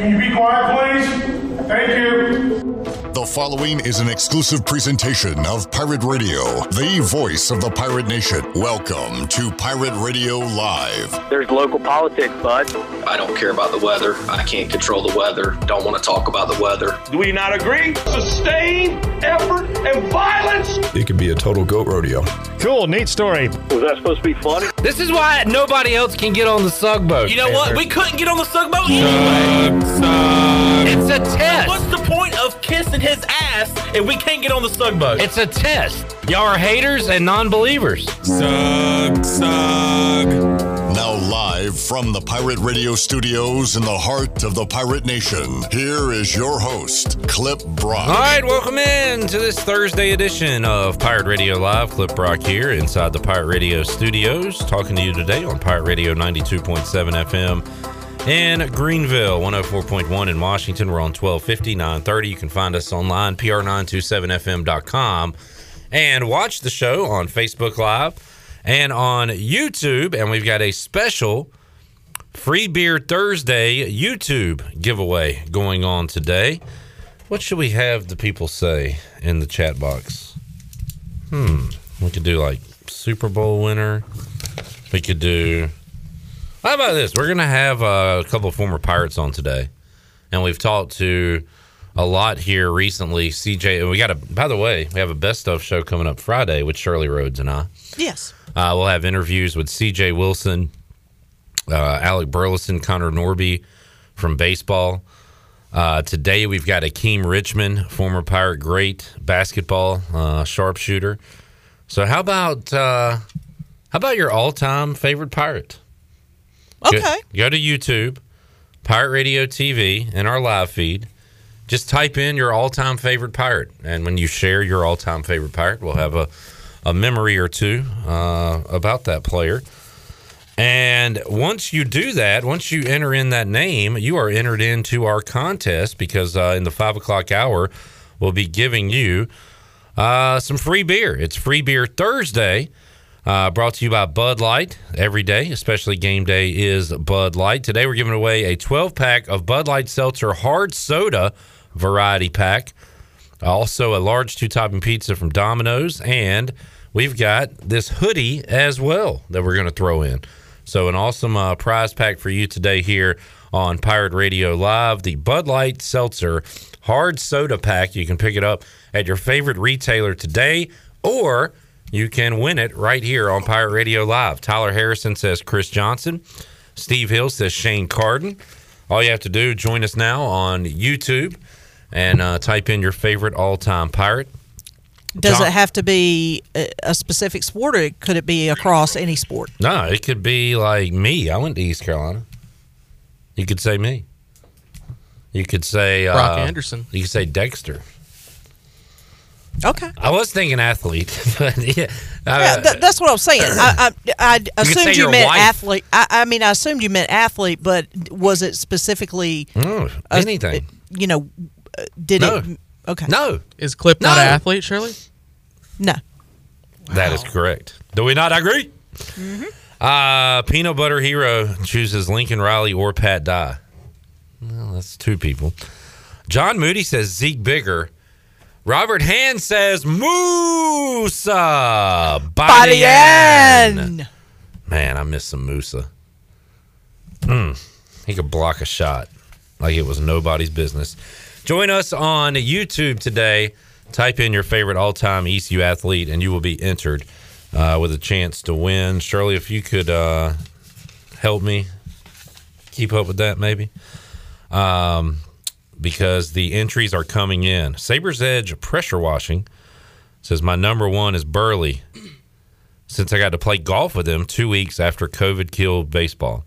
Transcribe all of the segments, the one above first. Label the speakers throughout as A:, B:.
A: Can you be quiet, please? Thank you.
B: The following is an exclusive presentation of Pirate Radio, the voice of the pirate nation. Welcome to Pirate Radio Live.
C: There's local politics, bud.
D: I don't care about the weather. I can't control the weather. Don't want to talk about the weather.
A: Do we not agree? Sustained effort and violence.
E: It could be a total goat rodeo.
F: Cool, neat story.
C: Was that supposed to be funny?
G: This is why nobody else can get on the sug boat.
H: You know what? We couldn't get on the sug boat.
G: It's a test.
H: What's the point of kissing his ass if we can't get on the sug boat?
G: It's a test. Y'all are haters and non-believers.
E: Sug, sug.
B: Now, live from the Pirate Radio studios in the heart of the pirate nation, here is your host, Clip Brock.
G: All right, welcome in to this Thursday edition of Pirate Radio Live. Clip Brock here inside the Pirate Radio studios, talking to you today on Pirate Radio 92.7 FM in Greenville, 104.1 in Washington. We're on 1250, 930. You can find us online, pr927fm.com, and watch the show on Facebook Live and on YouTube. And we've got a special Free Beer Thursday YouTube giveaway going on today. What should we have the people say in the chat box? Hmm. We could do like Super Bowl winner. We could do. How about this? We're going to have a couple of former Pirates on today. And we've talked to a lot here recently. CJ, and we got a, by the way, we have a best of show coming up Friday with Shirley Rhodes and I.
I: Yes.
G: Uh, we'll have interviews with CJ Wilson, uh, Alec Burleson, Connor Norby from baseball. Uh, today we've got Akeem Richmond, former Pirate great basketball uh, sharpshooter. So how about uh, how about your all time favorite pirate? Go-
I: Okay.
G: Go, to YouTube, Pirate Radio TV, in our live feed. Just type in your all time favorite pirate, and when you share your all time favorite pirate, we'll have a a memory or two uh, about that player. And once you do that, once you enter in that name, you are entered into our contest because uh, in the five o'clock hour, we'll be giving you uh, some free beer. It's Free Beer Thursday, uh, brought to you by Bud Light every day, especially game day is Bud Light. Today, we're giving away a 12 pack of Bud Light Seltzer Hard Soda variety pack. Also, a large two topping pizza from Domino's. And we've got this hoodie as well that we're going to throw in. So, an awesome uh, prize pack for you today here on Pirate Radio Live. The Bud Light Seltzer Hard Soda Pack. You can pick it up at your favorite retailer today, or you can win it right here on Pirate Radio Live. Tyler Harrison says Chris Johnson. Steve Hill says Shane Carden. All you have to do, join us now on YouTube and uh, type in your favorite all time pirate.
I: Does
G: John-
I: it have to be a, a specific sport, or could it be across any sport?
G: No, it could be like me. I went to East Carolina. You could say me. You could say uh,
H: Brock Anderson.
G: You could say Dexter.
I: Okay.
G: I was thinking athlete, but yeah, I-
I: Yeah, th- that's what I was saying. I, I, I assumed you
G: your
I: meant
G: wife.
I: athlete. I, I mean, I assumed you meant athlete, but was it specifically,
G: oh,
I: a-
G: anything.
I: you know, uh, did
G: No.
I: it? Okay.
G: No,
H: Is Clip not an athlete, Shirley?
I: No.
G: that is correct. Do we not agree? Uh, Peanut Butter Hero chooses Lincoln Riley or Pat Dye. Well, that's two people. John Moody says Zeke Bigger. Robert Hand says Musa. Badian. Man, I miss some Musa. Hmm. He could block a shot like it was nobody's business. Join us on YouTube today. Type in your favorite all time ECU athlete, and you will be entered uh, with a chance to win. Shirley, if you could uh, help me keep up with that, maybe. Um, because the entries are coming in. Saber's Edge pressure washing says my number one is Burley since I got to play golf with him two weeks after COVID killed baseball.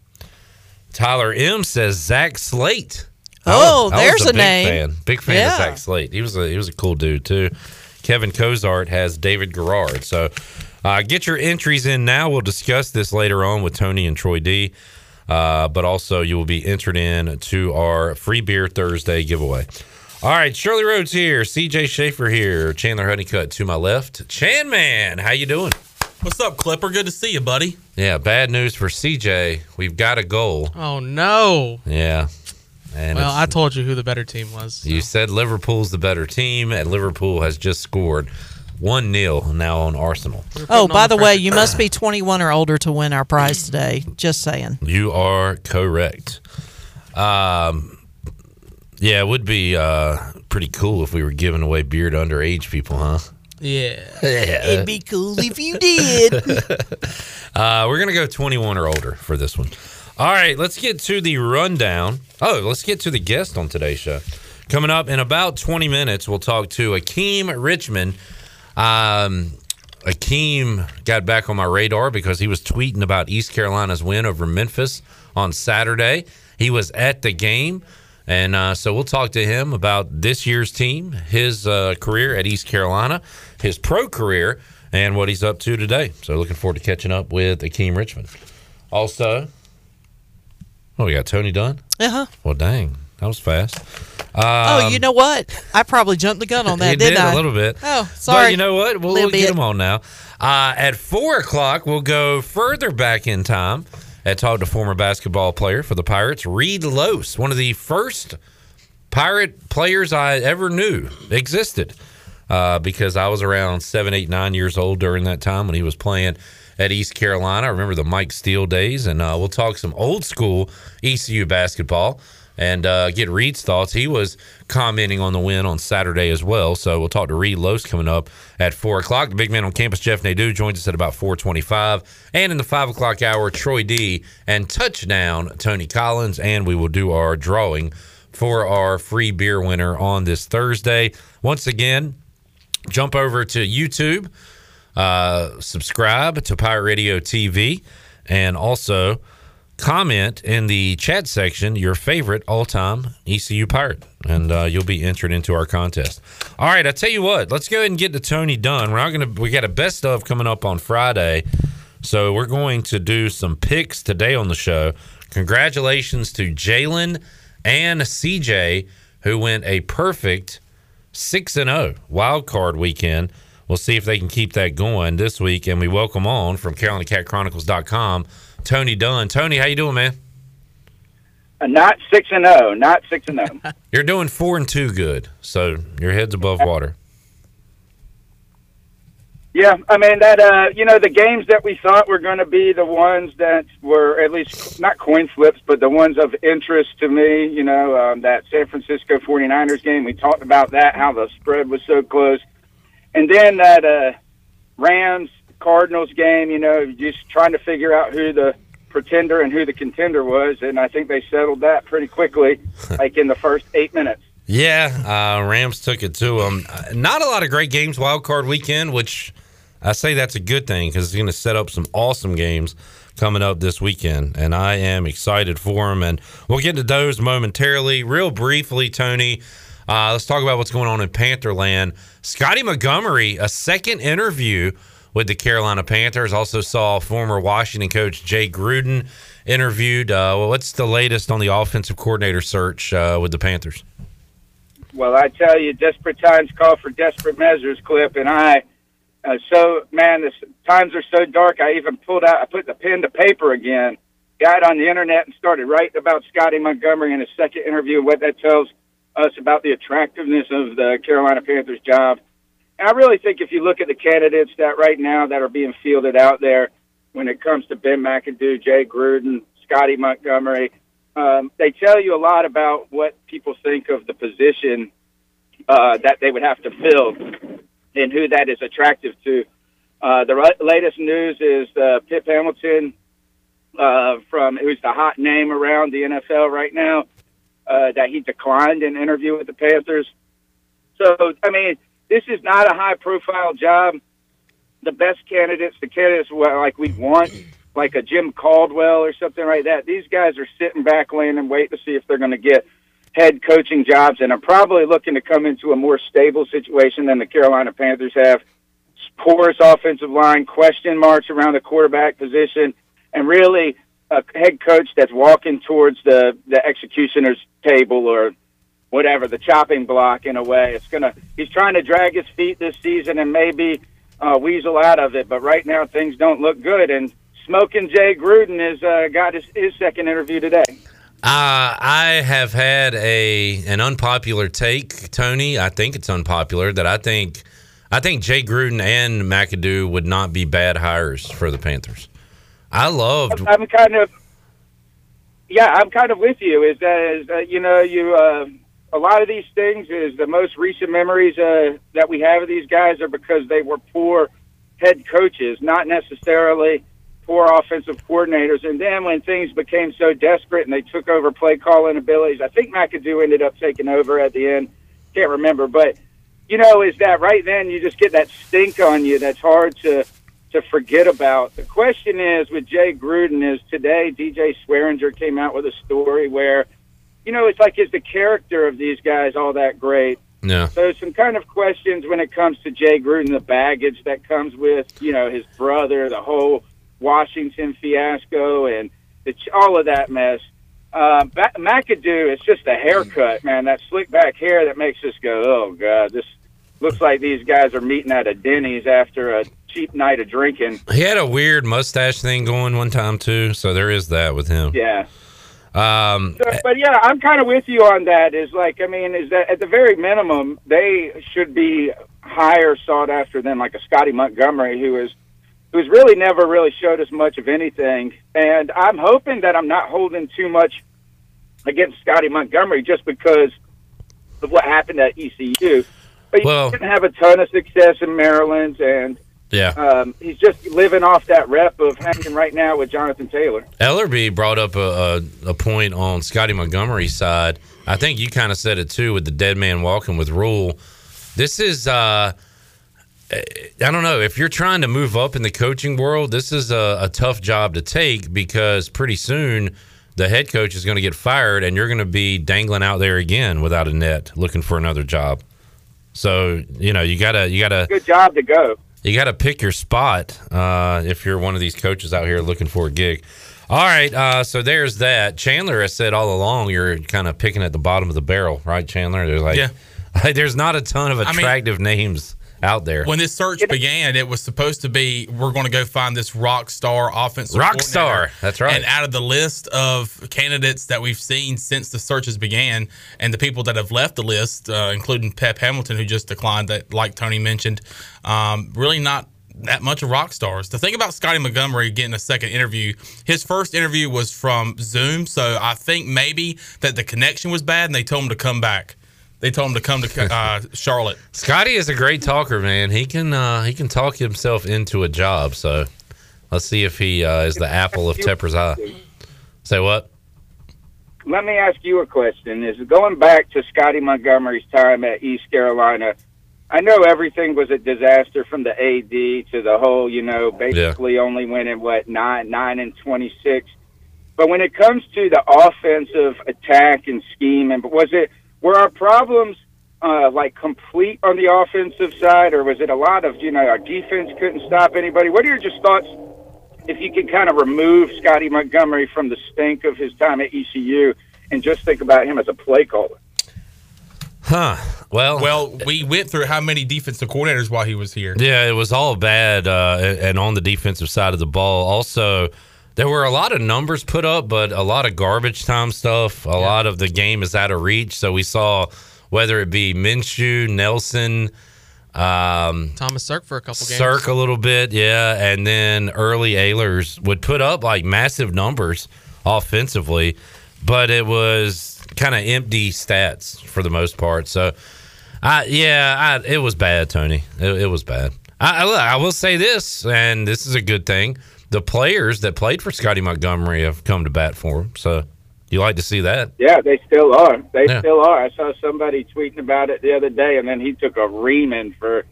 G: Tyler M says Zach Slate.
I: Oh,
G: I was
I: there's a
G: big
I: name.
G: Fan. Big fan
I: Yeah.
G: of Zach Slate. He was a he was a cool dude too. Kevin Cozart has David Garrard. So uh, get your entries in now. We'll discuss this later on with Tony and Troy D. Uh, but also you will be entered in to our free beer Thursday giveaway. All right, Shirley Rhodes here, CJ Schaefer here, Chandler Honeycutt to my left. Chan man, how you doing?
H: What's up, Clipper? Good to see you, buddy.
G: Yeah, bad news for CJ. We've got a goal.
H: Oh no.
G: Yeah. And
F: well, I told you who the better team was.
G: You said Liverpool's the better team, and Liverpool has just scored 1 0 now on Arsenal.
I: Oh, by the way, you must be 21 or older to win our prize today. Just saying.
G: You are correct. Um, yeah, it would be uh, pretty cool if we were giving away beer to underage people, huh?
F: Yeah.
I: It'd be cool if you did.
G: Uh, we're going to go 21 or older for this one. All right, let's get to the rundown. Oh, let's get to the guest on today's show. Coming up in about 20 minutes, we'll talk to Akeem Richmond. Um, Akeem got back on my radar because he was tweeting about East Carolina's win over Memphis on Saturday. He was at the game. And uh, so we'll talk to him about this year's team, his uh, career at East Carolina, his pro career, and what he's up to today. So looking forward to catching up with Akeem Richmond. Also, oh, we got Tony Dunn.
I: Uh huh.
G: Well, dang, that was fast.
I: Oh,
G: Um,
I: you know what? I probably jumped the gun on that, didn't
G: did
I: I?
G: a little bit.
I: Oh, sorry.
G: But you know what? We'll, we'll get
I: them
G: him on now. Uh, at four o'clock, we'll go further back in time and talk to former basketball player for the Pirates, Reed Lose, one of the first Pirate players I ever knew existed. Uh, because I was around seven, eight, nine years old during that time when he was playing at East Carolina. I remember the Mike Steele days, and uh, we'll talk some old school ECU basketball and uh, get Reed's thoughts. He was commenting on the win on Saturday as well, so we'll talk to Reed Los coming up at four o'clock. The big man on campus, Jeff Nadeau, joins us at about four twenty-five, and in the five o'clock hour, Troy D and touchdown Tony Collins, and we will do our drawing for our free beer winner on this Thursday. Once again, jump over to YouTube, uh, subscribe to Pirate Radio TV, and also comment in the chat section your favorite all-time ECU Pirate, and uh, you'll be entered into our contest. All right, I tell you what, let's go ahead and get to Tony Dunn. We're not gonna we got a best of coming up on Friday, so we're going to do some picks today on the show. Congratulations to Jalen and CJ who went a perfect six and zero wild card weekend. We'll see if they can keep that going this week. And we welcome on from CarolinaCatChronicles.com, Tony Dunn. Tony, how you doing, man?
J: Uh, not six and zero. Not six and zero.
G: You're doing four and two good, so your head's above water.
J: Yeah, I mean that. Uh, you know, the games that we thought were going to be the ones that were at least not coin flips, but the ones of interest to me. You know, um, that San Francisco 49ers game. We talked about that, how the spread was so close, and then that uh, Rams Cardinals game. You know, just trying to figure out who the pretender and who the contender was, and I think they settled that pretty quickly, like in the first eight minutes.
G: Yeah, uh, Rams took it to them. Uh, Not a lot of great games wild card weekend, which I say that's a good thing because it's going to set up some awesome games coming up this weekend, and I am excited for them. And we'll get to those momentarily. Real briefly, Tony, uh, let's talk about what's going on in Pantherland. Scotty Montgomery, a second interview with the Carolina Panthers. Also saw former Washington coach Jay Gruden interviewed. Uh, well, what's the latest on the offensive coordinator search uh, with the Panthers?
J: Well, I tell you, desperate times call for desperate measures, Clip, and I. Uh, so, man, the times are so dark. I even pulled out, I put the pen to paper again, got on the internet and started writing about Scotty Montgomery in his second interview. What that tells us about the attractiveness of the Carolina Panthers job. I really think if you look at the candidates that right now that are being fielded out there, when it comes to Ben McAdoo, Jay Gruden, Scotty Montgomery, um, they tell you a lot about what people think of the position uh, that they would have to fill and who that is attractive to. Uh, the ri- latest news is uh, Pep Hamilton, uh, from who's the hot name around the NFL right now, uh, that he declined an interview with the Panthers. So, I mean, this is not a high profile job. The best candidates, the candidates like we want, like a Jim Caldwell or something like that, these guys are sitting back, laying and waiting to see if they're going to get head coaching jobs and are probably looking to come into a more stable situation than the Carolina Panthers have. Porous offensive line, question marks around the quarterback position, and really a head coach that's walking towards the the executioner's table or whatever the chopping block in a way. It's gonna. He's trying to drag his feet this season and maybe uh, weasel out of it, but right now things don't look good. And smoking Jay Gruden has uh, got his, his second interview today.
G: Uh, I have had a an unpopular take, Tony. I think it's unpopular that I think I think Jay Gruden and McAdoo would not be bad hires for the Panthers. I loved.
J: I'm kind of, yeah, I'm kind of with you. Is that is that you know you uh, a lot of these things is the most recent memories uh, that we have of these guys are because they were poor head coaches, not necessarily poor offensive coordinators. And then when things became so desperate and they took over play calling abilities, I think McAdoo ended up taking over at the end. Can't remember, but you know, is that right then you just get that stink on you that's hard to to forget about. The question is with Jay Gruden is today DJ Swearinger came out with a story where, you know, it's like is the character of these guys all that great?
G: Yeah.
J: So some kind of questions when it comes to Jay Gruden, the baggage that comes with, you know, his brother, the whole Washington fiasco, and the, all of that mess. Uh, ba- McAdoo, it's just a haircut, man. That slick back hair that makes us go, oh god, this looks like these guys are meeting at a Denny's after a cheap night of drinking.
G: He had a weird mustache thing going one time too, so there is that with him.
J: Yeah.
G: Um,
J: So, but yeah, I'm kind of with you on that. Is like, I mean, is that at the very minimum they should be higher sought after than like a Scotty Montgomery, who is who's really never really showed us much of anything. And I'm hoping that I'm not holding too much against Scotty Montgomery just because of what happened at ECU. But he
G: Well-
J: didn't have a ton of success in Maryland, and
G: yeah.
J: um, he's just living off that rep of hanging right now with Jonathan Taylor.
G: Ellerby brought up a, a, a point on Scotty Montgomery's side. I think you kind of said it too with the dead man walking with Rhule. This is, uh, I don't know, if you're trying to move up in the coaching world, this is a, a tough job to take because pretty soon the head coach is going to get fired and you're going to be dangling out there again without a net looking for another job. So, you know, you gotta, you gotta,
J: Good job to go.
G: You got to pick your spot uh, if you're one of these coaches out here looking for a gig. All right, uh, so there's that. Chandler has said all along you're kind of picking at the bottom of the barrel, right, Chandler? There's like,
E: Yeah.
G: there's not a ton of
E: I mean-
G: attractive names out there.
E: When this search began, it was supposed to be we're going to go find this rock star offensive
G: Rock star, that's right.
E: And out of the list of candidates that we've seen since the searches began, and the people that have left the list, uh, including Pep Hamilton, who just declined, that like Tony mentioned, um, really not that much of rock stars. The thing about Scotty Montgomery getting a second interview, his first interview was from Zoom, so I think maybe that the connection was bad, and they told him to come back. They told him to come to uh, Charlotte.
G: Scotty is a great talker, man. He can uh, he can talk himself into a job. So let's see if he uh, is the apple of Tepper's eye. Say what?
J: let me ask you a question. Is going back to Scotty Montgomery's time at East Carolina, I know everything was a disaster from the AD to the whole, you know, basically only winning what nine nine and twenty six. But when it comes to the offensive attack and scheme, and was it were our problems uh, like complete on the offensive side, or was it a lot of you know our defense couldn't stop anybody? What are your just thoughts if you could kind of remove Scotty Montgomery from the stink of his time at ECU and just think about him as a play caller?
G: Huh. Well,
E: Well, we went through how many defensive coordinators while he was here.
G: Yeah, it was all bad, uh, and on the defensive side of the ball, also there were a lot of numbers put up, but a lot of garbage time stuff. A lot of the game is out of reach. So we saw whether it be Minshew, Nelson, um,
F: Thomas Sirk for a couple games.
G: Sirk a little bit, yeah, and then early Ahlers would put up like massive numbers offensively, but it was kind of empty stats for the most part. So, I yeah, I, it was bad, Tony. It, it was bad. I, I, I will say this, and this is a good thing. The players that played for Scotty Montgomery have come to bat for him. So, you like to see that?
J: Yeah, they still are. They
G: Yeah.
J: still are. I saw somebody tweeting about it the other day, and then he took a reaming for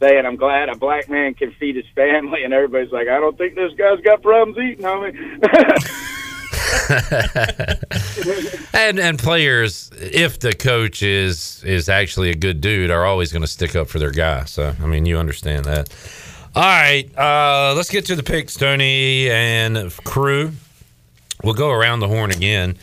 J: saying, "I'm glad a black man can feed his family," and everybody's like, "I don't think this guy's got problems eating, homie."
G: and and players, if the coach is is actually a good dude, are always going to stick up for their guy. So I mean, you understand that. All right, uh, let's get to the picks, Tony and crew. We'll go around the horn again.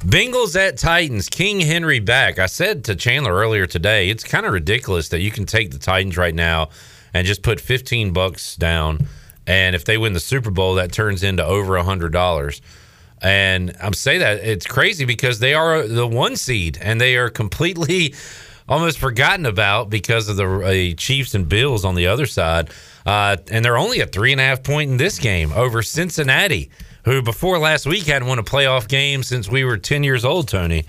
G: Bengals at Titans. King Henry back. I said to Chandler earlier today, it's kind of ridiculous that you can take the Titans right now and just put 15 bucks down. And if they win the Super Bowl, that turns into over a $100. And I'm saying that it's crazy because they are the one seed and they are completely almost forgotten about because of the uh, Chiefs and Bills on the other side. Uh, and they're only a three and a half point in this game over Cincinnati, who before last week hadn't won a playoff game since we were 10 years old, Tony.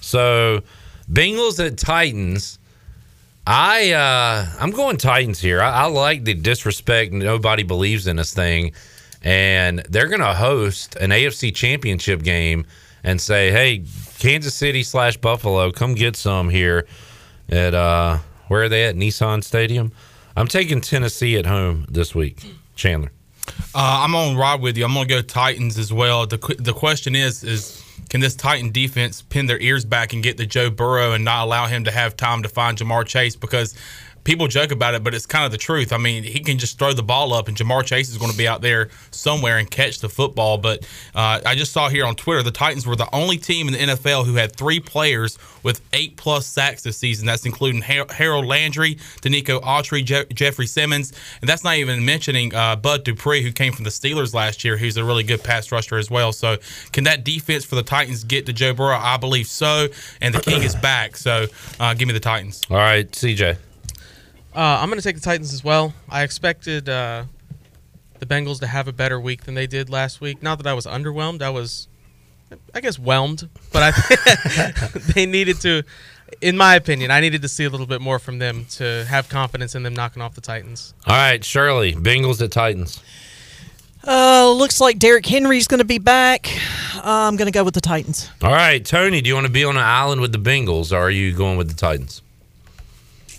G: So Bengals at Titans. I uh, I'm going Titans here. I, I like the disrespect. Nobody believes in this thing, and they're going to host an AFC Championship game and say, "Hey, Kansas City slash Buffalo, come get some here at uh, where are they at Nissan Stadium." I'm taking Tennessee at home this week. Chandler.
E: Uh, I'm on ride with you. I'm going to go Titans as well. The the question is is can this Titan defense pin their ears back and get to Joe Burrow and not allow him to have time to find Ja'Marr Chase because people joke about it, but it's kind of the truth. I mean, he can just throw the ball up, and Ja'Marr Chase is going to be out there somewhere and catch the football. But uh, I just saw here on Twitter the Titans were the only team in the NFL who had three players with eight plus sacks this season. That's including Har- Harold Landry, Denico Autry, Je- Jeffrey Simmons, and that's not even mentioning uh, Bud Dupree, who came from the Steelers last year, who's a really good pass rusher as well. So, can that defense for the Titans get to Joe Burrow? I believe so, and the King is back. So, uh, give me the Titans.
G: All right, CJ.
F: Uh, I'm going to take the Titans as well. I expected uh, the Bengals to have a better week than they did last week. Not that I was underwhelmed. I was, I guess, whelmed. But I they needed to, in my opinion, I needed to see a little bit more from them to have confidence in them knocking off the Titans.
G: All right, Shirley. Bengals at Titans.
I: Uh, looks like Derrick Henry's going to be back. Uh, I'm going to go with the Titans.
G: All right, Tony. Do you want to be on an island with the Bengals, or are you going with the Titans?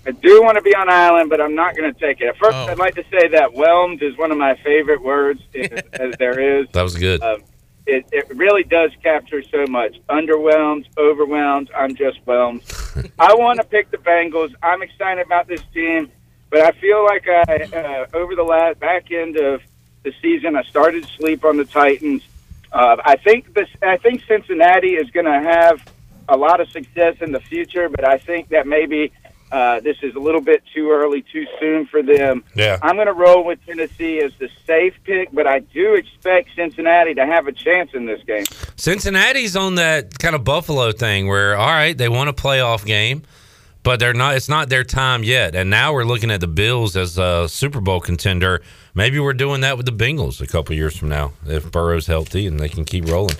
J: I do want to be on island, but I'm not going to take it. First, I'd like to say that whelmed is one of my favorite words as there is.
G: That was good.
J: Um, it, it really does capture so much. Underwhelmed, overwhelmed. I'm just whelmed. I want to pick the Bengals. I'm excited about this team, but I feel like I uh, over the last back end of the season, I started to sleep on the Titans. Uh, I think this. I think Cincinnati is going to have a lot of success in the future, but I think that maybe uh, this is a little bit too early, too soon for them.
G: Yeah.
J: I'm going to roll with Tennessee as the safe pick, but I do expect Cincinnati to have a chance in this game.
G: Cincinnati's on that kind of Buffalo thing where, all right, they won a playoff game, but they're not. It's not their time yet. And now we're looking at the Bills as a Super Bowl contender. Maybe we're doing that with the Bengals a couple years from now if Burrow's healthy and they can keep rolling.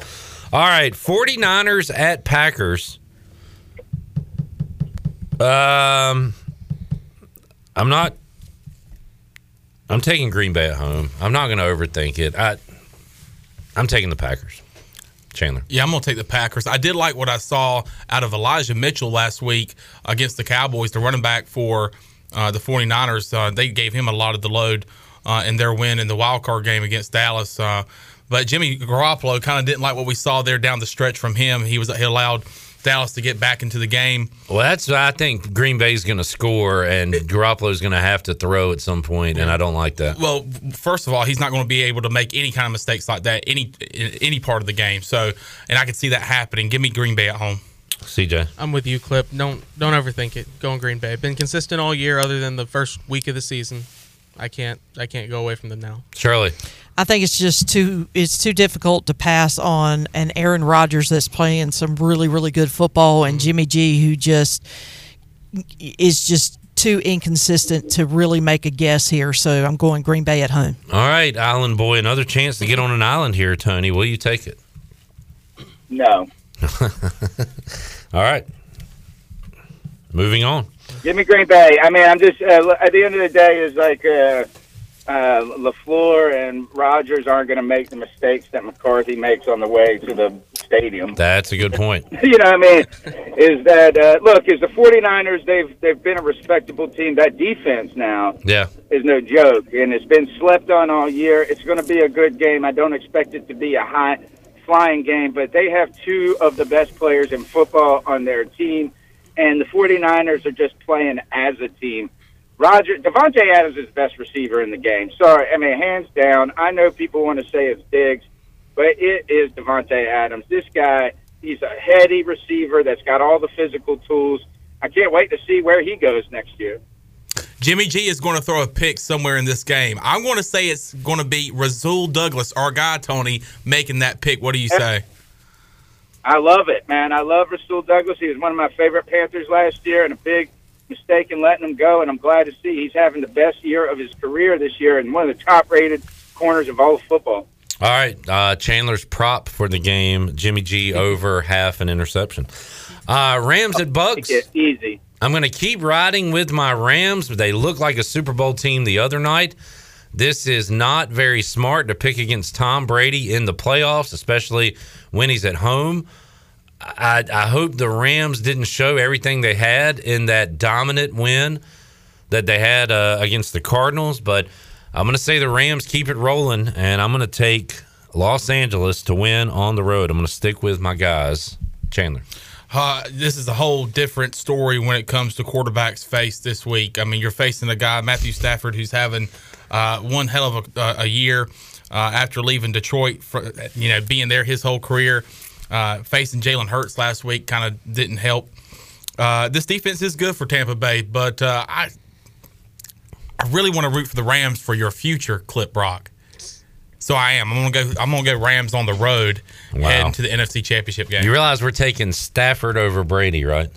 G: All right, 49ers at Packers. Um, I'm not. I'm taking Green Bay at home. I'm not going to overthink it. I, I'm taking the Packers. Chandler.
E: Yeah, I'm going to take the Packers. I did like what I saw out of Elijah Mitchell last week against the Cowboys, the running back for uh, the 49ers. Uh, they gave him a lot of the load uh, in their win in the wild card game against Dallas. Uh, but Jimmy Garoppolo kind of didn't like what we saw there down the stretch from him. He was he allowed Dallas to get back into the game.
G: Well, that's I think Green Bay's going to score and Garoppolo's going to have to throw at some point, and I don't like that.
E: Well, first of all, he's not going to be able to make any kind of mistakes like that any any part of the game. So, and I can see that happening. Give me Green Bay at home.
G: CJ,
F: I'm with you, Clip. Don't don't overthink it. Going Green Bay. Been consistent all year, other than the first week of the season. I can't I can't go away from them now.
G: Shirley.
I: I think it's just too it's too difficult to pass on an Aaron Rodgers that's playing some really really good football and mm-hmm. Jimmy G who just is just too inconsistent to really make a guess here. So I'm going Green Bay at home.
G: All right, Island Boy, another chance to get on an island here, Tony. Will you take it?
J: No.
G: All right. Moving on.
J: Give me Green Bay. I mean, I'm just uh, at the end of the day, is like uh, uh, Lafleur and Rodgers aren't going to make the mistakes that McCarthy makes on the way to the stadium.
G: That's a good point.
J: you know what I mean? Is that uh, look? Is the 49ers? They've they've been a respectable team. That defense now
G: Yeah.
J: is no joke, and it's been slept on all year. It's going to be a good game. I don't expect it to be a high flying game, but they have two of the best players in football on their team, and the 49ers are just playing as a team. Roger Davante Adams is the best receiver in the game. Sorry, I mean hands down. I know people want to say it's Diggs, but it is Davante Adams. This guy, he's a heady receiver that's got all the physical tools. I can't wait to see where he goes next year.
E: Jimmy G is going to throw a pick somewhere in this game. I'm going to say it's going to be Rasul Douglas, our guy Tony, making that pick. What do you say?
J: I love it, man. I love Rasul Douglas. He was one of my favorite Panthers last year, and a big mistake in letting him go. And I'm glad to see he's having the best year of his career this year, and one of the top-rated corners of all of football.
G: All right, uh, Chandler's prop for the game: Jimmy G over half an interception. Uh, Rams at Bucks.
J: Easy.
G: I'm going to keep riding with my Rams. They look like a Super Bowl team the other night. This is not very smart to pick against Tom Brady in the playoffs, especially when he's at home. I, I hope the Rams didn't show everything they had in that dominant win that they had uh, against the Cardinals, but I'm going to say the Rams keep it rolling, and I'm going to take Los Angeles to win on the road. I'm going to stick with my guys. Chandler.
E: Uh, this is a whole different story when it comes to quarterbacks faced this week. I mean, you're facing a guy, Matthew Stafford, who's having uh, one hell of a, a year uh, after leaving Detroit, for, you know, being there his whole career. Uh, facing Jalen Hurts last week kind of didn't help. Uh, this defense is good for Tampa Bay, but I I really want to root for the Rams for your future, Clip Brock. So I am. I'm gonna go. I'm gonna go Rams on the road, wow. heading to the NFC Championship game.
G: You realize we're taking Stafford over Brady, right?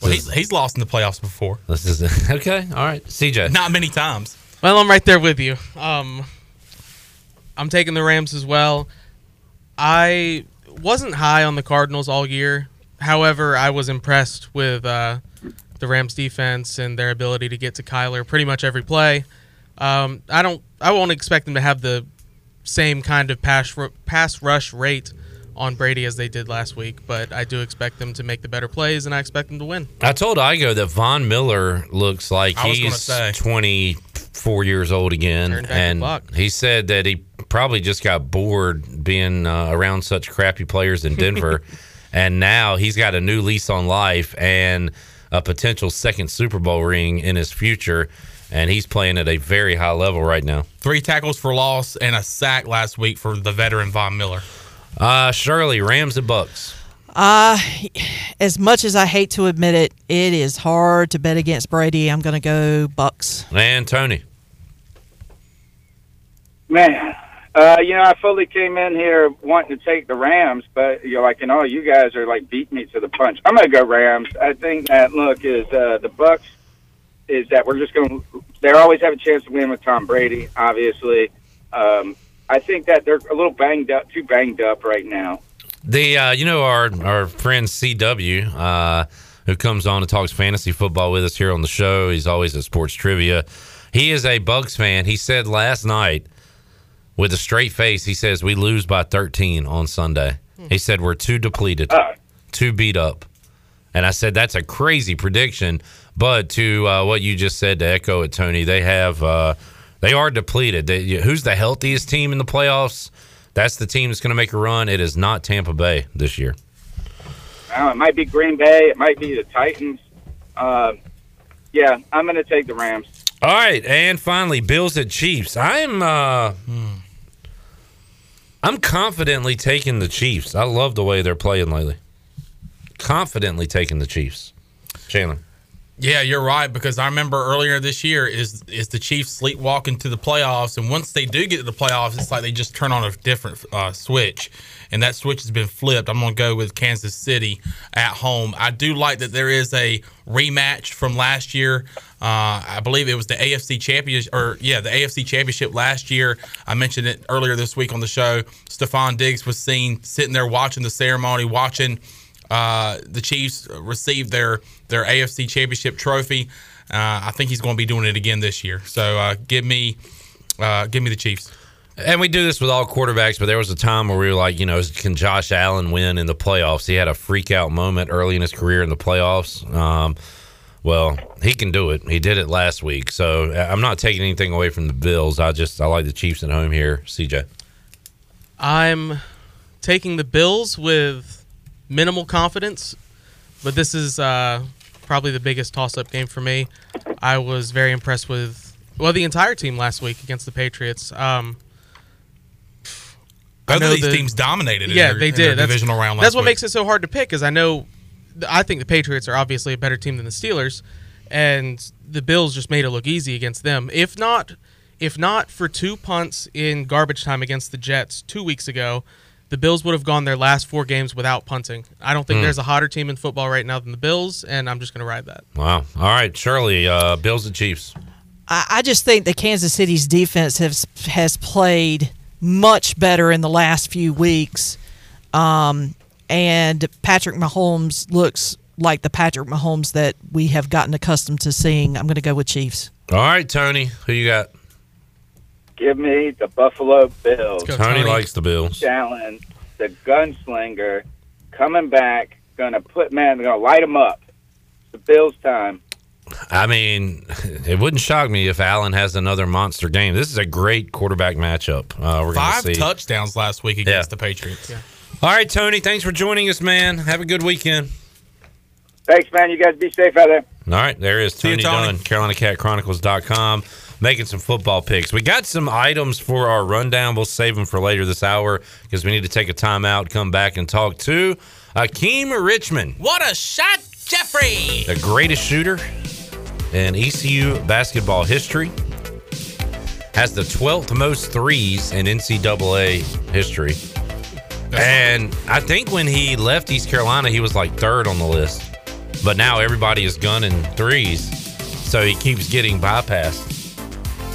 E: Well, he's, he's lost in the playoffs before.
G: This is okay. All right, CJ.
E: Not many times.
F: Well, I'm right there with you. Um, I'm taking the Rams as well. I wasn't high on the Cardinals all year. However, I was impressed with uh, the Rams defense and their ability to get to Kyler pretty much every play. Um, I don't. I won't expect them to have the same kind of pass pass rush rate on Brady as they did last week, but I do expect them to make the better plays, and I expect them to win.
G: I told Igo that Von Miller looks like he's 24 years old again, and he said that he probably just got bored being uh, around such crappy players in Denver, and now he's got a new lease on life and a potential second Super Bowl ring in his future and he's playing at a very high level right now.
E: Three tackles for loss and a sack last week for the veteran Von Miller.
G: Uh, Shirley, Rams and Bucks.
I: Uh, as much as I hate to admit it, it is hard to bet against Brady. I'm going to go Bucks.
G: And Tony.
J: Man, uh, you know, I fully came in here wanting to take the Rams, but you know, like, and all you guys are like beating me to the punch. I'm going to go Rams. I think that look is uh, the Bucks is that we're just going to. They always have a chance to win with Tom Brady. Obviously, um, I think that they're a little banged up, too banged up right now.
G: The uh, you know our our friend CW uh, who comes on and talks fantasy football with us here on the show. He's always at sports trivia. He is a Bucks fan. He said last night with a straight face, he says we lose by 13 on Sunday. He said we're too depleted, uh, too beat up. And I said that's a crazy prediction but to uh, what you just said, to echo it, Tony, they have uh, they are depleted. They, who's the healthiest team in the playoffs? That's the team that's going to make a run. It is not Tampa Bay this year.
J: It might be Green Bay. It might be the Titans. Uh, yeah, I'm going to take the Rams.
G: All right, and finally, Bills at Chiefs. I'm uh, I'm confidently taking the Chiefs. I love the way they're playing lately. Confidently taking the Chiefs. Chandler.
E: Yeah, you're right because I remember earlier this year is is the Chiefs sleepwalking to the playoffs, and once they do get to the playoffs, it's like they just turn on a different uh, switch, and that switch has been flipped. I'm going to go with Kansas City at home. I do like that there is a rematch from last year. Uh, I believe it was the AFC championship, or yeah, the AFC championship last year. I mentioned it earlier this week on the show. Stefon Diggs was seen sitting there watching the ceremony, watching uh, the Chiefs received their their AFC Championship trophy. Uh, I think he's going to be doing it again this year. So uh, give me uh, give me the Chiefs.
G: And we do this with all quarterbacks, but there was a time where we were like, you know, can Josh Allen win in the playoffs? He had a freak out moment early in his career in the playoffs. Um, well, he can do it. He did it last week. So uh, I'm not taking anything away from the Bills. I just I like the Chiefs at home here. CJ.
F: I'm taking the Bills with minimal confidence, but this is uh, probably the biggest toss-up game for me. I was very impressed with well the entire team last week against the Patriots. Um,
E: Both of these the, teams dominated.
F: Yeah,
E: their,
F: they did.
E: That's, divisional round.
F: that's what
E: week.
F: makes it so hard to pick. Is I know, I think the Patriots are obviously a better team than the Steelers, and the Bills just made it look easy against them. If not, if not for two punts in garbage time against the Jets two weeks ago, the Bills would have gone their last four games without punting. I don't think
G: Hmm.
F: there's a hotter team in football right now than the Bills, and I'm just going to ride that.
G: Wow. All right, Shirley, uh, Bills and Chiefs.
I: I, I just think that Kansas City's defense has has played much better in the last few weeks, um, and Patrick Mahomes looks like the Patrick Mahomes that we have gotten accustomed to seeing. I'm going to go with Chiefs.
G: All right, Tony, who you got?
J: Give me the Buffalo Bills.
F: go,
G: Tony,
F: Tony.
G: likes the Bills.
J: Allen, the gunslinger, coming back, gonna put man, gonna light him up. It's the Bills' time.
G: I mean, it wouldn't shock me if Allen has another monster game. This is a great quarterback matchup. Uh, we're
E: Five
G: see.
E: touchdowns last week against
G: Yeah.
E: the Patriots.
G: All right, Tony, thanks for joining us, man. Have a good weekend.
J: Thanks, man. You guys be safe out there.
G: All right, there is
E: you,
G: Tony,
E: Tony.
G: Dunn, CarolinaCatChronicles.com, making some football picks. We got some items for our rundown. We'll save them for later this hour because we need to take a timeout, come back, and talk to Akeem Richmond,
E: What a shot, Jeffrey!
G: the greatest shooter in ECU basketball history. Has the 12th most threes in NCAA history. And I think when he left East Carolina, he was like third on the list. But now everybody is gunning threes. So he keeps getting bypassed.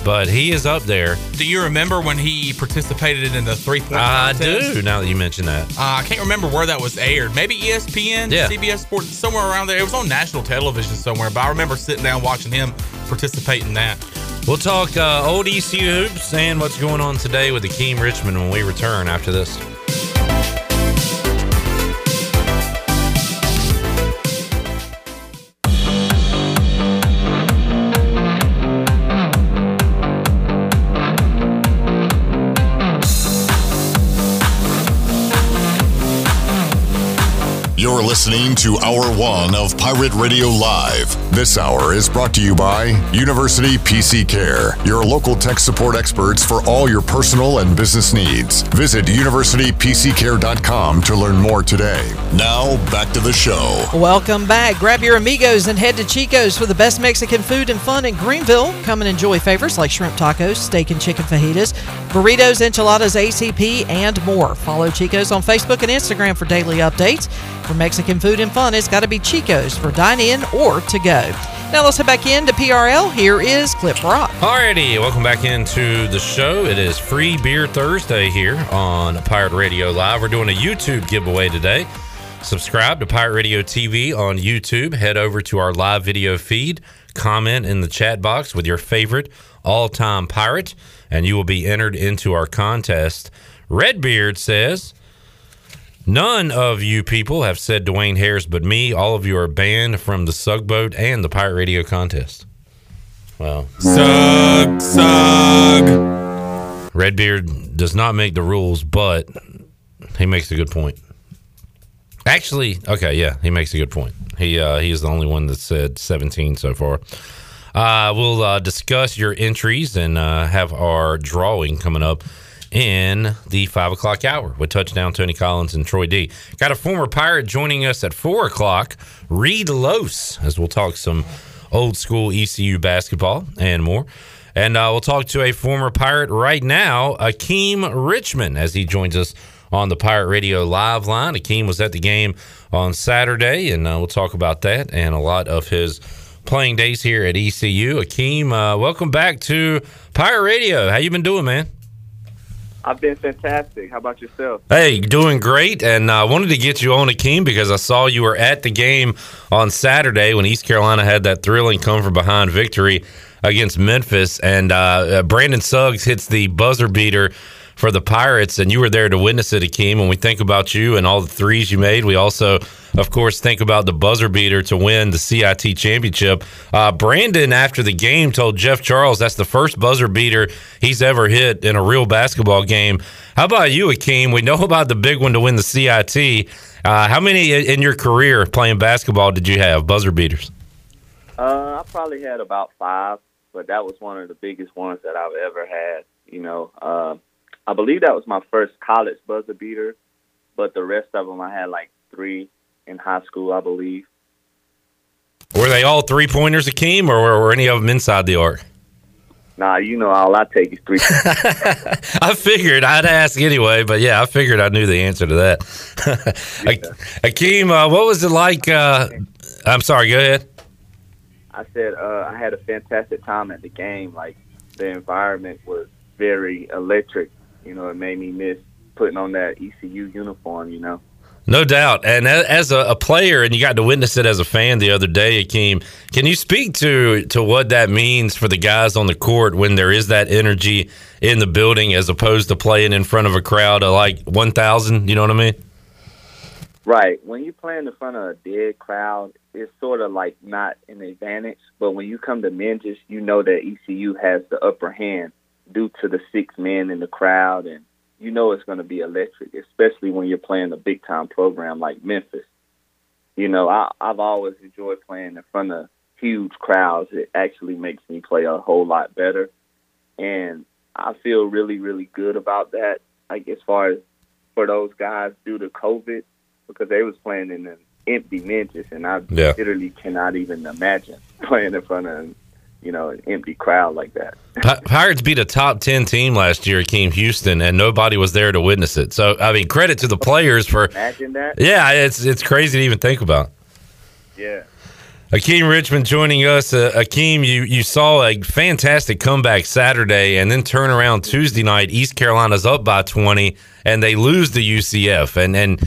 G: But he is up there.
E: Do you remember when he participated in the three point
G: I
E: contest?
G: do, now that you mention that.
E: Uh, I can't remember where that was aired. Maybe ESPN,
G: Yeah.
E: CBS Sports, somewhere around there. It was on national television somewhere, but I remember sitting down watching him participate in that.
G: We'll talk uh, old ECU hoops and what's going on today with Akeem Richmond when we return after this.
B: Listening to Hour One of Pirate Radio Live. This hour is brought to you by University PC Care, your local tech support experts for all your personal and business needs. Visit universitypccare.com to learn more today. Now, back to the show.
I: Welcome back. Grab your amigos and head to Chico's for the best Mexican food and fun in Greenville. Come and enjoy favorites like shrimp tacos, steak and chicken fajitas, burritos, enchiladas, ACP, and more. Follow Chico's on Facebook and Instagram for daily updates. For Mexican food and fun, it's got to be Chico's for dine in or to go. Now let's head back into PRL. Here is Clip Brock.
G: Alrighty, welcome back into the show. It is Free Beer Thursday here on Pirate Radio Live. We're doing a YouTube giveaway today. Subscribe to Pirate Radio TV on YouTube. Head over to our live video feed. Comment in the chat box with your favorite all time pirate, and you will be entered into our contest. Redbeard says, None of you people have said Dwayne Harris but me. All of you are banned from the Sugboat and the Pirate Radio contest. Well,
E: Sug, sug.
G: Redbeard does not make the rules, but he makes a good point. Actually, okay, yeah, he makes a good point. He uh, he is the only one that said 17 so far. Uh, we'll uh, discuss your entries and uh, have our drawing coming up in the five o'clock hour with touchdown Tony Collins and Troy D. Got a former pirate joining us at four o'clock, Reed Los, as we'll talk some old school ECU basketball and more. And uh, we'll talk to a former pirate right now, Akeem Richmond, as he joins us on the Pirate Radio live line. Akeem was at the game on Saturday, and uh, we'll talk about that and a lot of his playing days here at ECU. Akeem, uh, welcome back to Pirate Radio. How you been doing, man?
C: I've been fantastic. How about yourself?
G: Hey, doing great. And I uh, wanted to get you on, Akeem, because I saw you were at the game on Saturday when East Carolina had that thrilling come from behind victory against Memphis. And uh, Brandon Suggs hits the buzzer beater for the Pirates, and you were there to witness it, Akeem. When we think about you and all the threes you made, we also, of course, think about the buzzer beater to win the CIT championship. Uh, Brandon, after the game, told Jeff Charles that's the first buzzer beater he's ever hit in a real basketball game. How about you, Akeem? We know about the big one to win the CIT. Uh, how many in your career playing basketball did you have, buzzer beaters?
C: Uh, I probably had about five, but that was one of the biggest ones that I've ever had. You know, uh, I believe that was my first college buzzer beater, but the rest of them I had like three in high school, I believe.
G: Were they all three pointers, Akeem, or were, were any of them inside the arc?
C: Nah, you know all I take is three.
G: I figured I'd ask anyway, but yeah, I figured I knew the answer to that. Akeem, uh, what was it like? Uh, I'm sorry, go ahead.
C: I said uh, I had a fantastic time at the game. Like the environment was very electric. You know, it made me miss putting on that ECU uniform. You know.
G: No doubt. And as a, a, player, and you got to witness it as a fan the other day, Akeem, can you speak to, to what that means for the guys on the court when there is that energy in the building as opposed to playing in front of a crowd of like 1,000? You know what I mean?
C: Right. When you play in the front of a dead crowd, it's sort of like not an advantage. But when you come to Minges, you know that ECU has the upper hand due to the six men in the crowd and you know it's going to be electric, especially when you're playing a big time program like Memphis. You know, I, I've always enjoyed playing in front of huge crowds. It actually makes me play a whole lot better, and I feel really, really good about that. Like as far as for those guys due to COVID, because they was playing in an empty Minges, and I yeah. literally cannot even imagine playing in front of you know, an empty crowd like that.
G: Pirates beat a top 10 team last year, Akeem Houston, and nobody was there to witness it. So, I mean, credit to the players for.
C: Imagine that.
G: Yeah, it's, it's crazy to even think about.
C: Yeah.
G: Akeem Richmond joining us. Uh, Akeem, you, you saw a fantastic comeback Saturday and then turn around Tuesday night. East Carolina's up by 20 and they lose the UCF. And, and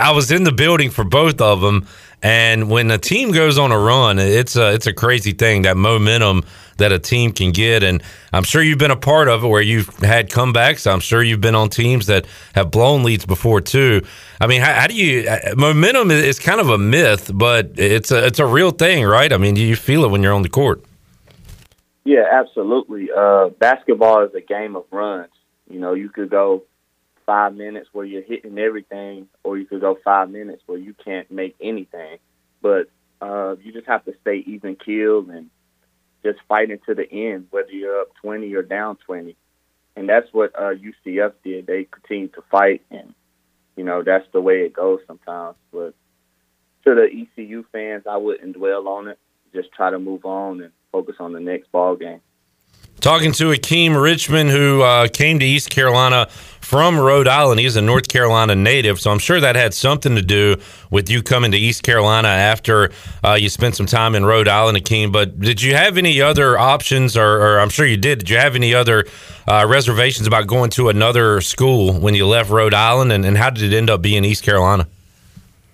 G: I was in the building for both of them. And when a team goes on a run, it's a it's a crazy thing that momentum that a team can get. And I'm sure you've been a part of it where you've had comebacks. I'm sure you've been on teams that have blown leads before too. I mean, how, how do you uh, momentum is kind of a myth, but it's a it's a real thing, right? I mean, do you feel it when you're on the court.
C: Yeah, absolutely. Uh, basketball is a game of runs. You know, you could go five minutes where you're hitting everything, or you could go five minutes where you can't make anything. But uh, you just have to stay even keeled and just fighting to the end, whether you're up 20 or down 20. And that's what uh, UCF did. They continued to fight, and you know that's the way it goes sometimes. But to the ECU fans, I wouldn't dwell on it. Just try to move on and focus on the next ball game.
G: Talking to Akeem Richmond, who uh, came to East Carolina from Rhode Island. He's a North Carolina native, so I'm sure that had something to do with you coming to East Carolina after uh, you spent some time in Rhode Island, Akeem. But did you have any other options, or, or I'm sure you did, did you have any other uh, reservations about going to another school when you left Rhode Island, and, and how did it end up being East Carolina?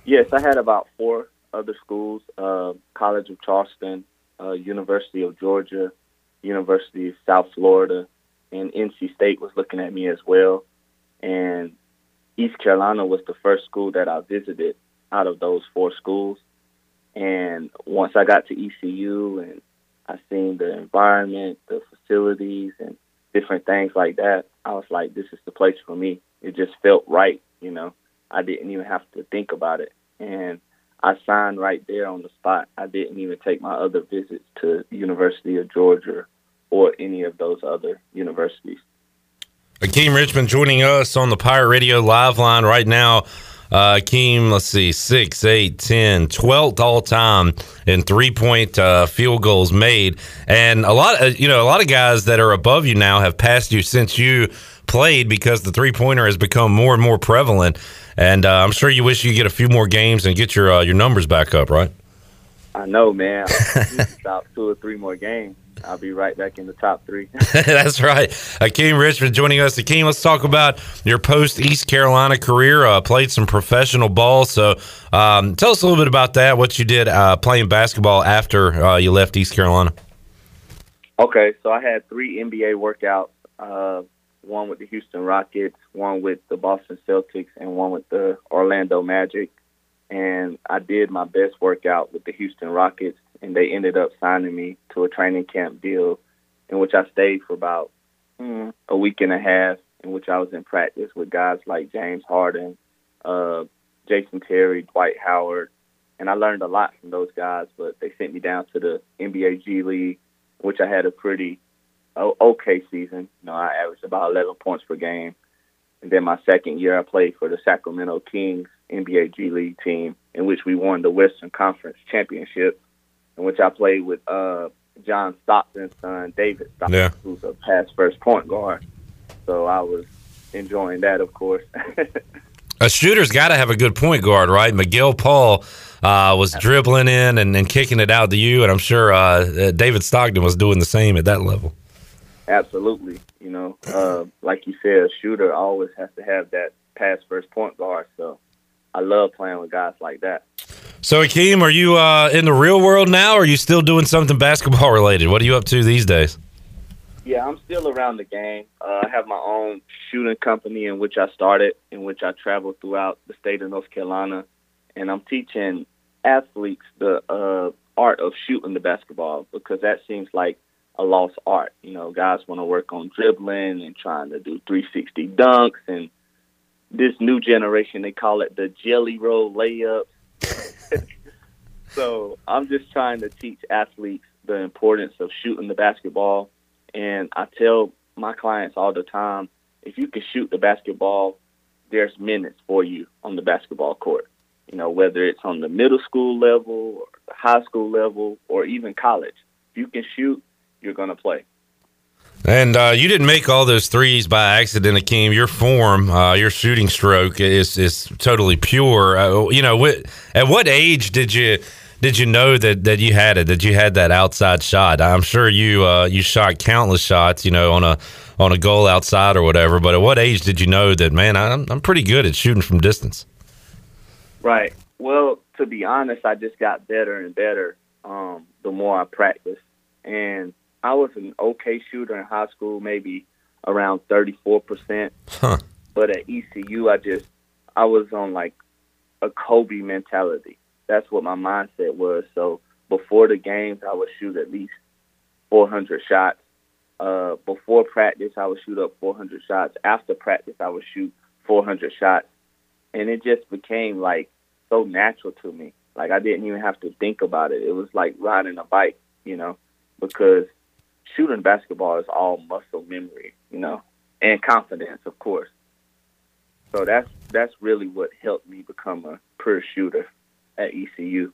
C: Yes, I had about four other schools uh, College of Charleston, uh, University of Georgia. University of South Florida, and NC State was looking at me as well. And East Carolina was the first school that I visited out of those four schools. And once I got to ECU and I seen the environment, the facilities, and different things like that, I was like, this is the place for me. It just felt right, you know. I didn't even have to think about it. And I signed right there on the spot. I didn't even take my other visits to University of Georgia or any of those other universities.
G: Akeem Richmond joining us on the Pirate Radio live line right now. Uh, Akeem, let's see, 6, 8, 10, 12th all time in three point uh, field goals made. And a lot of, you know, a lot of guys that are above you now have passed you since you played because the three pointer has become more and more prevalent. And uh, I'm sure you wish you get a few more games and get your uh, your numbers back up, right?
C: I know, man. About two or three more games. I'll be right back in the top three.
G: That's right. Akeem Richmond joining us. Akeem, let's talk about your post East Carolina career. Uh, played some professional ball. So um, tell us a little bit about that, what you did uh, playing basketball after uh, you left East Carolina.
C: Okay, so I had three NBA workouts uh, one with the Houston Rockets, one with the Boston Celtics, and one with the Orlando Magic. And I did my best workout with the Houston Rockets and they ended up signing me to a training camp deal in which I stayed for about mm, a week and a half, in which I was in practice with guys like James Harden, uh, Jason Terry, Dwight Howard, and I learned a lot from those guys. But they sent me down to the NBA G League, which I had a pretty okay season. You know, I averaged about 11 points per game. And then my second year, I played for the Sacramento Kings NBA G League team, in which we won the Western Conference championship in which I played with uh, John Stockton's son, David Stockton,
G: Yeah.
C: who's a past first point guard. So I was enjoying that, of course.
G: A shooter's got to have a good point guard, right? Miguel Paul uh, was dribbling in and, and kicking it out to you, and I'm sure uh, David Stockton was doing the same at that level.
C: Absolutely. You know, uh, like you said, a shooter always has to have that pass first point guard. So I love playing with guys like that.
G: So, Akeem, are you uh, in the real world now, or are you still doing something basketball related? What are you up to these days?
C: Yeah, I'm still around the game. Uh, I have my own shooting company in which I started, in which I travel throughout the state of North Carolina, and I'm teaching athletes the uh, art of shooting the basketball because that seems like a lost art. You know, guys want to work on dribbling and trying to do 360 dunks, and this new generation they call it the jelly roll layup. so I'm just trying to teach athletes the importance of shooting the basketball. And I tell my clients all the time, if you can shoot the basketball, there's minutes for you on the basketball court. You know, whether it's on the middle school level or the high school level or even college. If you can shoot, you're going to play.
G: And uh, you didn't make all those threes by accident, Akeem. Your form, uh, your shooting stroke is is totally pure. Uh, you know, what, at what age did you did you know that, that you had it? That you had that outside shot? I'm sure you uh, you shot countless shots, you know, on a on a goal outside or whatever. But at what age did you know that, man, I'm I'm pretty good at shooting from distance?
C: Right. Well, to be honest, I just got better and better um, the more I practiced. And I was an okay shooter in high school, maybe around 34%.
G: Huh.
C: But at ECU, I just, I was on like a Kobe mentality. That's what my mindset was. So before the games, I would shoot at least 400 shots. Uh, before practice, I would shoot up 400 shots. After practice, I would shoot 400 shots. And it just became like so natural to me. Like I didn't even have to think about it. It was like riding a bike, you know, because shooting basketball is all muscle memory, you know, and confidence, of course. So that's that's really what helped me become a pure shooter at ECU.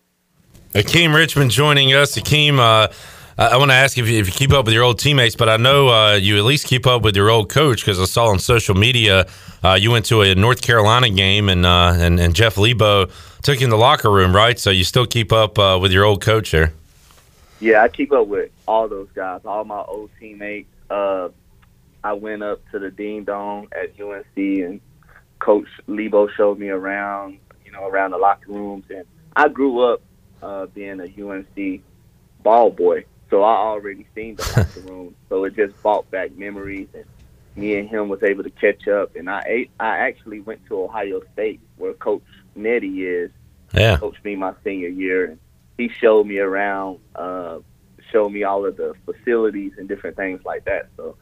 G: Akeem Richmond joining us. Akeem, uh, I, I want to ask if you, if you keep up with your old teammates, but I know uh, you at least keep up with your old coach because I saw on social media uh, you went to a North Carolina game and uh, and, and Jeff Lebo took you in the locker room, right? So you still keep up uh, with your old coach there.
C: Yeah, I keep up with all those guys, all my old teammates. Uh, I went up to the Dean Dome at UNC, and Coach Lebo showed me around, you know, around the locker rooms. And I grew up uh, being a UNC ball boy, so I already seen the locker room. So it just brought back memories, and me and him was able to catch up. And I ate, I actually went to Ohio State, where Coach Nettie is.
G: Yeah.
C: Coached me my senior year, and he showed me around, uh, showed me all of the facilities and different things like that. So,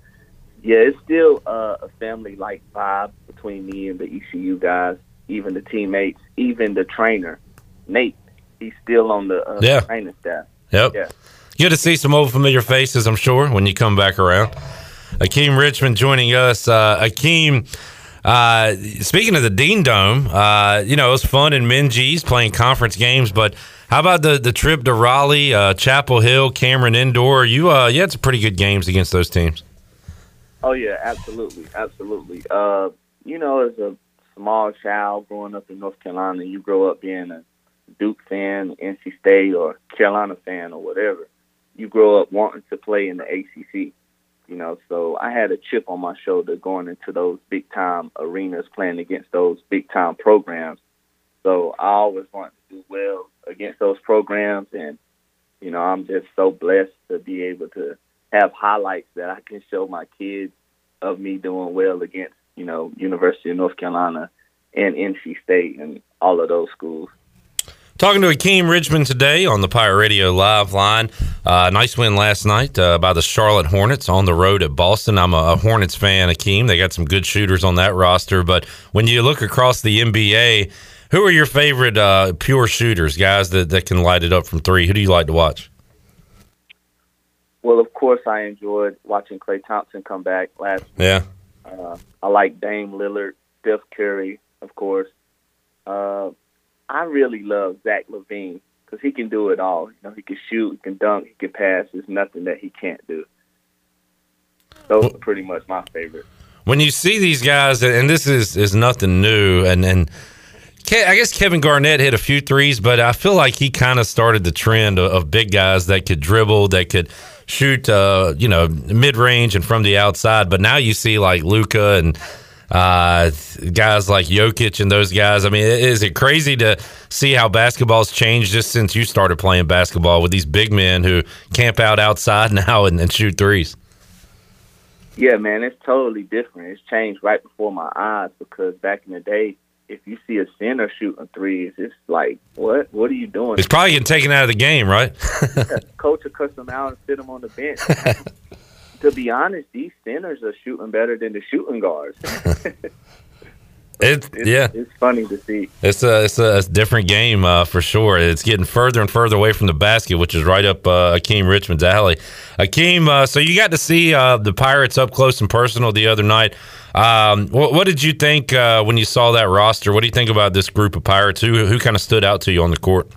C: yeah, it's still uh, a family-like vibe between me and the ECU guys, even the teammates, even the trainer, Nate. He's still on the uh,
G: Yeah.
C: training staff.
G: Yep.
C: Yeah.
G: Good to see some old familiar faces, I'm sure, when you come back around. Akeem Richmond joining us. Uh, Akeem, uh, speaking of the Dean Dome, uh, you know, it was fun in Minges playing conference games, but how about the, the trip to Raleigh, uh, Chapel Hill, Cameron Indoor? You, uh, you had some pretty good games against those teams.
C: Oh yeah, absolutely, absolutely. Uh, you know, as a small child growing up in North Carolina, you grow up being a Duke fan, NC State, or Carolina fan, or whatever. You grow up wanting to play in the ACC. You know, so I had a chip on my shoulder going into those big time arenas, playing against those big time programs. So I always wanted to do well against those programs, and you know, I'm just so blessed to be able to have highlights that I can show my kids of me doing well against, you know, University of North Carolina and NC State and all of those schools.
G: Talking to Akeem Richmond today on the Pirate Radio Live line. Uh, nice win last night uh, by the Charlotte Hornets on the road at Boston. I'm a, a Hornets fan, Akeem. They got some good shooters on that roster. But when you look across the NBA, who are your favorite uh, pure shooters, guys that, that can light it up from three? Who do you like to watch?
C: Well, of course, I enjoyed watching Klay Thompson come back last.
G: Yeah.
C: Uh, I like Dame Lillard, Steph Curry, of course. Uh, I really love Zach LaVine because he can do it all. You know, he can shoot, he can dunk, he can pass. There's nothing that he can't do. Those are pretty much my favorite.
G: when you see these guys, and this is is nothing new, and and I guess Kevin Garnett hit a few threes, but I feel like he kind of started the trend of, of big guys that could dribble, that could shoot, uh, you know, mid range and from the outside. But now you see like Luka and uh, guys like Jokic and those guys. I mean, is it crazy to see how basketball's changed just since you started playing basketball with these big men who camp out outside now and, and shoot threes?
C: Yeah, man, it's totally different. It's changed right before my eyes because back in the day, if you see a center shooting threes, it's like, what? What are you doing?
G: It's probably getting taken out of the game, right?
C: Coach will cuss them out and sit them on the bench. to be honest, these centers are shooting better than the shooting guards.
G: It,
C: It's,
G: yeah.
C: it's funny to see.
G: It's a it's a, it's a different game uh, for sure. It's getting further and further away from the basket, which is right up uh, Akeem Richmond's alley. Akeem, uh, so you got to see uh, the Pirates up close and personal the other night. Um, what, what did you think uh, when you saw that roster? What do you think about this group of Pirates? Who who kind of stood out to you on the court?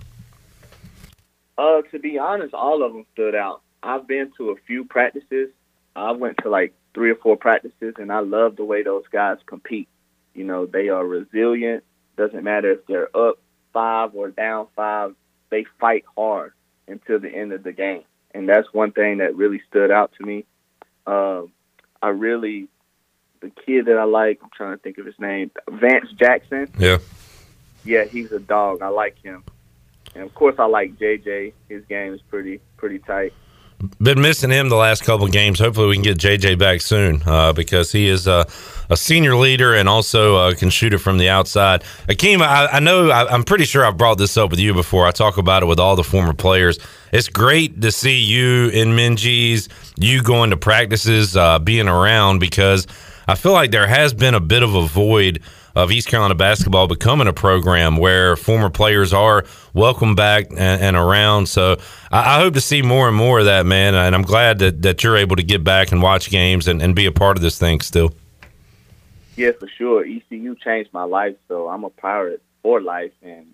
C: Uh, to be honest, all of them stood out. I've been to a few practices. I went to like three or four practices, and I love the way those guys compete. You know, they are resilient. Doesn't matter if they're up five or down five. They fight hard until the end of the game, and that's one thing that really stood out to me. Um, I really, the kid that I like, I'm trying to think of his name, Vance Jackson.
G: Yeah.
C: Yeah, he's a dog. I like him. And of course, I like JJ. His game is pretty pretty tight.
G: Been missing him the last couple of games. Hopefully, we can get JJ back soon uh, because he is uh, a senior leader and also uh, can shoot it from the outside. Akeem, I, I know I, I'm pretty sure I've brought this up with you before. I talk about it with all the former players. It's great to see you in Minges, you going to practices, uh, being around because I feel like there has been a bit of a void of East Carolina basketball becoming a program where former players are welcome back and, and around. So I, I hope to see more and more of that, man. And I'm glad that, that you're able to get back and watch games and, and be a part of this thing still.
C: Yeah, for sure. ECU changed my life, so I'm a pirate for life, and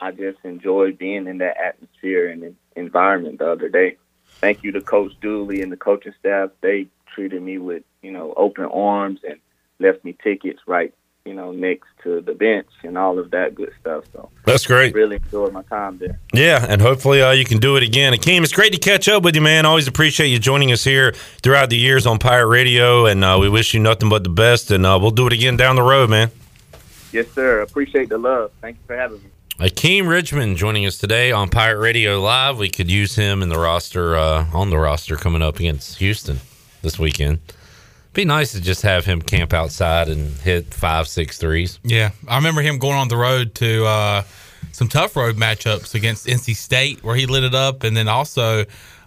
C: I just enjoy being in that atmosphere and environment the other day. Thank you to Coach Dooley and the coaching staff. They treated me with you know open arms and left me tickets right you know next to the bench and all of that good stuff. So
G: That's great.
C: really enjoyed my time there.
G: Yeah, and hopefully uh, you can do it again. Akeem, it's great to catch up with you, man. Always appreciate you joining us here throughout the years on Pirate Radio, and uh, we wish you nothing but the best, and uh, we'll do it again down the road, man.
C: Yes, sir. Appreciate the love. Thank you for having me.
G: Akeem Richmond joining us today on Pirate Radio Live. We could use him in the roster, uh, on the roster coming up against Houston this weekend. Be nice to just have him camp outside and hit five, six threes.
E: Yeah, I remember him going on the road to uh, some tough road matchups against NC State, where he lit it up, and then also,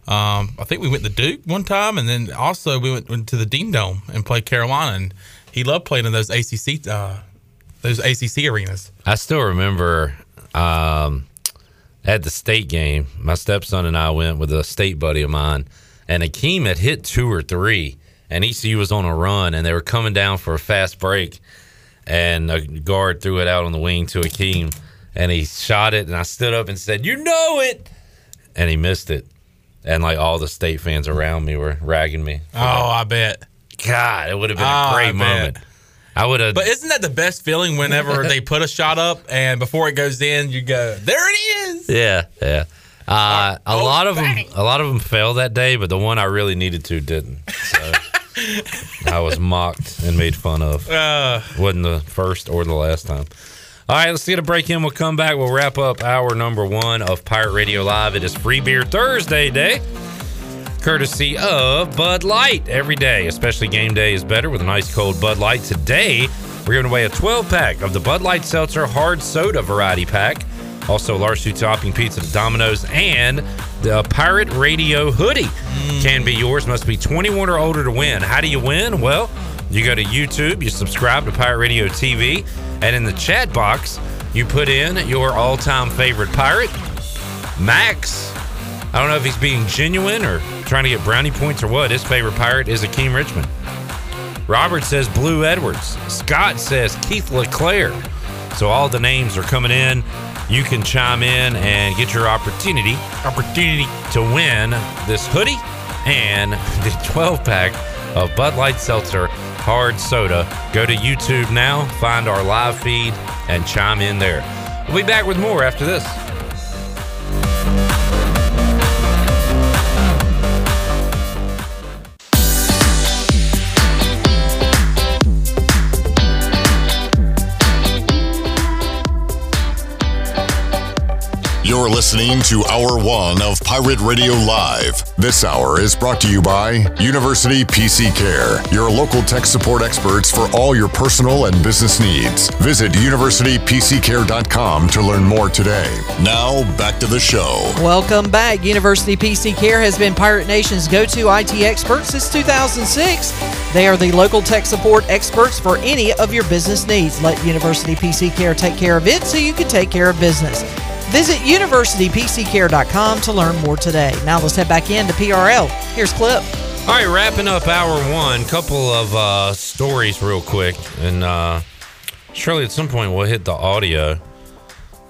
E: um, I think we went to Duke one time, and then also we went, went to the Dean Dome and played Carolina, and he loved playing in those ACC uh, those ACC arenas.
G: I still remember um, at the state game, my stepson and I went with a state buddy of mine, and Akeem had hit two or three, and ECU was on a run, and they were coming down for a fast break, and a guard threw it out on the wing to Akeem, and he shot it, and I stood up and said, "You know it," and he missed it, and like all the state fans around me were ragging me.
E: Oh, I bet.
G: God, it would have been
E: Oh,
G: a
E: I
G: great
E: bet.
G: moment. I would have.
E: But isn't that the best feeling whenever they put a shot up and before it goes in, you go, "There it is."
G: Yeah, yeah. Uh, a lot of them, a lot of them failed that day, but the one I really needed to didn't. So I was mocked and made fun of.
E: Uh,
G: wasn't the first or the last time. All right, let's get a break in. We'll come back. We'll wrap up hour number one of Pirate Radio Live. It is Free Beer Thursday day, courtesy of Bud Light. Every day, especially game day, is better with a nice cold Bud Light. Today, we're giving away a 12 pack of the Bud Light Seltzer Hard Soda Variety Pack. Also, large topping pizza to Domino's and the Pirate Radio hoodie can be yours. Must be 21 or older to win. How do you win? Well, you go to YouTube, you subscribe to Pirate Radio TV, and in the chat box, you put in your all time favorite pirate, Max. I don't know if he's being genuine or trying to get brownie points or what. His favorite pirate is Akeem Richmond. Robert says Blue Edwards. Scott says Keith LeClair. So all the names are coming in. You can chime in and get your opportunity opportunity to win this hoodie and the 12 pack of Bud Light Seltzer hard soda. Go to YouTube now, find our live feed, and chime in there. We'll be back with more after this.
B: You're listening to Hour One of Pirate Radio Live. This hour is brought to you by University PC Care, your local tech support experts for all your personal and business needs. Visit universitypccare.com to learn more today. Now, back to the show.
I: Welcome back. University PC Care has been Pirate Nation's go to IT expert since 2006. They are the local tech support experts for any of your business needs. Let University PC Care take care of it so you can take care of business. Visit universitypccare.com to learn more today. Now let's head back into PRL. Here's Clip.
G: All right, wrapping up hour one. Couple of uh, stories real quick, and uh, surely at some point we'll hit the audio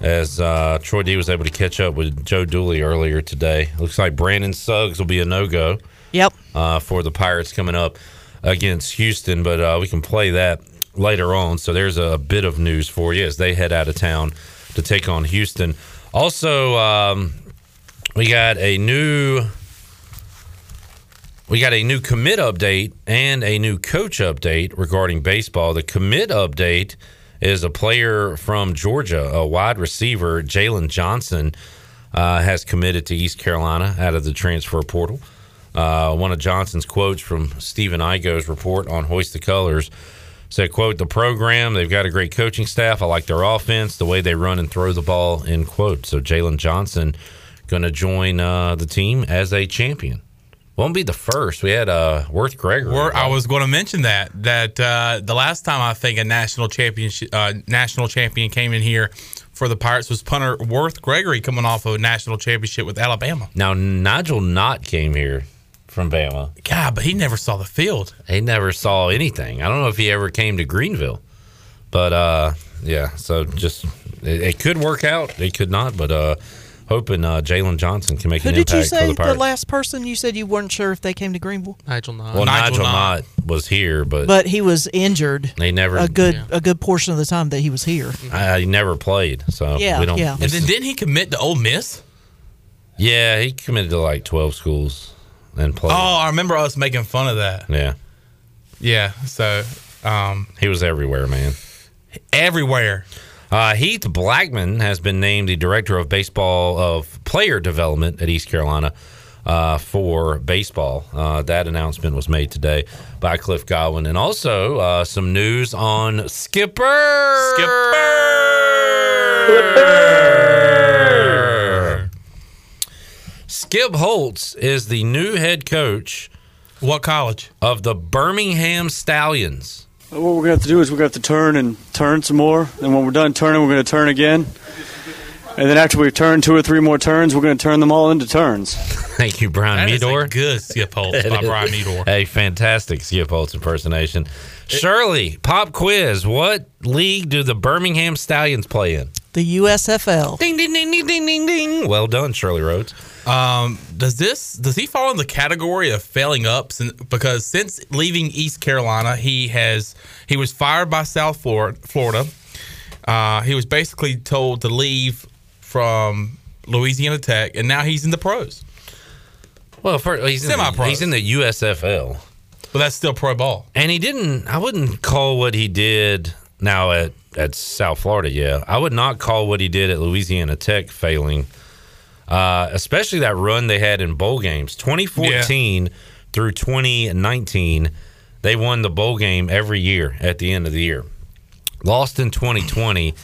G: as uh, Troy D was able to catch up with Joe Dooley earlier today. Looks like Brandon Suggs will be a no go.
I: Yep.
G: Uh, for the Pirates coming up against Houston, but uh, we can play that later on. So there's a bit of news for you as they head out of town to take on Houston. Also, um, we got a new we got a new commit update and a new coach update regarding baseball. The commit update is a player from Georgia, a wide receiver, Jalen Johnson, uh, has committed to East Carolina out of the transfer portal. Uh, one of Johnson's quotes from Stephen Igo's report on Hoist the Colors said, quote, the program, they've got a great coaching staff. I like their offense, the way they run and throw the ball, end quote. So Jalen Johnson going to join uh, the team as a champion. Won't be the first. We had uh, Worth Gregory.
E: I was going to mention that that uh, the last time I think a national championship uh, national champion came in here for the Pirates was punter Worth Gregory coming off of a national championship with Alabama.
G: Now Nigel Knott came here from Bama.
E: God, but he never saw the field.
G: He never saw anything. I don't know if he ever came to Greenville, but uh, yeah. So just it, it could work out. It could not, but uh, hoping uh, Jalen Johnson can make
I: Who
G: an
I: did you
G: impact for
I: say
G: the
I: the,
G: Pirates.
I: last person you said you weren't sure if they came to Greenville?
F: Nigel Knott.
G: well, Nigel,
E: Nigel
G: Knott was here, but,
I: But he was injured
G: they never
I: a good a good portion of the time that he was here.
G: I, he never played, so
I: Yeah,
G: we don't.
I: yeah.
E: And then didn't he commit to Ole Miss?
G: yeah, he committed to like twelve schools and played.
E: Oh, I remember us making fun of that.
G: Yeah,
E: Yeah, so um,
G: he was everywhere, man.
E: everywhere.
G: Uh, Heath Blackman has been named the director of baseball of player development at East Carolina uh, for baseball. Uh, that announcement was made today by Cliff Godwin, and also uh, some news on Skipper. Skipper. Skip Holtz is the new head coach
E: What college?
G: of the Birmingham Stallions.
K: What we're gonna have to do is we're gonna have to turn and turn some more. And when we're done turning, we're gonna turn again. And then after we've turned two or three more turns, we're gonna turn them all into turns.
G: Thank you, Brian
E: That is
G: Meador.
E: a good skip Holtz by Brian Meador.
G: A fantastic Skip Holtz impersonation. Shirley, pop quiz. What league do the Birmingham Stallions play in?
I: The USFL.
G: Ding, ding, ding, ding, ding, ding, ding. Well done, Shirley Rhodes.
E: Um, does this does he fall in the category of failing up? Since, because since leaving East Carolina, he has he was fired by South Florida. Uh, he was basically told to leave from Louisiana Tech, and now he's in the pros.
G: Well, for, he's, in the,
E: Semi-pros.
G: he's in the USFL.
E: But that's still pro ball.
G: And he didn't, I wouldn't call what he did now at, at South Florida, yeah. I would not call what he did at Louisiana Tech failing, uh, especially that run they had in bowl games. 2014 through 2019, they won the bowl game every year at the end of the year. Lost in 2020.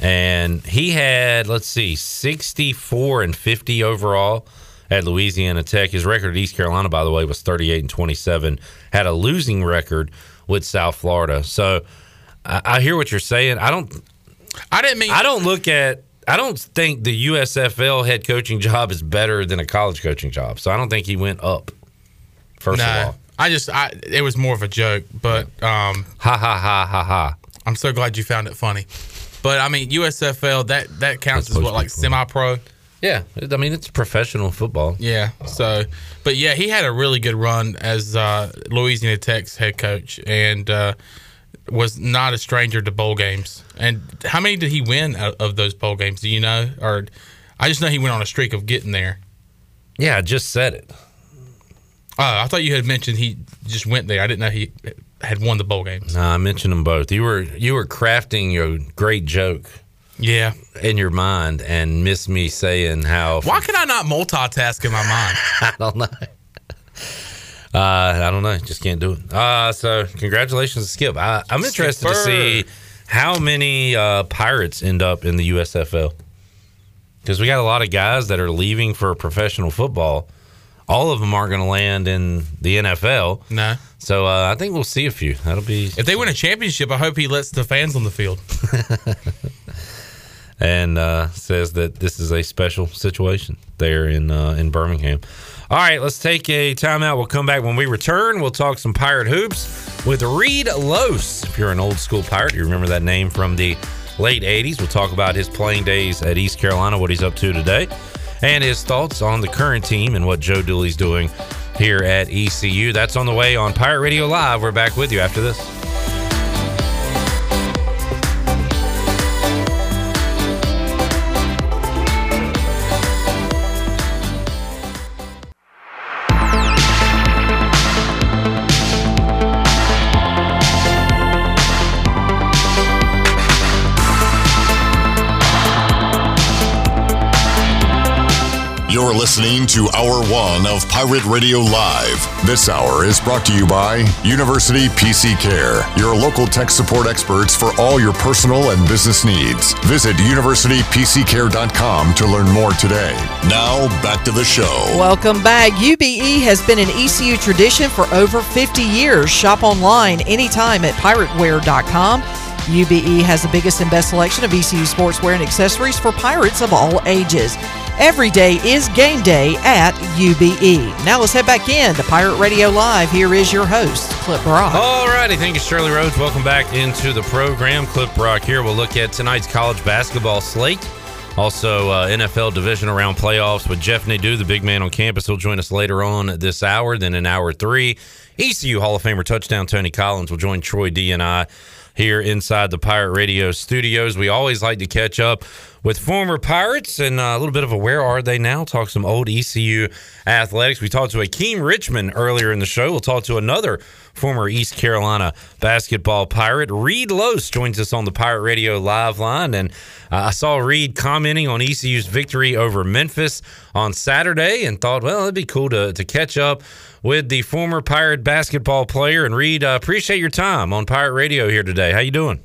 G: And he had, let's see, 64 and 50 overall at Louisiana Tech. His record at East Carolina, by the way, was 38 and 27. Had a losing record with South Florida. So I, I hear what you're saying. I don't.
E: I didn't mean.
G: I don't look at. I don't think the USFL head coaching job is better than a college coaching job. So I don't think he went up. First
E: Nah,
G: of all,
E: I just I it was more of a joke, but um,
G: ha ha ha ha ha.
E: I'm so glad you found it funny. But I mean, USFL that that counts as what like semi-pro.
G: Yeah, I mean it's professional football.
E: Yeah. So, but yeah, he had a really good run as uh, Louisiana Tech's head coach, and uh, was not a stranger to bowl games. And how many did he win out of those bowl games? Do you know? Or I just know he went on a streak of getting there.
G: Yeah, I just said it.
E: Oh, I thought you had mentioned he just went there. I didn't know he had won the bowl games.
G: Nah, I mentioned them both. You were you were crafting your great joke.
E: Yeah.
G: In your mind and miss me saying how
E: Why can I not multitask in my mind?
G: I don't know. Uh, I don't know. Just can't do it. Uh, so congratulations, Skip. I, I'm interested to see how many uh, pirates end up in the USFL because we got a lot of guys that are leaving for professional football. All of them aren't going to land in the NFL.
E: No.
G: So uh, I think we'll see a few. That'll be
E: If they win a championship, I hope he lets the fans on the field.
G: and uh, says that this is a special situation there in uh, in Birmingham. All right, let's take a timeout. We'll come back when we return. We'll talk some pirate hoops with Reed Los. If you're an old school pirate, you remember that name from the late 80s. We'll talk about his playing days at East Carolina, what he's up to today, and his thoughts on the current team and what Joe Dooley's doing here at ECU. That's on the way on Pirate Radio Live. We're back with you after this.
B: Listening to Hour One of Pirate Radio Live. This hour is brought to you by University PC Care, your local tech support experts for all your personal and business needs. Visit universitypccare.com to learn more today. Now, back to the show.
I: Welcome back. UBE has been an ECU tradition for over 50 years. Shop online anytime at pirateware.com. UBE has the biggest and best selection of ECU sportswear and accessories for pirates of all ages. Every day is game day at UBE. Now let's head back in to Pirate Radio Live. Here is your host, Clip Brock.
G: All righty. Thank you, Shirley Rhodes. Welcome back into the program. Clip Brock here. We'll look at tonight's college basketball slate. Also, uh, NFL division around playoffs with Jeff Nadeau, the big man on campus. He'll join us later on this hour. Then in hour three, ECU Hall of Famer touchdown Tony Collins will join Troy D and I here inside the Pirate Radio studios. We always like to catch up with former Pirates and uh, a little bit of a where are they now? Talk some old ECU athletics. We talked to Akeem Richmond earlier in the show. We'll talk to another former East Carolina basketball Pirate. Reed Los joins us on the Pirate Radio live line. And uh, I saw Reed commenting on ECU's victory over Memphis on Saturday and thought, well, it'd be cool to, to catch up with the former Pirate basketball player. And Reed, uh, appreciate your time on Pirate Radio here today. How you doing?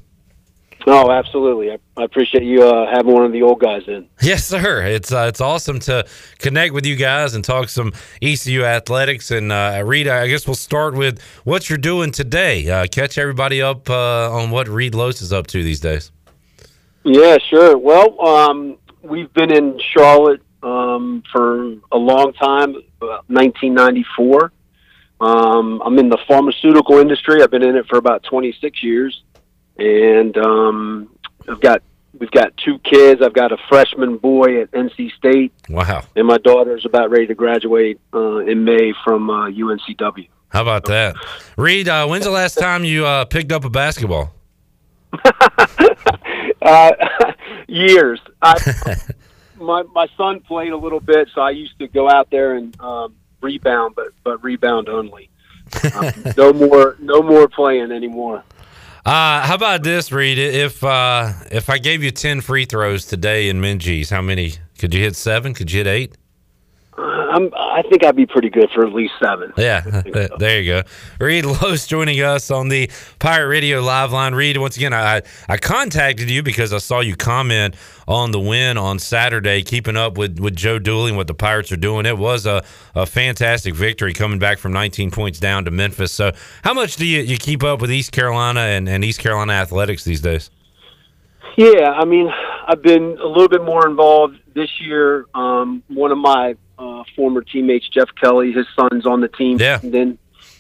L: Oh, absolutely. I, I appreciate you uh, having one of the old guys in.
G: Yes, sir. It's uh, it's awesome to connect with you guys and talk some ECU athletics. And uh, Reed, I guess we'll start with what you're doing today. Uh, catch everybody up uh, on what Reed Los is up to these days.
L: Yeah, sure. Well, um, we've been in Charlotte um, for a long time, 1994. Um, I'm in the pharmaceutical industry. I've been in it for about 26 years, and um, I've got we've got two kids. I've got a freshman boy at NC State.
G: Wow!
L: And my daughter's about ready to graduate uh, in May from uh, UNCW.
G: How about that, Reed? Uh, when's the last time you uh, picked up a basketball?
L: uh, years. I, my my son played a little bit, so I used to go out there and um, rebound, but but rebound only. Um, no more no more playing anymore.
G: Uh, how about this, Reed? If uh, if I gave you ten free throws today in Minges, how many could you hit? Seven? Could you hit eight?
L: Uh, I'm, I think I'd be pretty good for at least seven.
G: Yeah, so. there you go. Reed Los joining us on the Pirate Radio live line. Reed, once again, I I contacted you because I saw you comment on the win on Saturday, keeping up with, with Joe Dooley and what the Pirates are doing. It was a, a fantastic victory coming back from 19 points down to Memphis. So, how much do you, you keep up with East Carolina and, and East Carolina athletics these days?
L: Yeah, I mean, I've been a little bit more involved this year. Um, one of my uh, former teammates, Jeff Kelly, his son's on the team.
G: Yeah.
L: And then,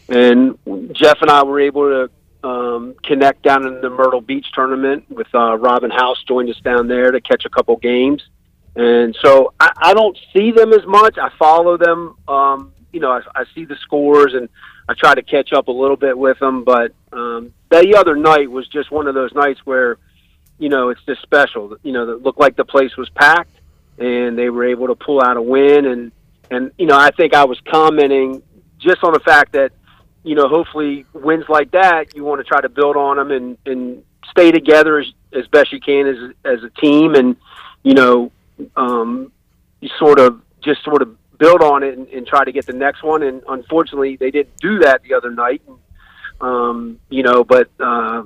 L: and Jeff and I were able to um, connect down in the Myrtle Beach tournament with uh, Robin House joined us down there to catch a couple games, and so I, I don't see them as much. I follow them. Um, you know, I, I see the scores and I try to catch up a little bit with them. But um, the other night was just one of those nights where, you know, it's just special. You know, it looked like the place was packed, and they were able to pull out a win. And and you know, I think I was commenting just on the fact that, you know, hopefully wins like that, you want to try to build on them and and stay together as as best you can as as a team, and you know, um, you sort of just sort of build on it and, and try to get the next one. And unfortunately, they didn't do that the other night. Um, you know, but uh,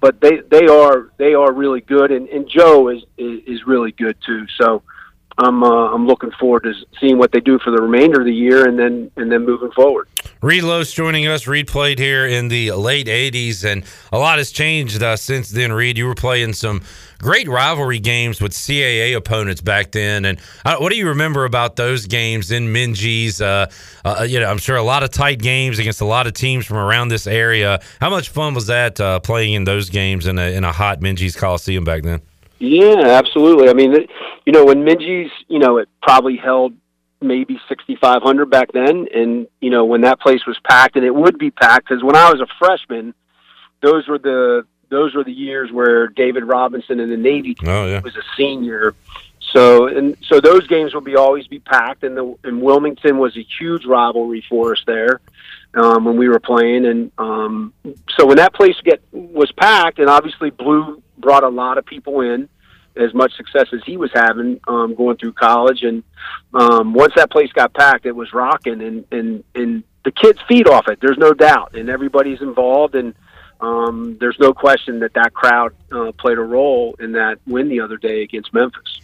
L: but they they are they are really good, and, and Joe is, is is really good too. So I'm uh, I'm looking forward to seeing what they do for the remainder of the year, and then and then moving forward.
G: Reed Los joining us. Reed played here in the late '80s, and a lot has changed uh, since then. Reed, you were playing some great rivalry games with CAA opponents back then. And uh, what do you remember about those games in Minges? Uh, uh, you know, I'm sure a lot of tight games against a lot of teams from around this area. How much fun was that uh, playing in those games in a, in a hot Minges Coliseum back then?
L: Yeah, absolutely. I mean, you know, when Minges, you know, it probably held maybe 6,500 back then. And, you know, when that place was packed, and it would be packed, because when I was a freshman, those were the those were the years where David Robinson in the Navy
G: oh, yeah.
L: was a senior. So and so those games will be always be packed, and the and Wilmington was a huge rivalry for us there um, when we were playing, and um, so when that place get was packed, and obviously Blue brought a lot of people in, as much success as he was having um, going through college, and um, once that place got packed, it was rocking, and and and the kids feed off it. There's no doubt, and everybody's involved, and um, there's no question that that crowd uh, played a role in that win the other day against Memphis.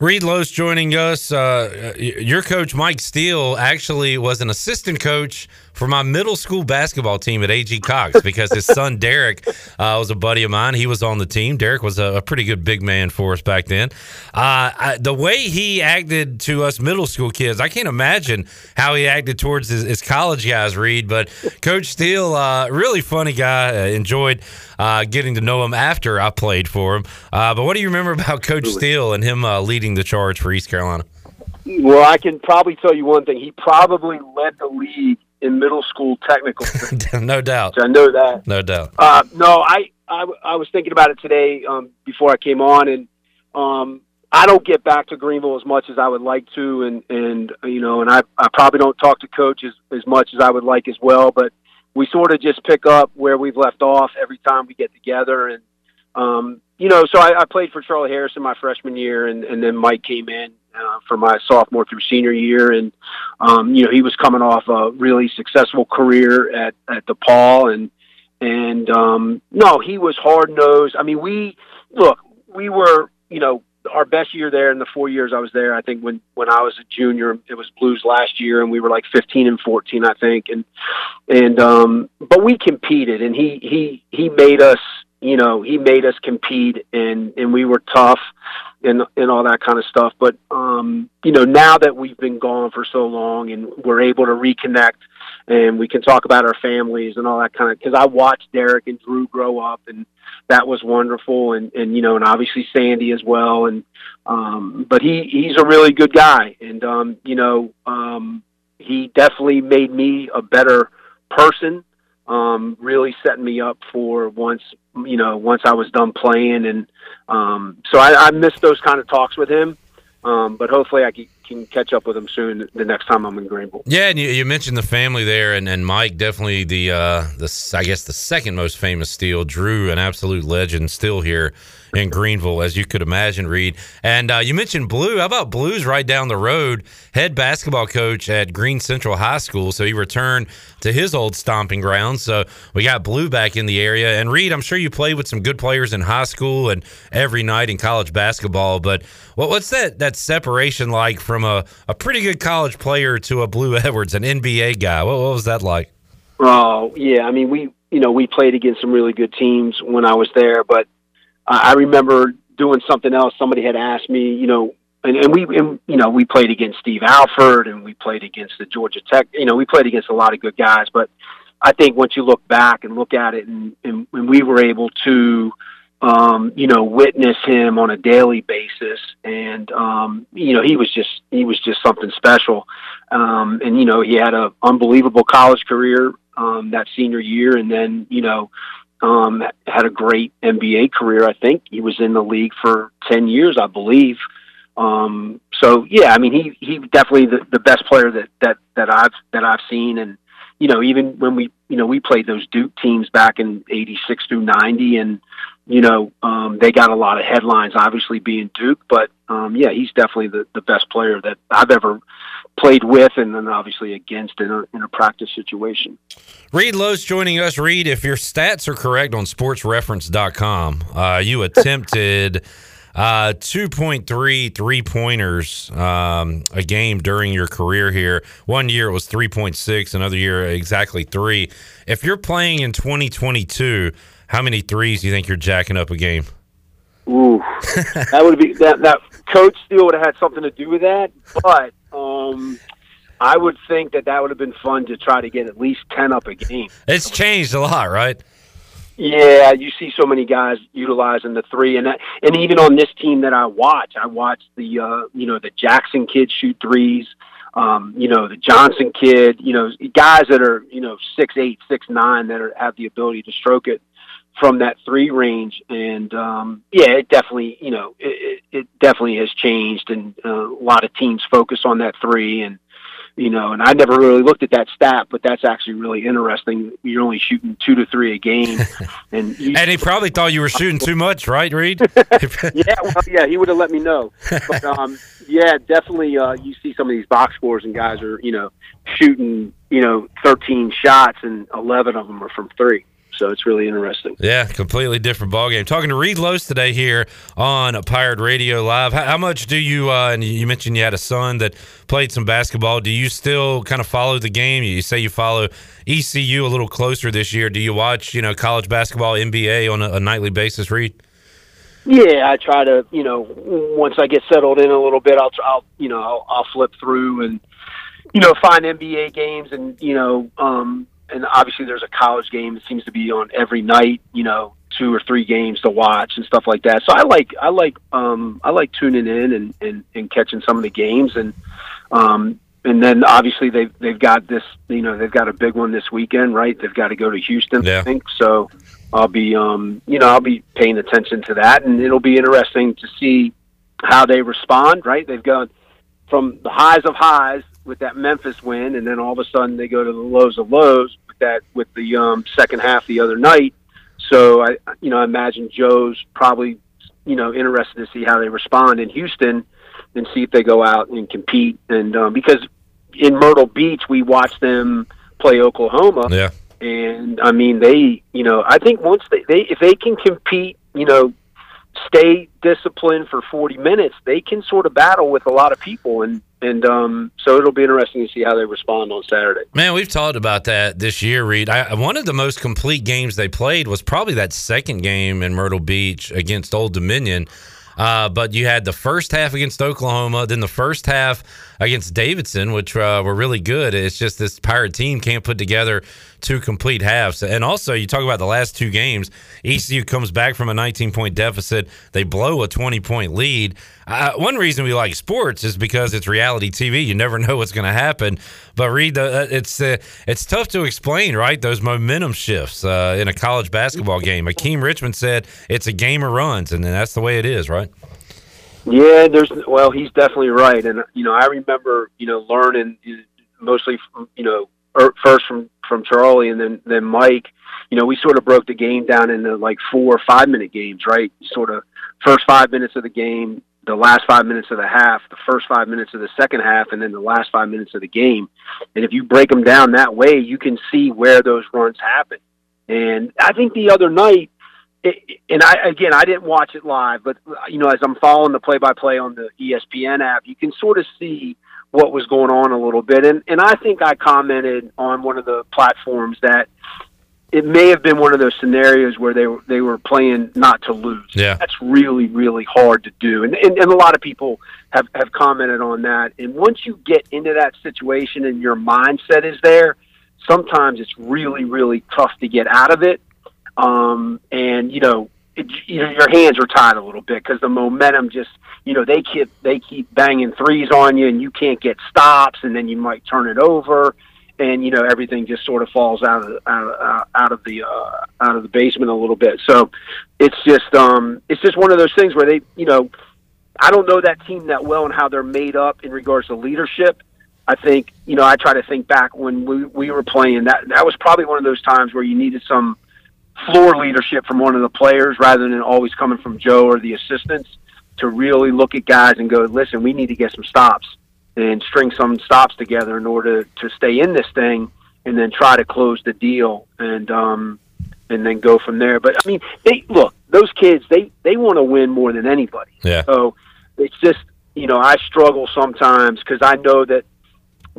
G: Reed Los joining us. Uh, your coach, Mike Steele, actually was an assistant coach for my middle school basketball team at AG Cox because his son Derek uh, was a buddy of mine. He was on the team. Derek was a, a pretty good big man for us back then. Uh, I, the way he acted to us middle school kids, I can't imagine how he acted towards his, his college guys, Reed. But Coach Steele, uh, really funny guy. Uh, enjoyed uh, getting to know him after I played for him. Uh, but what do you remember about Coach Steele and him leading the charge for East Carolina?
L: Well, I can probably tell you one thing. He probably led the league in middle school technical.
G: no doubt.
L: I know that.
G: No doubt.
L: Uh, no, I, I I was thinking about it today um, before I came on, and um, I don't get back to Greenville as much as I would like to, and and you know, and I I probably don't talk to coach as, as much as I would like as well, but we sort of just pick up where we've left off every time we get together, and um, you know, so I, I played for Charlie Harrison my freshman year, and and then Mike came in uh, for my sophomore through senior year, and um, you know he was coming off a really successful career at at DePaul, and and um, no, he was hard nosed. I mean, we look, we were you know our best year there in the four years I was there. I think when when I was a junior, it was Blues last year, and we were like fifteen and fourteen, I think, and and um, but we competed, and he he he made us you know, he made us compete and, and we were tough and, and all that kind of stuff. But, um, you know, now that we've been gone for so long and we're able to reconnect and we can talk about our families and all that kind of, cause I watched Derek and Drew grow up and that was wonderful. And, and, you know, and obviously Sandy as well. And, um, but he, he's a really good guy. And, um, you know, um, he definitely made me a better person um, really setting me up for once you know once I was done playing, and um, so I, I missed those kind of talks with him. Um, but hopefully, I can, catch up with him soon the next time I'm in Greenville.
G: Yeah, and you, you mentioned the family there, and, and Mike definitely the uh, the I guess the second most famous Steele. Drew, an absolute legend, still here in Greenville, as you could imagine, Reed. And uh, you mentioned Blue. How about Blue's right down the road, head basketball coach at Greene Central High School. So he returned to his old stomping grounds. So we got Blue back in the area. And Reed, I'm sure you played with some good players in high school and every night in college basketball. But what, what's that that separation like from a, a pretty good college player to a Blue Edwards, an NBA guy? What, what was that like?
L: Oh yeah, I mean we you know we played against some really good teams when I was there, but I remember doing something else. Somebody had asked me, you know, and, and we, and, you know, we played against Steve Alford and we played against the Georgia Tech. You know, we played against a lot of good guys, but I think once you look back and look at it, and, and, and we were able to, um, you know, witness him on a daily basis, and um, you know, he was just he was just something special, um, and you know, he had an unbelievable college career um, that senior year, and then you know. Um, had a great NBA career. I think he was in the league for ten years, I believe. Um, so yeah, I mean, he he definitely the, the best player that that that I've that I've seen, and you know, even when we you know we played those Duke teams back in '86 through '90, and you know, um, they got a lot of headlines, obviously being Duke, but um, yeah, he's definitely the the best player that I've ever played with, and then obviously against in a in a practice situation.
G: Reed Lowe's joining us. Reed, if your stats are correct on sportsreference.com, uh, you attempted uh, 2.3 three pointers um, a game during your career here. One year it was 3.6, another year exactly three. If you're playing in 2022, how many threes do you think you're jacking up a game?
L: Ooh, that would be that. That coach still would have had something to do with that, but um, I would think that that would have been fun to try to get at least ten up a game.
G: It's changed a lot, right?
L: Yeah, you see so many guys utilizing the three, and that, and even on this team that I watch, I watch the uh, you know the Jackson kid shoot threes, um, you know the Johnson kid, you know guys that are you know six eight, six nine that are, have the ability to stroke it from that three range, and um, yeah, it definitely you know it, it definitely has changed, and uh, a lot of teams focus on that three, and you know, and I never really looked at that stat, but that's actually really interesting. You're only shooting two to three a game, and you,
G: And he probably thought you were shooting too much, right, Reed?
L: yeah, well, yeah, he would have let me know. But um, yeah, definitely, uh, you see some of these box scores, and guys are you know shooting you know 13 shots, and 11 of them are from three. So it's really interesting.
G: Yeah, completely different ballgame. Talking to Reed Lowe's today here on Pirate Radio Live. How, how much do you, uh, and you mentioned you had a son that played some basketball. Do you still kind of follow the game? You say you follow ECU a little closer this year. Do you watch, you know, college basketball, NBA on a, a nightly basis, Reed?
L: Yeah, I try to, you know, once I get settled in a little bit, I'll, I'll you know, I'll, I'll flip through and, you know, find NBA games and, you know, um, and obviously there's a college game that seems to be on every night, you know, two or three games to watch and stuff like that. So I like, I like, um, I like tuning in and, and, and catching some of the games and, um, and then obviously they've they've got this you know they've got a big one this weekend right they've got to go to Houston
G: Yeah.
L: I think so I'll be um you know I'll be paying attention to that and it'll be interesting to see how they respond right they've gone from the highs of highs with that Memphis win and then all of a sudden they go to the lows of lows with that with the um second half the other night so I you know I imagine Joe's probably you know interested to see how they respond in Houston and see if they go out and compete. And um, because in Myrtle Beach, we watched them play Oklahoma.
G: Yeah.
L: And I mean, they, you know, I think once they, they if they can compete, you know, stay disciplined for 40 minutes, they can sort of battle with a lot of people. And, and um, so it'll be interesting to see how they respond on Saturday.
G: Man, we've talked about that this year, Reed. I, one of the most complete games they played was probably that second game in Myrtle Beach against Old Dominion. Uh, but you had the first half against Oklahoma, then the first half against Davidson, which uh, were really good. It's just this Pirate team can't put together two complete halves. And also, you talk about the last two games. ECU comes back from a 19 point deficit. They blow a 20 point lead. Uh, one reason we like sports is because it's reality TV. You never know what's going to happen. But Reed, uh, it's uh, it's tough to explain, right? Those momentum shifts uh, in a college basketball game. Akeem Richmond said it's a game of runs, and that's the way it is, right?
L: Yeah, there's well, he's definitely right, and you know, I remember you know learning mostly from, you know er, first from from Charlie and then then Mike. You know, we sort of broke the game down into like four or five minute games, right? Sort of first five minutes of the game, the last five minutes of the half, the first five minutes of the second half, and then the last five minutes of the game. And if you break them down that way, you can see where those runs happen. And I think the other night, it, and I again I didn't watch it live, but you know as I'm following the play-by-play on the ESPN app, you can sort of see what was going on a little bit. And and I think I commented on one of the platforms that it may have been one of those scenarios where they were they were playing not to lose.
G: Yeah.
L: That's really really hard to do, and and, and a lot of people have have commented on that. And once you get into that situation and your mindset is there, sometimes it's really, really tough to get out of it. Um, and you know, it, you know, your hands are tied a little bit because the momentum just, you know, they keep they keep banging threes on you, and you can't get stops, and then you might turn it over, and you know everything just sort of falls out of out of, out of the uh, out of the basement a little bit. So it's just um, it's just one of those things where they, you know, I don't know that team that well and how they're made up in regards to leadership. I think you know I try to think back when we we were playing that that was probably one of those times where you needed some floor leadership from one of the players rather than always coming from Joe or the assistants to really look at guys and go, listen, we need to get some stops and string some stops together in order to stay in this thing and then try to close the deal and um and then go from there. But I mean, they look, those kids, they they want to win more than anybody.
G: Yeah.
L: So it's just, you know, I struggle sometimes cuz I know that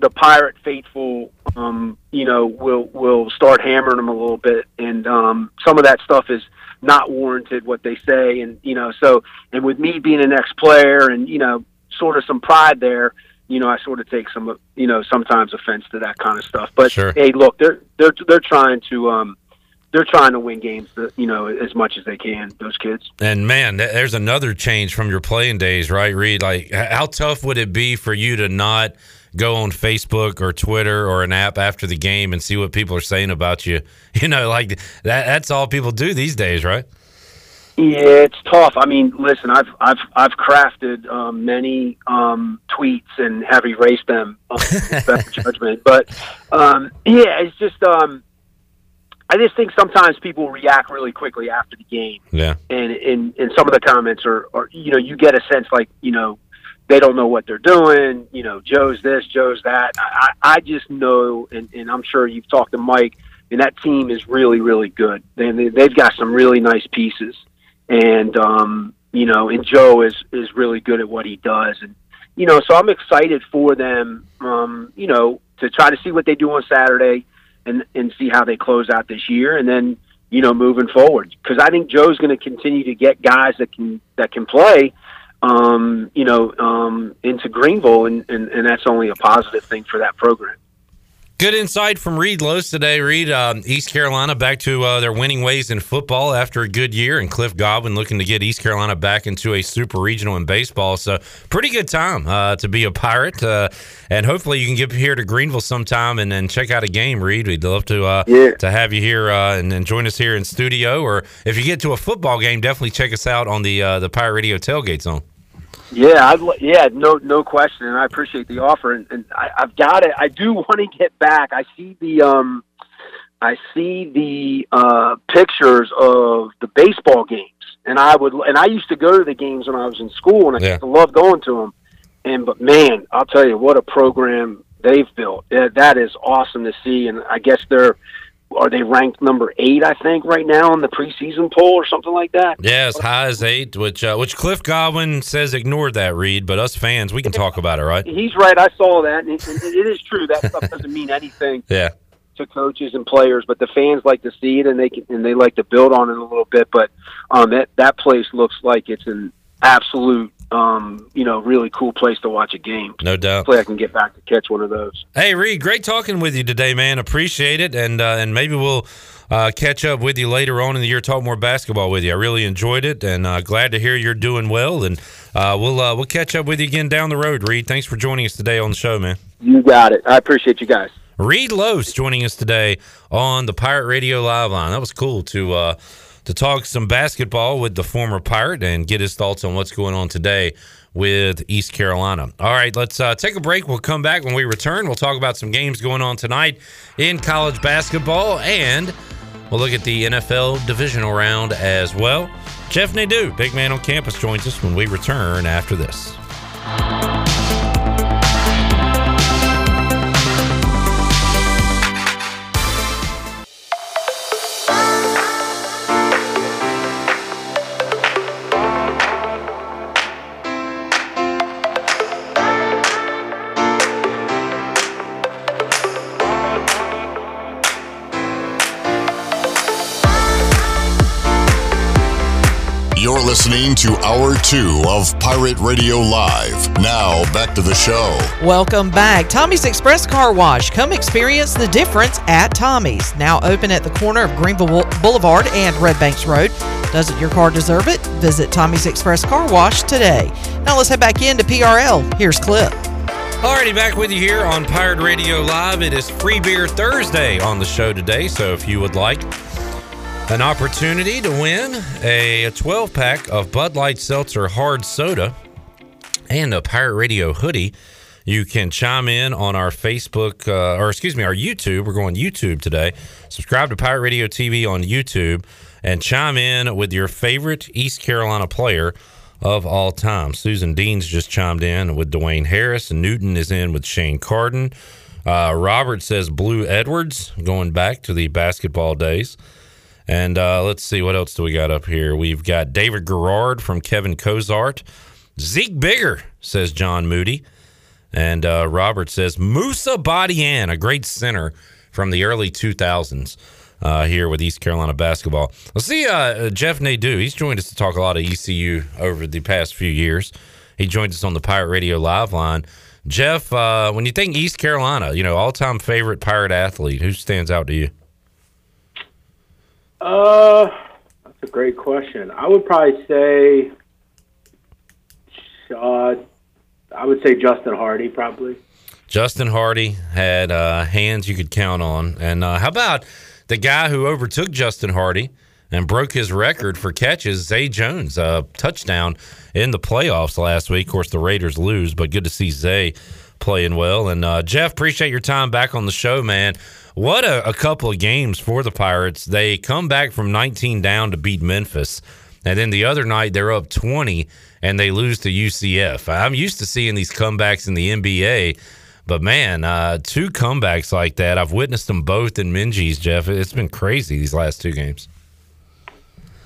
L: the pirate faithful um you know will will start hammering them a little bit and um some of that stuff is not warranted what they say and you know so and with me being an ex player and you know sort of some pride there you know I sort of take some you know sometimes offense to that kind of stuff but
G: Sure.
L: hey look they're they're they're trying to um they're trying to win games that you know as much as they can those kids
G: And man, there's another change from your playing days, right, Reed? Like, how tough would it be for you to not go on Facebook or Twitter or an app after the game and see what people are saying about you? You know, like that. That's all people do these days, right?
L: Yeah, it's tough. I mean, listen, I've I've I've crafted um, many um, tweets and have erased them um, judgment. But um, yeah, it's just um, I just think sometimes people react really quickly after the game,
G: Yeah.
L: and and, and some of the comments are, are you know you get a sense like you know they don't know what they're doing. You know, Joe's this, Joe's that. I, I just know, and, and I'm sure you've talked to Mike, and that team is really, really good. They they've got some really nice pieces, and um, you know, and Joe is is really good at what he does, and you know, so I'm excited for them. Um, you know, to try to see what they do on Saturday, and and see how they close out this year, and then you know, moving forward, because I think Joe's going to continue to get guys that can that can play um, you know, um, into Greenville, and, and, and that's only a positive thing for that program.
G: Good insight from Reed Los today. Reed, um, East Carolina back to uh, their winning ways in football after a good year, and Cliff Godwin looking to get East Carolina back into a super regional in baseball. So, pretty good time uh, to be a pirate, uh, and hopefully you can get here to Greenville sometime and then check out a game. Reed, we'd love to uh,
L: Yeah.
G: to have you here uh, and, and join us here in studio, or if you get to a football game, definitely check us out on the uh, the Pirate Radio tailgate zone.
L: Yeah, I'd, li- yeah, no, no question, and I appreciate the offer, and, and I, I've got it. I do want to get back. I see the, um, I see the uh, pictures of the baseball games, and I would, and I used to go to the games when I was in school, and I
G: Yeah.
L: used to love going to them. And but man, I'll tell you what a program they've built. Yeah, that is awesome to see, and I guess they're. Are they ranked number eight? I think right now in the preseason poll or something like that.
G: Yeah, as high as eight, which uh, which Cliff Godwin says ignored that Reed, but us fans we can talk about it, right?
L: He's right. I saw that, and it, and it is true. That stuff doesn't mean anything
G: Yeah.
L: to coaches and players, but the fans like to see it, and they can, and they like to build on it a little bit. But um, that that place looks like it's an absolute, um, you know, really cool place to watch a game.
G: No doubt.
L: Hopefully, I can get back to catch one of those.
G: Hey Reed, great talking with you today, man. Appreciate it, and uh, and maybe we'll uh, catch up with you later on in the year, talk more basketball with you. I really enjoyed it, and uh, glad to hear you're doing well. And uh, we'll uh, we'll catch up with you again down the road, Reed. Thanks for joining us today on the show, man.
L: You got it. I appreciate you guys.
G: Reed Los joining us today on the Pirate Radio Live line. That was cool to uh, to talk some basketball with the former Pirate and get his thoughts on what's going on today with East Carolina. All right, let's uh, take a break. We'll come back when we return. We'll talk about some games going on tonight in college basketball and we'll look at the NFL divisional round as well. Jeff Nadeau, big man on campus, joins us when we return after this.
B: To Hour 2 of Pirate Radio Live. Now, back to the show.
I: Welcome back. Tommy's Express Car Wash. Come experience the difference at Tommy's. Now open at the corner of Greenville Boulevard and Red Banks Road. Doesn't your car deserve it? Visit Tommy's Express Car Wash today. Now let's head back into PRL. Here's Clip.
G: Alrighty, back with you here on Pirate Radio Live. It is Free Beer Thursday on the show today, so if you would like an opportunity to win a 12 pack of Bud Light Seltzer Hard Soda and a Pirate Radio hoodie, you can chime in on our Facebook, uh, or excuse me, our YouTube. We're going YouTube today. Subscribe to Pirate Radio TV on YouTube and chime in with your favorite East Carolina player of all time. Susan Dean's just chimed in with Dwayne Harris, Newton is in with Shane Carden. Uh, Robert says Blue Edwards, going back to the basketball days. And uh, let's see, what else do we got up here? We've got David Garrard from Kevin Cozart. Zeke Bigger, says John Moody. And uh, Robert says Moussa Badiane, a great center from the early 2000s uh, here with East Carolina basketball. Let's see uh, Jeff Nadeau. He's joined us to talk a lot of ECU over the past few years. He joined us on the Pirate Radio Live line. Jeff, uh, when you think East Carolina, you know, all time favorite Pirate athlete, who stands out to you?
M: Uh, that's a great question. I would probably say, uh, I would say Justin Hardy, probably.
G: Justin Hardy had uh, hands you could count on. And uh, how about the guy who overtook Justin Hardy and broke his record for catches, Zay Jones, a touchdown in the playoffs last week. Of course, the Raiders lose, but good to see Zay playing well. And uh, Jeff, appreciate your time back on the show, man. What a, a, couple of games for the Pirates. They come back from 19 down to beat Memphis. And then the other night, they're up 20 and they lose to UCF. I'm used to seeing these comebacks in the NBA, but man, uh, two comebacks like that, I've witnessed them both in Minges, Jeff. It's been crazy these last two games.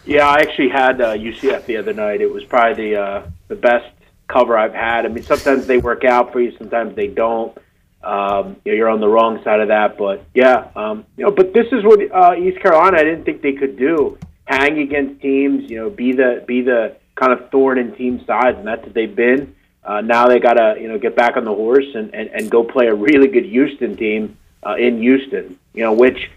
M: Yeah, I actually had uh, UCF the other night. It was probably the uh, the best cover I've had. I mean, sometimes they work out for you, sometimes they don't. Um, you know, you're on the wrong side of that, but yeah, um, you know, but this is what uh, East Carolina I didn't think they could do: hang against teams, you know, be the be the kind of thorn in team sides, and that's what they've been. Uh, now they got to you know get back on the horse and, and, and go play a really good Houston team uh, in Houston. You know, which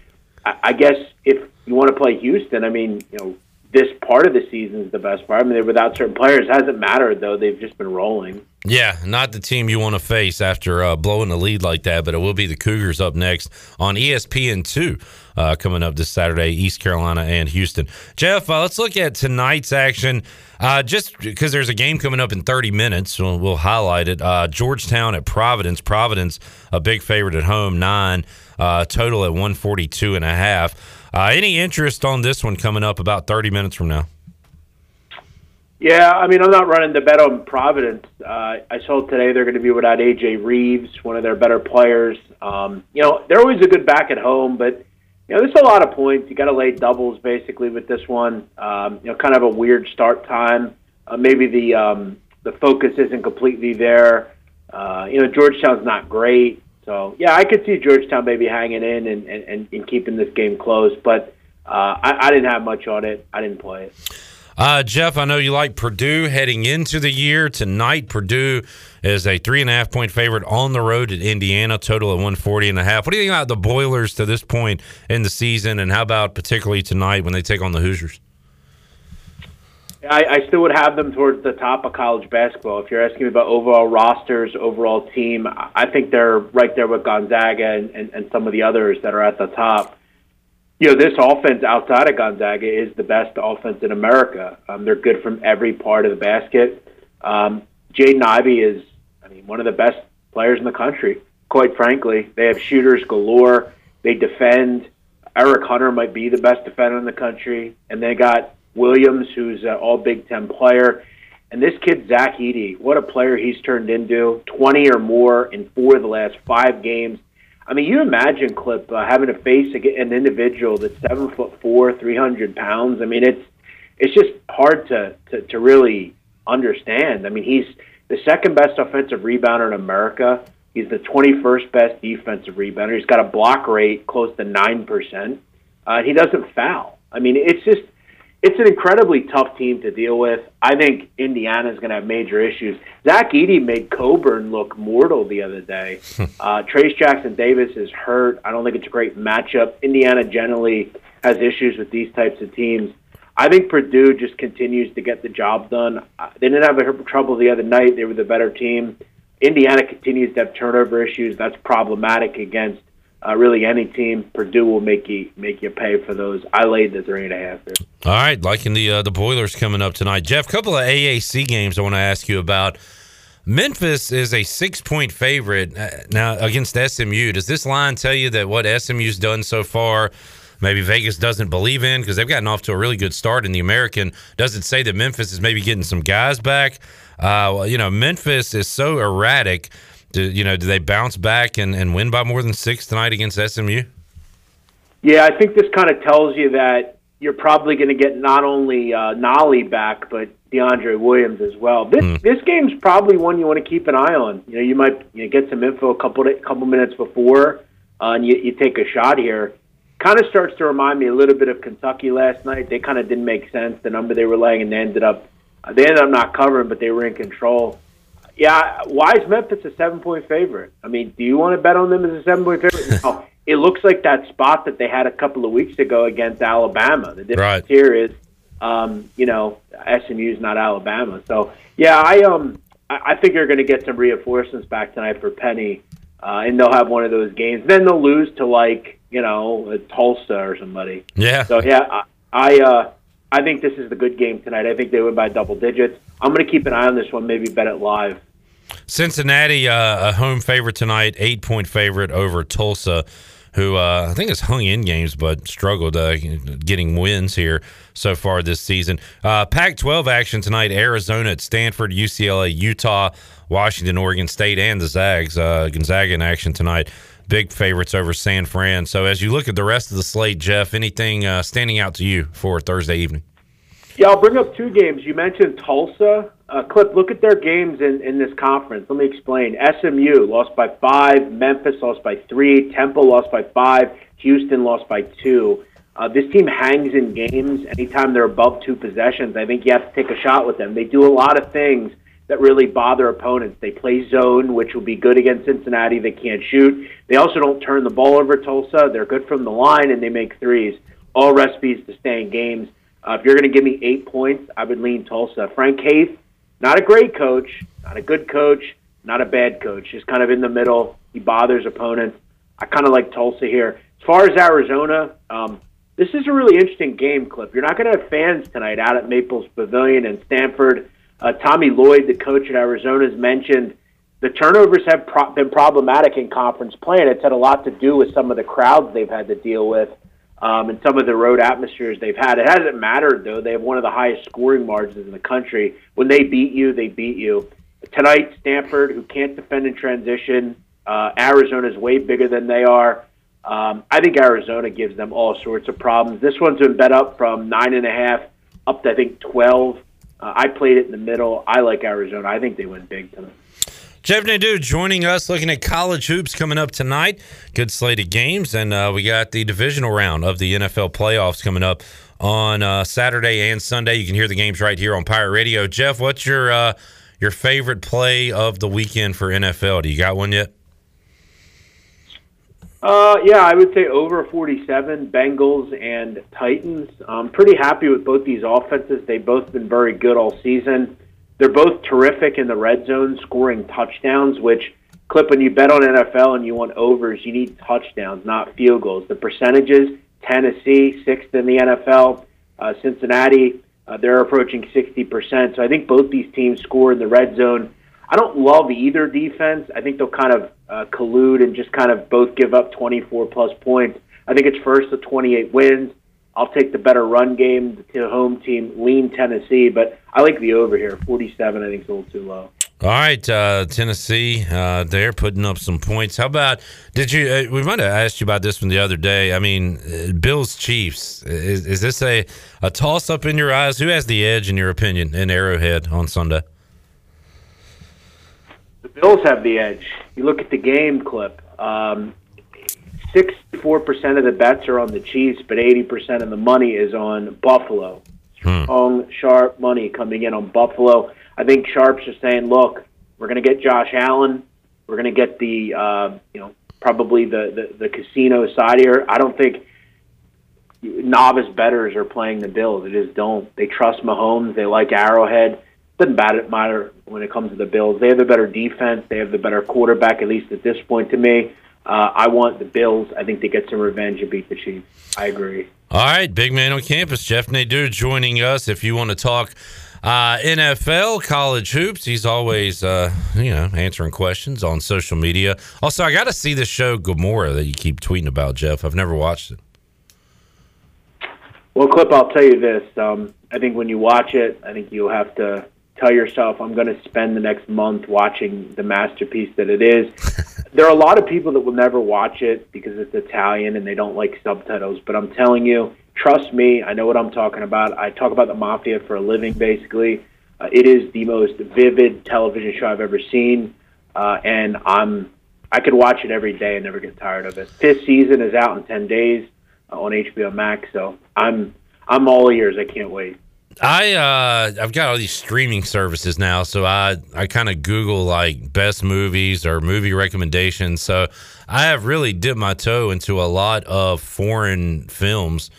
M: I, I guess if you want to play Houston, I mean, you know, this part of the season is the best part. I mean, they're without certain players. It hasn't mattered though; they've just been rolling.
G: Yeah, not the team you want to face after uh, blowing the lead like that, but it will be the Cougars up next on ESPN two uh, coming up this Saturday, East Carolina and Houston. Jeff, uh, let's look at tonight's action. Uh, just because there's a game coming up in 30 minutes, we'll, we'll highlight it. Uh, Georgetown at Providence. Providence, a big favorite at home, nine uh, total at 142 and a half. Any interest on this one coming up about 30 minutes from now?
M: Yeah, I mean, I'm not running the bet on Providence. Uh, I saw today they're going to be without AJ Reeves, one of their better players. Um, you know, they're always a good back at home, but you know, there's a lot of points. You got to lay doubles basically with this one. Um, you know, kind of a weird start time. Uh, maybe the um, the focus isn't completely there. Uh, you know, Georgetown's not great, so yeah, I could see Georgetown maybe hanging in and, and, and keeping this game close. But uh, I, I didn't have much on it. I didn't play it.
G: Uh, Jeff, I know you like Purdue heading into the year. Tonight, Purdue is a three and a half point favorite on the road at Indiana, total of 140 and a half. What do you think about the Boilers to this point in the season, and how about particularly tonight when they take on the Hoosiers?
M: I, I still would have them towards the top of college basketball. If you're asking me about overall rosters, overall team, I think they're right there with Gonzaga and, and, and some of the others that are at the top you know, this offense outside of Gonzaga is the best offense in America. Um, they're good from every part of the basket. Um, Jaden Ivey is, I mean, one of the best players in the country. Quite frankly, they have shooters galore. They defend. Eric Hunter might be the best defender in the country, and they got Williams, who's an All Big Ten player. And this kid, Zach Edey, what a player he's turned into. 20 or more in four of the last five games. I mean, you imagine Clip uh, having to face an individual that's seven foot four, three hundred pounds. I mean, it's it's just hard to, to to really understand. I mean, he's the second best offensive rebounder in America. He's the 21st best defensive rebounder. He's got a block rate close to nine percent. Uh, he doesn't foul. I mean, it's just it's an incredibly tough team to deal with. I think Indiana's going to have major issues. Zach Edey made Cockburn look mortal the other day. uh, Trayce Jackson Davis is hurt. I don't think it's a great matchup. Indiana generally has issues with these types of teams. I think Purdue just continues to get the job done. Uh, They didn't have a trouble the other night. They were the better team. Indiana continues to have turnover issues. That's problematic against uh, really any team. Purdue will make you make you pay for those. I laid the three and a half there.
G: All right, liking the uh, the Boilers coming up tonight. Jeff, couple of AAC games I want to ask you about. Memphis is a six point favorite uh, now against SMU. Does this line tell you that what SMU's done so far, maybe Vegas doesn't believe in because they've gotten off to a really good start in the American? Does it say that Memphis is maybe getting some guys back? Uh, well, you know, Memphis is so erratic. Do, you know, do they bounce back and, and win by more than six tonight against SMU?
M: Yeah, I think this kind of tells you that you're probably going to get not only uh, Nolley back, but DeAndre Williams as well. This this game's probably one you want to keep an eye on. You know, you might you know, get some info a couple couple minutes before, uh, and you, you take a shot here. Kind of starts to remind me a little bit of Kentucky last night. They kind of didn't make sense the number they were laying, and they ended up they ended up not covering, but they were in control. Yeah, why is Memphis a seven point favorite? I mean, do you want to bet on them as a seven point favorite? no. It looks like that spot that they had a couple of weeks ago against Alabama. The difference here is, um, you know, SMU is not Alabama. So yeah, I um, I, I think you're going to get some reinforcements back tonight for Penny, uh, and they'll have one of those games. Then they'll lose to like you know Tulsa or somebody.
G: Yeah.
M: So yeah, I, I uh, I think this is the good game tonight. I think they win by double digits. I'm going to keep an eye on this one. Maybe bet it live.
G: Cincinnati, uh, a home favorite tonight, eight point favorite over Tulsa, who uh, I think has hung in games but struggled uh, getting wins here so far this season. Uh, Pac 12 action tonight Arizona at Stanford, UCLA, Utah, Washington, Oregon State, and the Zags. Uh, Gonzaga in action tonight. Big favorites over San Fran. So as you look at the rest of the slate, Jeff, anything uh, standing out to you for Thursday evening?
M: Yeah, I'll bring up two games. You mentioned Tulsa. Uh, Clip, look at their games in, in this conference. Let me explain. SMU lost by five. Memphis lost by three. Temple lost by five. Houston lost by two. Uh, this team hangs in games anytime they're above two possessions. I think you have to take a shot with them. They do a lot of things that really bother opponents. They play zone, which will be good against Cincinnati. They can't shoot. They also don't turn the ball over Tulsa. They're good from the line and they make threes. All recipes to stay in games. Uh, if you're going to give me eight points, I would lean Tulsa. Frank Haith, not a great coach, not a good coach, not a bad coach, just kind of in the middle. He bothers opponents. I kind of like Tulsa here. As far as Arizona, um, this is a really interesting game, Clip. You're not going to have fans tonight out at Maples Pavilion in Stanford. Uh, Tommy Lloyd, the coach at Arizona, has mentioned the turnovers have pro- been problematic in conference play, and it's had a lot to do with some of the crowds they've had to deal with um, and some of the road atmospheres they've had. It hasn't mattered though; they have one of the highest scoring margins in the country. When they beat you, they beat you. Tonight, Stanford, who can't defend in transition, uh, Arizona's way bigger than they are. Um, I think Arizona gives them all sorts of problems. This one's been bet up from nine and a half up to I think twelve. Uh, I played it in the middle. I like Arizona. I think they win big tonight.
G: Jeff Nadeau joining us, looking at college hoops coming up tonight. Good slate of games, and uh, we got the divisional round of the NFL playoffs coming up on uh, Saturday and Sunday. You can hear the games right here on Pirate Radio. Jeff, what's your uh, your favorite play of the weekend for NFL? Do you got one yet?
M: Uh, yeah, I would say over 47, Bengals and Titans. I'm pretty happy with both these offenses. They've both been very good all season. They're both terrific in the red zone, scoring touchdowns, which, Clip, when you bet on NFL and you want overs, you need touchdowns, not field goals. The percentages, Tennessee, sixth in the NFL, uh, Cincinnati, uh, they're approaching 60%. So I think both these teams score in the red zone. I don't love either defense. I think they'll kind of uh, collude and just kind of both give up 24 plus points. I think it's first to 28 wins. I'll take the better run game. The home team lean Tennessee, but I like the over here. 47, I think is a little too low.
G: All right, uh, Tennessee, uh, they're putting up some points. How about did you? Uh, we might have asked you about this one the other day. I mean, uh, Bills Chiefs. Is, is this a, a toss up in your eyes? Who has the edge in your opinion in Arrowhead on Sunday?
M: The Bills have the edge. You look at the game clip. Um, 64% of the bets are on the Chiefs, but 80% of the money is on Buffalo. strong, sharp money coming in on Buffalo. I think Sharps are saying, look, we're going to get Josh Allen. We're going to get the, uh, you know, probably the, the, the casino side here. I don't think novice betters are playing the Bills. They just don't. They trust Mahomes. They like Arrowhead. Doesn't matter when it comes to the Bills. They have the better defense. They have the better quarterback, at least at this point to me. Uh, I want the Bills. I think they get some revenge and beat the Chiefs. I agree.
G: All right, big man on campus, Jeff Nadeau joining us. If you want to talk uh, NFL, college hoops, he's always uh, you know answering questions on social media. Also, I got to see the show Gomorrah that you keep tweeting about, Jeff. I've never watched it.
M: Well, Clip, I'll tell you this. Um, I think when you watch it, I think you'll have to tell yourself, I'm going to spend the next month watching the masterpiece that it is. there are a lot of people that will never watch it because it's Italian and they don't like subtitles, but I'm telling you, trust me, I know what I'm talking about. I talk about the mafia for a living, basically. Uh, it is the most vivid television show I've ever seen, uh, and I'm I could watch it every day and never get tired of it. Fifth season is out in ten days uh, on HBO Max, so I'm I'm all ears. I can't wait.
G: I uh I've got all these streaming services now, so I I kind of Google like best movies or movie recommendations. So I have really dipped my toe into a lot of foreign films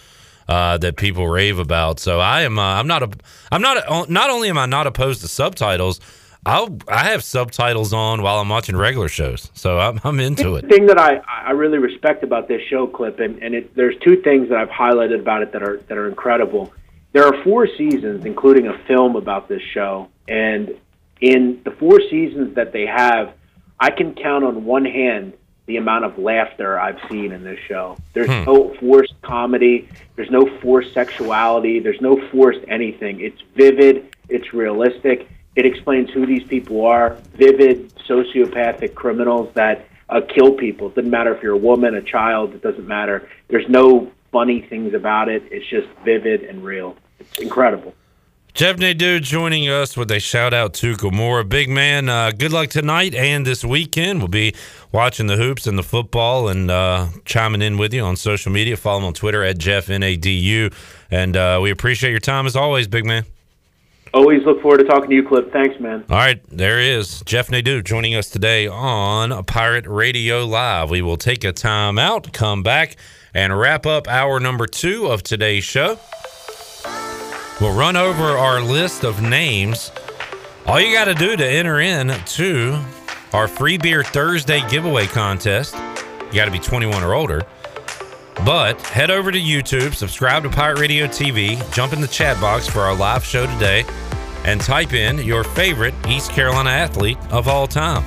G: uh, that people rave about. So I am uh, I'm not a I'm not a, not only am I not opposed to subtitles. I'll I have subtitles on while I'm watching regular shows, so I'm I'm into it.
M: The thing that I, I really respect about this show clip, and, and it, there's two things that I've highlighted about it that are that are incredible. There are four seasons, including a film about this show, and in the four seasons that they have, I can count on one hand the amount of laughter I've seen in this show. There's
N: Hmm.
M: no forced comedy. There's no forced sexuality. There's no forced anything. It's vivid. It's realistic. It explains who these people are. Vivid, sociopathic criminals that uh, kill people. It doesn't matter if you're a woman, a child. It doesn't matter. There's no funny things about it. It's just vivid and real. It's incredible.
G: Jeff Nadeau joining us with a shout out to Gomorrah. Big man, uh, good luck tonight and this weekend. We'll be watching the hoops and the football and uh, chiming in with you on social media. Follow him on Twitter at Jeff Nadeau. And uh, we appreciate your time as always, big man.
M: Always look forward to talking to you, Clip. Thanks, man.
G: All right, there he is. Jeff Nadeau joining us today on Pirate Radio Live. We will take a time out, come back, and wrap up hour number two of today's show. We'll run over our list of names. All you got to do to enter in to our free beer Thursday giveaway contest, you got to be 21 or older. But head over to YouTube, subscribe to Pirate Radio TV, jump in the chat box for our live show today, and type in your favorite East Carolina athlete of all time.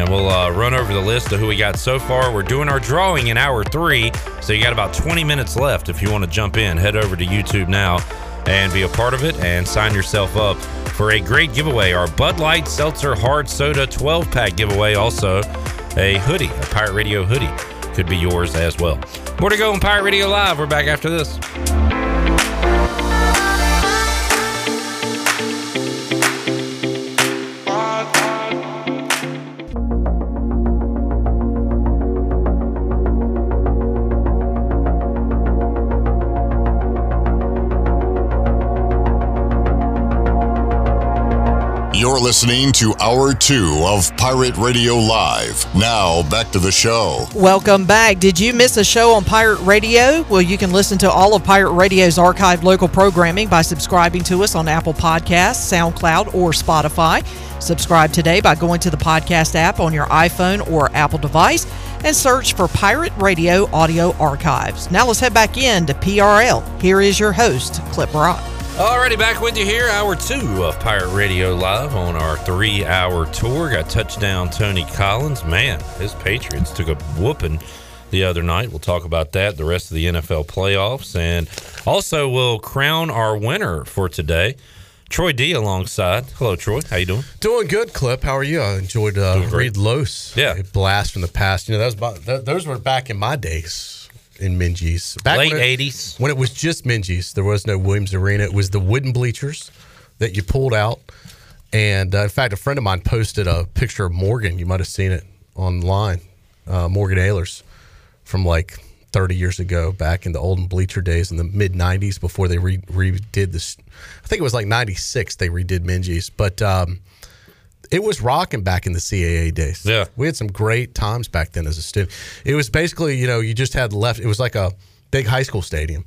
G: And we'll uh, run over the list of who we got so far. We're doing our drawing in hour three, so you got about 20 minutes left if you want to jump in. Head over to YouTube now and be a part of it and sign yourself up for a great giveaway. Our Bud Light Seltzer Hard Soda 12 pack giveaway. Also, a hoodie, a Pirate Radio hoodie, could be yours as well. More to go on Pirate Radio Live. We're back after this.
B: Listening to Hour 2 of Pirate Radio Live. Now, back to the show.
I: Welcome back. Did you miss a show on Pirate Radio? Well, you can listen to all of Pirate Radio's archived local programming by subscribing to us on Apple Podcasts, SoundCloud, or Spotify. Subscribe today by going to the podcast app on your iPhone or Apple device and search for Pirate Radio Audio Archives. Now let's head back in to PRL. Here is your host, Clip Brock.
G: Alrighty, back with you here, hour two of Pirate Radio Live on our three hour tour. Got touchdown Tony Collins. Man, his Patriots took a whooping the other night. We'll talk about that, the rest of the NFL playoffs, and also we'll crown our winner for today. Troy D alongside. Hello, Troy. How you doing?
N: Doing good, Clip. How are you? I enjoyed uh, Reed Los.
G: Yeah,
N: a blast from the past. You know, that was about, th- those were back in my days in Minges. Back
G: Late
N: when it-
G: 80s.
N: when it was just Minges. There was no Williams Arena. It was the wooden bleachers that you pulled out. And uh, in fact, a friend of mine posted a picture of Morgan. You might have seen it online. Uh, Morgan Ayler's from like 30 years ago, back in the olden bleacher days in the mid 90s before they re- redid this. I think it was like 96 they redid Minges, but um, it was rocking back in the CAA days.
G: Yeah.
N: We had some great times back then as a student. It was basically, you know, you just had left, it was like a big high school stadium.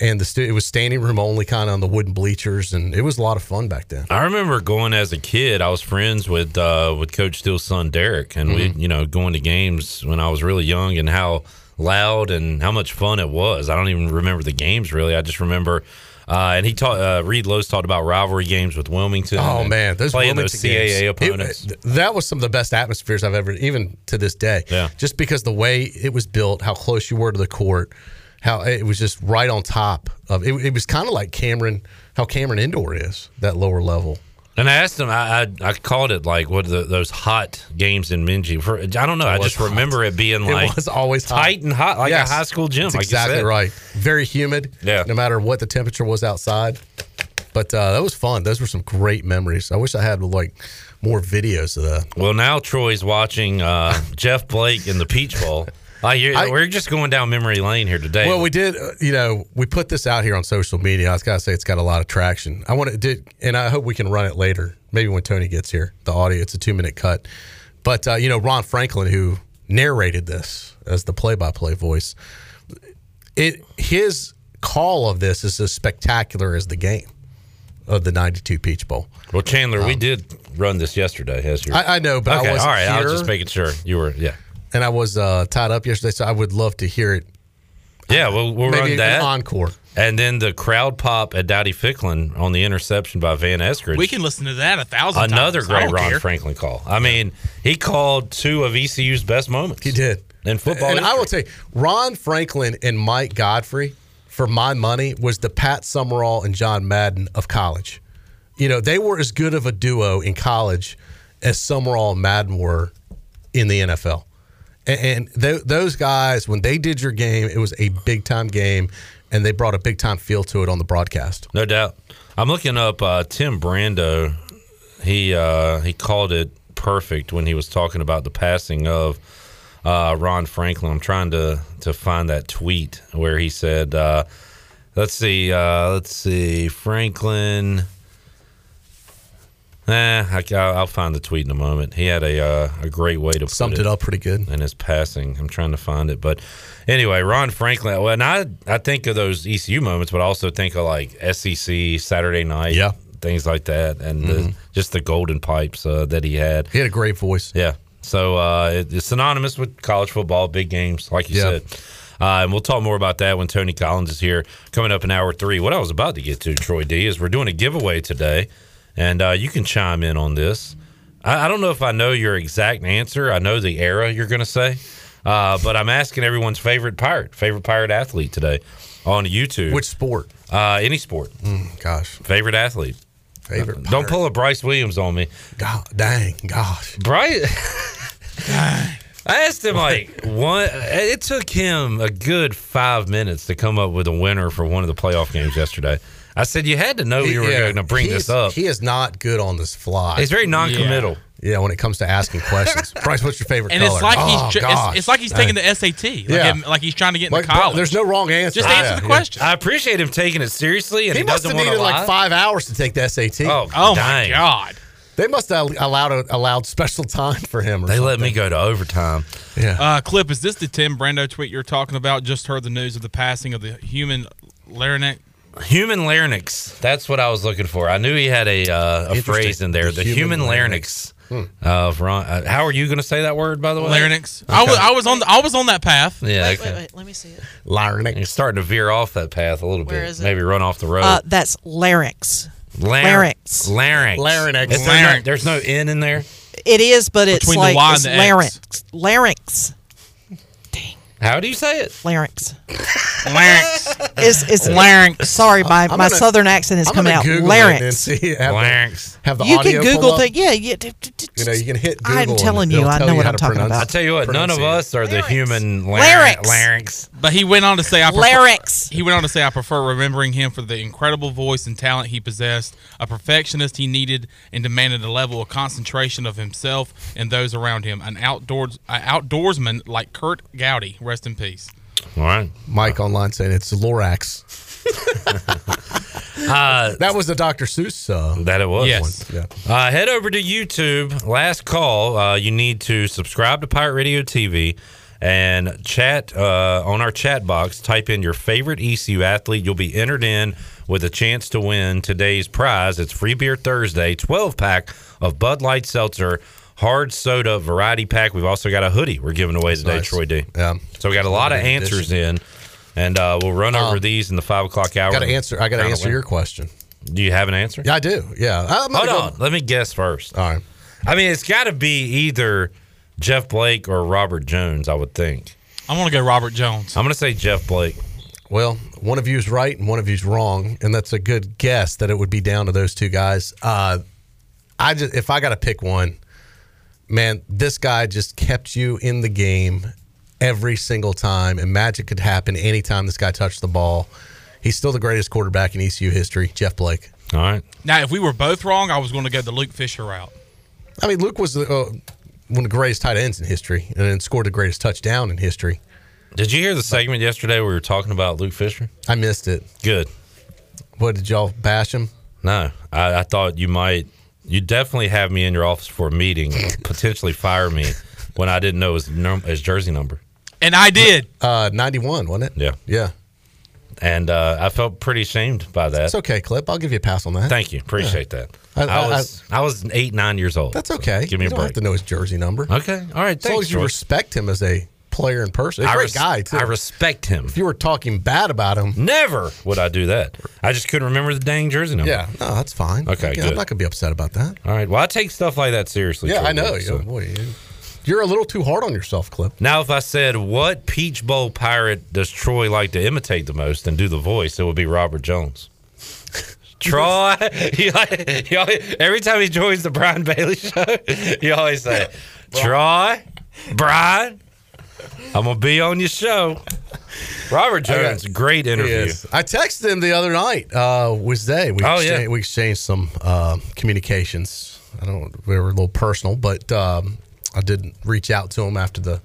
N: And the stu- it was standing room only, kind of on the wooden bleachers, and it was a lot of fun back then.
G: I remember going as a kid. I was friends with uh, with Coach Steele's son Derek, and
N: Mhm.
G: we, you know, going to games when I was really young, and how loud and how much fun it was. I don't even remember the games really. I just remember. Uh, and he taught uh, Reed Lowe's talked about rivalry games with Wilmington.
N: Oh man, those
G: playing
N: Wilmington
G: those CAA
N: games.
G: opponents.
N: It- that was some of the best atmospheres I've ever, even to this day.
G: Yeah.
N: Just because the way it was built, how close you were to the court, how it was just right on top of it. It was kind of like Cameron, how Cameron Indoor is that lower level.
G: And I asked him, I, I, I called it like what the, those hot games in Minges. For I don't know, I just remember it being like It
N: was always hot.
G: tight and hot, like
N: Yes.
G: a high school gym. Like
N: exactly right. Very humid.
G: Yeah.
N: No matter what the temperature was outside. But uh, that was fun. Those were some great memories. I wish I had like more videos of that.
G: Well, now Troy's watching uh, Jeff Blake in the Peach Bowl. Hear,
N: I-
G: we're just going down memory lane here today.
N: Well, we did. Uh, you know, we put this out here on social media. I was gotta say it's got a lot of traction. I want to did, and I hope we can run it later. Maybe when Tony gets here, the audio. It's a two minute cut. But uh, you know, Ron Franklin, who narrated this as the play by play voice, it his call of this is as spectacular as the game of the '92 Peach Bowl.
G: Well, Chandler, we did run this yesterday. As your,
N: Um, I- I know, but I wasn't
G: all right. I was just making sure you were. Yeah,
N: And I was uh, tied up yesterday, so I would love to hear it.
G: yeah. We'll, we'll
N: Maybe
G: run that
N: an encore.
G: and then the crowd pop at Dowdy Ficklen on the interception by Van Eskridge.
F: We can listen to that a thousand
G: Another
F: times. I
G: great Ron
F: care.
G: Franklin call. I mean, he called two of ECU's best moments.
N: He did
G: in football.
N: And I
G: history.
N: will tell you, Ron Franklin and Mike Gottfried, for my money, was the Pat Summerall and John Madden of college. You know, they were as good of a duo in college as Summerall and Madden were in the NFL. And, th- those guys, when they did your game, it was a big time game, and they brought a big time feel to it on the broadcast.
G: No doubt. I'm looking up uh, Tim Brando. He uh, he called it perfect when he was talking about the passing of uh, Ron Franklin. I'm trying to to find that tweet where he said, uh, "Let's see, uh, let's see, Franklin." Eh, I, will I'll find the tweet in a moment. He had a uh, a great way to
N: Summed
G: put
N: it up pretty good
G: in his passing. I'm trying to find it, but anyway, Ron Franklin. Well, and I I think of those ECU moments, but I also think of like SEC Saturday night,
N: Yeah.
G: things like that, and the,
N: Mhm.
G: just the golden pipes uh, that he had.
N: He had a great voice.
G: Yeah. So uh, it, it's synonymous with college football, big games, like you
N: Yeah.
G: said. Uh, and we'll talk more about that when Tony Collins is here coming up in hour three. What I was about to get to, Troy D, is we're doing a giveaway today, and uh, you can chime in on this. I, I don't know if I know your exact answer. I know the era you're going to say, uh, but I'm asking everyone's favorite pirate, favorite pirate athlete today on YouTube.
N: Which sport?
G: Uh, any sport.
N: gosh.
G: Favorite athlete.
N: Favorite
G: Don't pull a Bryce Williams on me.
N: God, dang, gosh.
G: Bryce. I asked him like one. It took him a good five minutes to come up with a winner for one of the playoff games yesterday. I said you had to know you were
N: Yeah,
G: going to bring this up.
N: He is not good on this fly.
G: He's very non-committal.
N: Yeah, when it comes to asking questions. Bryce, what's your favorite
F: And
N: color?
F: it's like
N: oh,
F: he's tr- it's, it's like he's taking the SAT. Like,
N: Yeah.
F: him- like he's trying to get into
N: Like, bro,
F: college.
N: there's no wrong answer.
F: Just answer
N: Yeah,
F: the
N: yeah.
F: question.
G: I appreciate him taking it seriously, and
N: He,
G: he,
N: must
G: doesn't
N: have needed like five hours to take the SAT.
G: Oh,
F: Oh my god!
N: They must have allowed a, allowed special time for him. Or
G: They let me go to overtime.
N: Yeah.
F: Uh, Clip, is this the Tim Brando tweet you're talking about? Just heard the news of the passing of the human larynx.
G: Human larynx. That's what I was looking for. I knew he had a uh, a phrase in there.
N: The
G: The,
N: human
G: human,
N: larynx.
G: larynx, of Ron. Uh, how are you going to say that word, by the way?
F: Larynx. I was I was on the, I was on that path.
G: Yeah,
I: Wait,
G: okay.
I: wait, wait. Let me see it.
N: Larynx.
G: You're starting to veer off that path a little
I: Where
G: bit.
I: is it?
G: Maybe run off the road.
I: Uh, that's larynx.
G: Lar-
I: larynx.
G: Larynx.
N: Larynx.
G: Is there no- there's no N in there.
I: It is, but it's
F: Between the
I: like
F: Y and
I: it's
F: the X.
I: larynx. Larynx.
G: How do you say it?
I: Larynx.
F: Larynx.
I: It's, it's
F: Larynx.
I: Sorry, my, my
N: gonna-
I: southern accent is
N: I'm
I: coming out.
N: Google
I: larynx.
N: it and see. Have
G: Larynx.
N: The, have the
I: you
N: audio
I: can Google things. Yeah, yeah. d- d- d-
N: You know, you can hit Google.
I: I'm telling you,
N: it'll
I: I
N: tell
I: know what
N: how
I: I'm
N: to
I: talking
N: pronounce-
G: I tell you what, none of us are the human
I: Larynx.
G: larynx. larynx.
F: But he went on to say, I prefer,
I: Larynx.
F: He went on to say, I prefer remembering him for the incredible voice and talent he possessed, a perfectionist he needed and demanded a level of concentration of himself and those around him, an outdoors, an outdoorsman like Curt Gowdy. Rest in peace.
G: All right.
N: Mike online saying it's Lorax.
G: Uh,
N: that was the Dr. Seuss. Uh,
G: that it was.
N: Yes. Yeah.
G: Uh, head over to YouTube. Last call. Uh, you need to subscribe to Pirate Radio TV and chat uh, on our chat box. Type in your favorite ECU athlete. You'll be entered in with a chance to win today's prize. It's Free Beer Thursday, 12 pack of Bud Light Seltzer. Hard soda variety pack. We've also got a hoodie we're giving away today,
N: nice.
G: Troy D.
N: Yeah.
G: So we got a lot of answers in, and uh, we'll run over
N: Um,
G: these in the five o'clock hour.
N: Got to answer. I got to answer your question.
G: Do you have an answer?
N: Yeah, I do. Yeah. I'm
G: Hold
N: gonna go-
G: on. Let me guess first.
N: All right.
G: I mean, it's got to be either Jeff Blake or Robert Jones, I would think.
E: I'm going to go Robert Jones.
G: I'm going to say Jeff Blake.
N: Well, one of you is right and one of you's wrong, and that's a good guess that it would be down to those two guys. Uh, I just, if I got to pick one, man, this guy just kept you in the game every single time, and magic could happen anytime this guy touched the ball. He's still the greatest quarterback in ECU history, Jeff Blake.
G: All right.
E: Now, if we were both wrong, I was going to go the Luke Fisher route.
N: I mean, Luke was uh, one of the greatest tight ends in history, and then scored the greatest touchdown in history.
G: Did you hear the segment yesterday where we were talking about Luke Fisher?
N: I missed it.
G: Good.
N: What did y'all bash him?
G: No, I, I thought you might. You definitely have me in your office for a meeting, potentially fire me when I didn't know his num- his jersey number.
E: And I did.
N: Uh, 91, wasn't it?
G: Yeah,
N: Yeah.
G: and uh, I felt pretty ashamed by that.
N: It's okay, Clip. I'll give you a pass on that.
G: Thank you, appreciate that.
N: I-
G: I,
N: I-
G: was I, was eight nine years old.
N: That's okay.
G: Give me
N: you
G: a
N: don't
G: break.
N: have to know his jersey number.
G: Okay, all right.
N: As long as you
G: Troy.
N: respect him as a player in person. He's A great
G: res-
N: guy, too.
G: I respect him.
N: if you were talking bad about him,
G: Never would I do that. I just couldn't remember the dang jersey number.
N: yeah, no, that's fine.
G: Okay,
N: Yeah,
G: good.
N: I'm not going to be upset about that.
G: All right. Well, I take stuff like that seriously.
N: yeah,
G: Troy
N: I know.
G: Wood, so.
N: You boy, you- you're a little too hard on yourself, Clip.
G: Now, if I said what Peach Bowl pirate does Troy like to imitate the most and do the voice, it would be Robert Jones. Troy, he he always- every time he joins the Brian Bailey show, he always say, "Troy, Brian, I'm gonna be on your show." Robert Jones, great interview.
N: I texted him the other night. Uh, Wednesday. We
G: Oh,
N: exchanged,
G: yeah.
N: we exchanged some uh, communications. I don't. We were a little personal, but um, I didn't reach out to him after the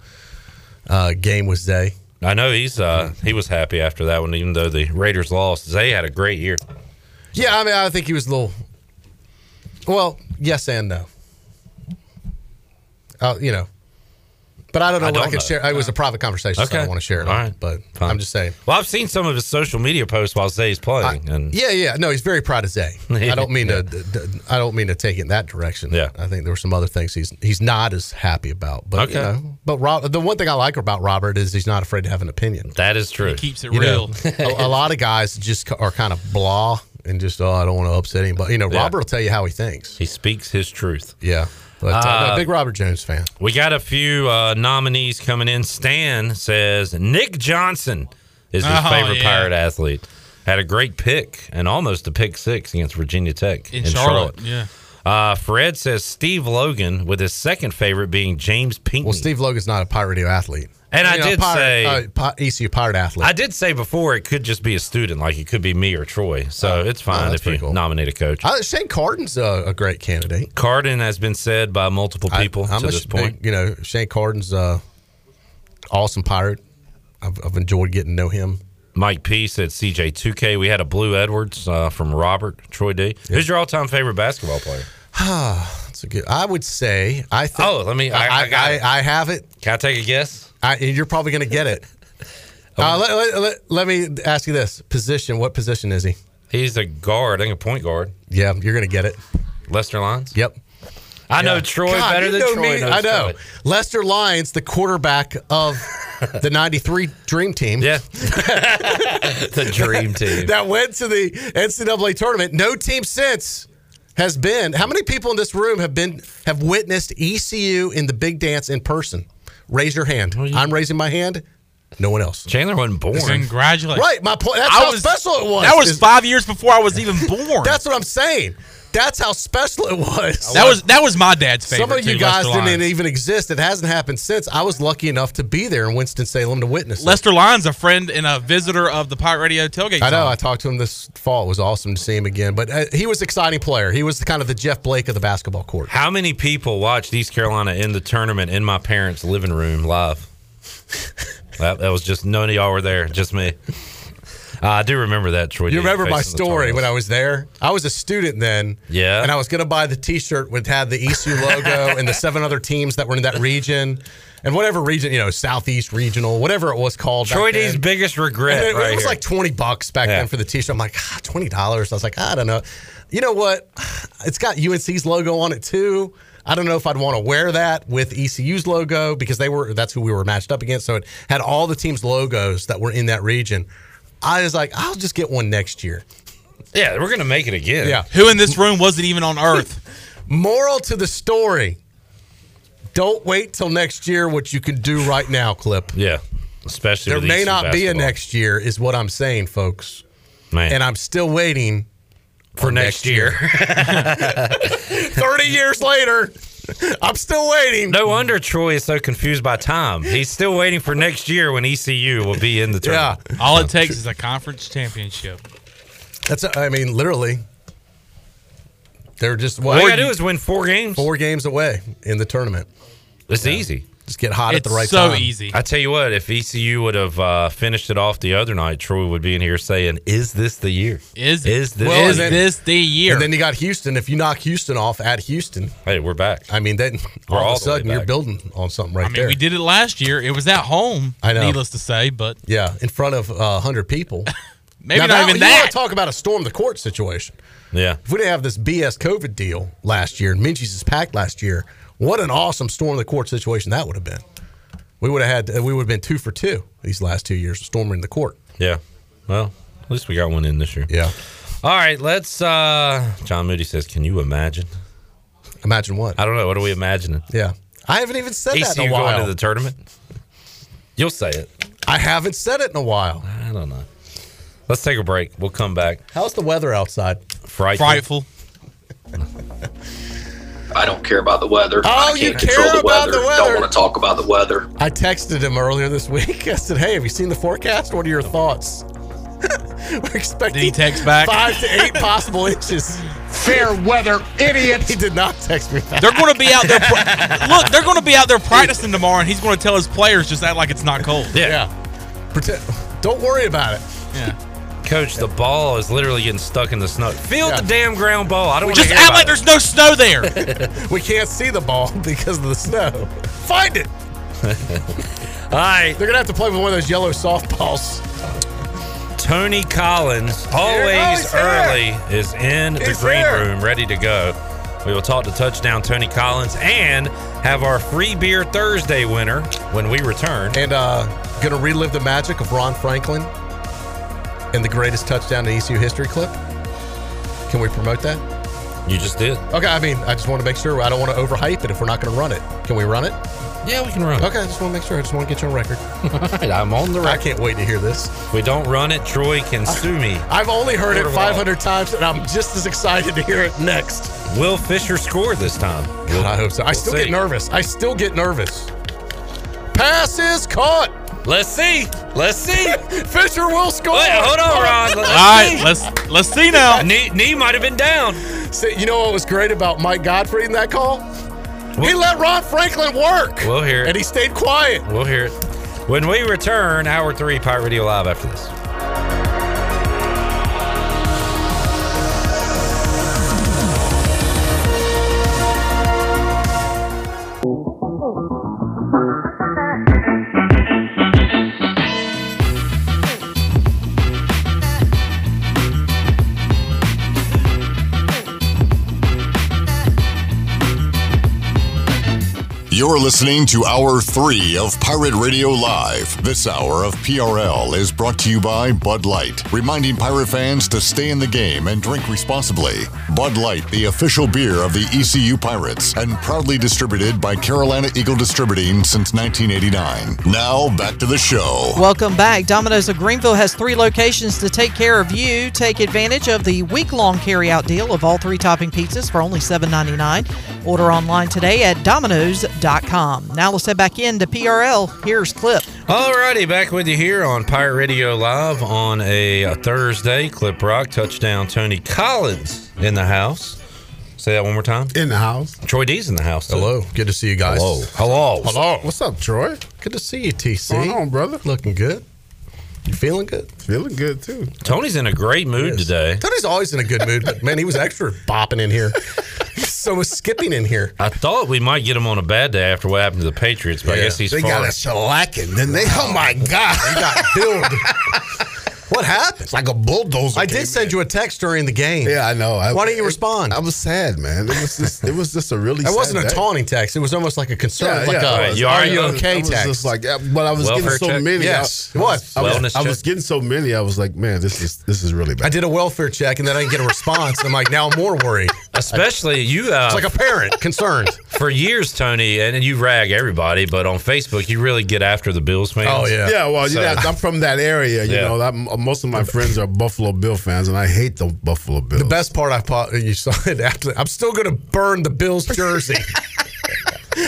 N: uh, game day.
G: I know he's uh, he was happy after that one, even though the Raiders lost. Zay had a great year.
N: Yeah, I mean, I think he was a little. Well, yes and no. Uh, you know, but I don't know
G: I
N: what
G: don't
N: can
G: know.
N: share. It was a private conversation, so I don't want to share it.
G: All
N: All
G: right.
N: but
G: Fine.
N: I'm just saying.
G: Well, I've seen some of his social media posts while Zay's playing, and
N: Yeah, yeah. No, he's very proud of Zay. I don't mean
G: Yeah.
N: to. d- d- I don't mean to take it in that direction.
G: Yeah.
N: I think there were some other things he's he's not as happy about. But you
G: Okay.
N: know, but Rob, the one thing I like about Robert is he's not afraid to have an opinion.
G: that is true.
E: He keeps it
N: You know,
E: real.
N: a, a lot of guys just are kind of blah and just oh, I don't want to upset anybody. You know,
G: Yeah.
N: Robert will tell you how he thinks.
G: He speaks his truth.
N: Yeah. But uh,
G: Uh,
N: big Robert Jones fan.
G: We got a few uh, nominees coming in. Stan says Nick Johnson is his
E: Oh,
G: favorite
E: yeah.
G: Pirate athlete. Had a great pick and almost a pick six against Virginia Tech
E: In Charlotte, yeah.
G: Uh, Fred says Steve Logan, with his second favorite being James Pinckney.
N: Well, Steve Logan's not a Pirate athlete.
G: And I
N: know,
G: did
N: pirate,
G: say-
N: uh, pi- ECU Pirate athlete.
G: I did say before it could just be a student, like it could be me or Troy. So it's fine
N: Oh,
G: if you
N: cool.
G: nominate a coach.
N: Uh, Shane Carden's a, a great candidate.
G: Carden has been said by multiple people
N: I,
G: to
N: a
G: this point.
N: you know, Shane Carden's uh, awesome pirate. I've, I've enjoyed getting to know him.
G: Mike P said CJ2K. We had a Blue Edwards uh, from Robert Troy D. Who's your all-time favorite basketball player?
N: That's a good. I would say. I think.
G: Oh, let me- I- I it.
N: I, have it.
G: Can I take a guess?
N: I, and you're probably going to get it. Uh, let, let- let- let me ask you this: position. What position is he?
G: He's a guard. I think a point guard.
N: Yeah, you're going to get it.
G: Lester Lyons.
N: Yep.
G: I know Troy
N: God,
G: better than Troy
N: me.
G: knows
N: I know.
G: Troy.
N: Lester Lyons, the quarterback of the '93 Dream Team.
G: Yeah. the dream team.
N: that went to the NCAA tournament. No team since has been. How many people in this room have been have witnessed ECU in the big dance in person? Raise your hand. Oh, I'm raising my hand. No one else.
G: Chandler wasn't born.
E: Congratulations.
N: Right, my point. That's
E: I
N: how
E: was-
N: special it was.
E: That was
N: Is-
E: five years before I was even born.
N: That's what I'm saying. That's how special it was.
E: that was that was my dad's favorite.
N: Some of you
E: too,
N: guys
E: Lester
N: didn't
E: Lyons.
N: even exist. It hasn't happened since. I was lucky enough to be there in Winston Salem to witness. it.
E: Lester Lyons, a friend and a visitor of the Pirate Radio tailgate.
N: I know.
E: zone.
N: I talked to him this fall. It was awesome to see him again. But uh, he was an exciting player. He was kind of the Jeff Blake of the basketball court.
G: How many people watched East Carolina in the tournament in my parents' living room live? That, that was just none of y'all were there, just me. Uh, I do remember that, Troy.
N: You remember my
G: facing the Tar
N: story when I was there? I was a student then.
G: Yeah.
N: And I was going to buy the T-shirt with had the ECU logo and the seven other teams that were in that region, and whatever region, you know, Southeast Regional, whatever it was called. back
G: Troy D's
N: then.
G: biggest regret.
N: It,
G: right
N: it was
G: here.
N: like twenty bucks back
G: Yeah.
N: then for the T-shirt. I'm like, ah, twenty dollars. I was like, I don't know. You know what? It's got UNC's logo on it too. I don't know if I'd want to wear that with ECU's logo because they were that's who we were matched up against. So it had all the teams' logos that were in that region. I was like, I'll just get one next year.
G: Yeah, we're gonna make it again.
N: Yeah.
F: Who in this room wasn't even on Earth?
N: Moral to the story: Don't wait till next year. What you can do right now, Clip.
G: Yeah, especially
N: There
G: with
N: may
G: ECU
N: not be a next year, is what I'm saying, folks.
G: Man.
N: And I'm still waiting
G: for
N: on
G: next year.
N: 30 years later, I'm still waiting.
G: No wonder Troy is so confused by time. He's still waiting for next year when ECU will be in the tournament.
F: All it takes is a conference championship.
N: That's, I mean, literally. They're just what?
G: All you gotta do is win four games.
N: Four games away in the tournament.
G: It's easy.
N: Just get hot at the right
F: so
N: time.
F: easy.
G: I tell you what, if ECU would have uh, finished it off the other night, Troy would be in here saying, "Is this the year?
F: Is
G: is this
N: Well,
G: the year?"
N: then-
F: this the year?
N: And then you got Houston. If you knock Houston off at Houston,
G: hey, we're back.
N: I mean, then
G: We're
N: all
G: all
N: of a sudden you're building on something right there.
F: I mean,
N: there.
F: we did it last year. It was at home.
N: I know.
F: Needless to say, but
N: Yeah, in front of uh, 100 people.
F: maybe
N: Now
F: not even
N: you
F: that.
N: want to talk about a storm the court situation.
G: Yeah.
N: If we didn't have this BS COVID deal last year and Minges is packed last year, what an awesome storm of the court situation that would have been. We would have had we would have been two for two these last two years, storming the court.
G: Yeah. Well, at least we got one in this year.
N: Yeah.
G: All right, let's. uh John Moody says, "Can you imagine?"
N: Imagine what?
G: I don't know. What are we imagining?
N: Yeah. I haven't even said that
G: ECU
N: in a while.
G: going
N: while.
G: to the tournament. You'll say it.
N: I haven't said it in a while.
G: I don't know. Let's take a break. We'll come back.
N: How's the weather outside?
G: Frightful.
F: Frightful.
D: I don't care about the weather.
N: Oh,
D: I
N: you
D: can't control
N: care
D: the
N: about
D: weather.
N: the weather.
D: Don't want to talk about the weather.
N: I texted him earlier this week. I said, "Hey, have you seen the forecast? What are your thoughts?" We're expecting
F: Did he text back?
N: five to eight possible inches.
O: Fair weather idiot.
N: He did not text me back.
F: They're going to be out there. pra- Look, they're going to be out there practicing tomorrow, and he's going to tell his players just act like it's not cold.
N: Yeah. Pretend, don't worry about it.
F: Yeah.
G: Coach, the ball is literally getting stuck in the snow. Feel
N: Yeah.
G: the damn ground ball. I don't want to
F: Just
G: hear
F: act
G: about
F: like
G: it.
F: there's no snow there.
N: We can't see the ball because of the snow. Find it.
G: All right.
N: They're gonna have to play with one of those yellow softballs.
G: Tony Collins,
N: Oh,
G: always
N: he's here.
G: early, is in the green
N: here.
G: room, ready to go. We will talk to touchdown Tony Collins and have our free beer Thursday winner when we return.
N: And uh, gonna relive the magic of Ron Franklin and the greatest touchdown in ECU history clip. Can we promote that?
G: You just did.
N: Okay, I mean, I just want to make sure. I don't want to overhype it if we're not going to run it. Can we run it?
G: Yeah, we can run.
N: Okay, I just want to make sure. I just want to get you on record.
G: All right, I'm on the
N: I can't wait to hear this.
G: If we don't run it, Troy can sue me.
N: I've only heard it
G: Quarter of all.
N: 500 times, and I'm just as excited to hear it next.
G: Will Fisher score this time?
N: God, I hope so. I
G: We'll
N: still
G: see.
N: get nervous. I still get nervous. Pass is caught.
G: Let's see. Let's see.
N: Fisher will score.
G: Wait, hold on, Ron. Let's
F: All right,
G: see.
F: let's let's see now.
G: Knee, knee might have been down.
N: See, you know what was great about Mike Gottfried in that call? He let Ron Franklin work.
G: We'll hear it.
N: And he stayed quiet.
G: We'll hear it. When we return, hour three, Pirate Radio Live after this. Oh.
B: You're listening to Hour 3 of Pirate Radio Live. This hour of PRL is brought to you by Bud Light, reminding pirate fans to stay in the game and drink responsibly. Bud Light, the official beer of the ECU Pirates, and proudly distributed by Carolina Eagle Distributing since 1989. Now, back to the show.
I: Welcome back. Domino's of Greenville has three locations to take care of you. Take advantage of the week long carry-out deal of all three topping pizzas for only $7.99. Order online today at Domino's.com. Now let's head back into PRL. Here's Clip.
G: Alrighty, back with you here on Pirate Radio Live on a, Thursday. Clip Brock touchdown. Tony Collins in the house. Say that one more time.
P: In the house.
G: Troy D's in the house. too.
N: Hello. Good to see you guys.
G: Hello. Hello.
P: Hello. What's up, Troy?
N: Good to see you, TC.
P: What's going on, brother?
N: Looking good. You feeling good?
P: Feeling good too.
G: Tony's in a great mood today.
N: Tony's always in a good mood, but man, he was extra bopping in here. so was skipping in here.
G: I thought we might get him on a bad day after what happened to the Patriots, but I guess he's
P: They
G: far.
P: got a shellacking, didn't they? Oh my God.
N: They got billed. what happened?
P: It's like a bulldozer.
N: I did send you a text during the game.
P: Yeah, I know. I,
N: Why didn't you respond?
P: I was sad, man. It was just, it was just a really.
N: It wasn't
P: sad
N: a
P: day.
N: taunting text. It was almost like a concern,
P: Yeah,
N: like
P: yeah,
N: a
P: it was.
G: you
N: "Are
G: all
N: you okay?"
P: I was
N: text.
P: just like, but I was
G: Welfare
P: getting so
G: check?
P: many.
N: Yes.
P: I,
N: What?
P: I was,
G: Wellness
P: I was getting so many. I was like, man, this is this is really bad.
N: I did a welfare check and then I didn't get a response. I'm like, now I'm more worried.
G: Especially you, uh,
N: It's like a parent concerned.
G: for years, Tony, and you rag everybody, but on Facebook, you really get after the Bills fans.
N: Oh, yeah.
P: Yeah, well, you
G: So-
P: know, I'm from that area. You
G: Yeah.
P: know, that, most of my friends are Buffalo Bill fans, and I hate the Buffalo Bills.
N: The best part I thought you saw it after. I'm still going to burn the Bills jersey.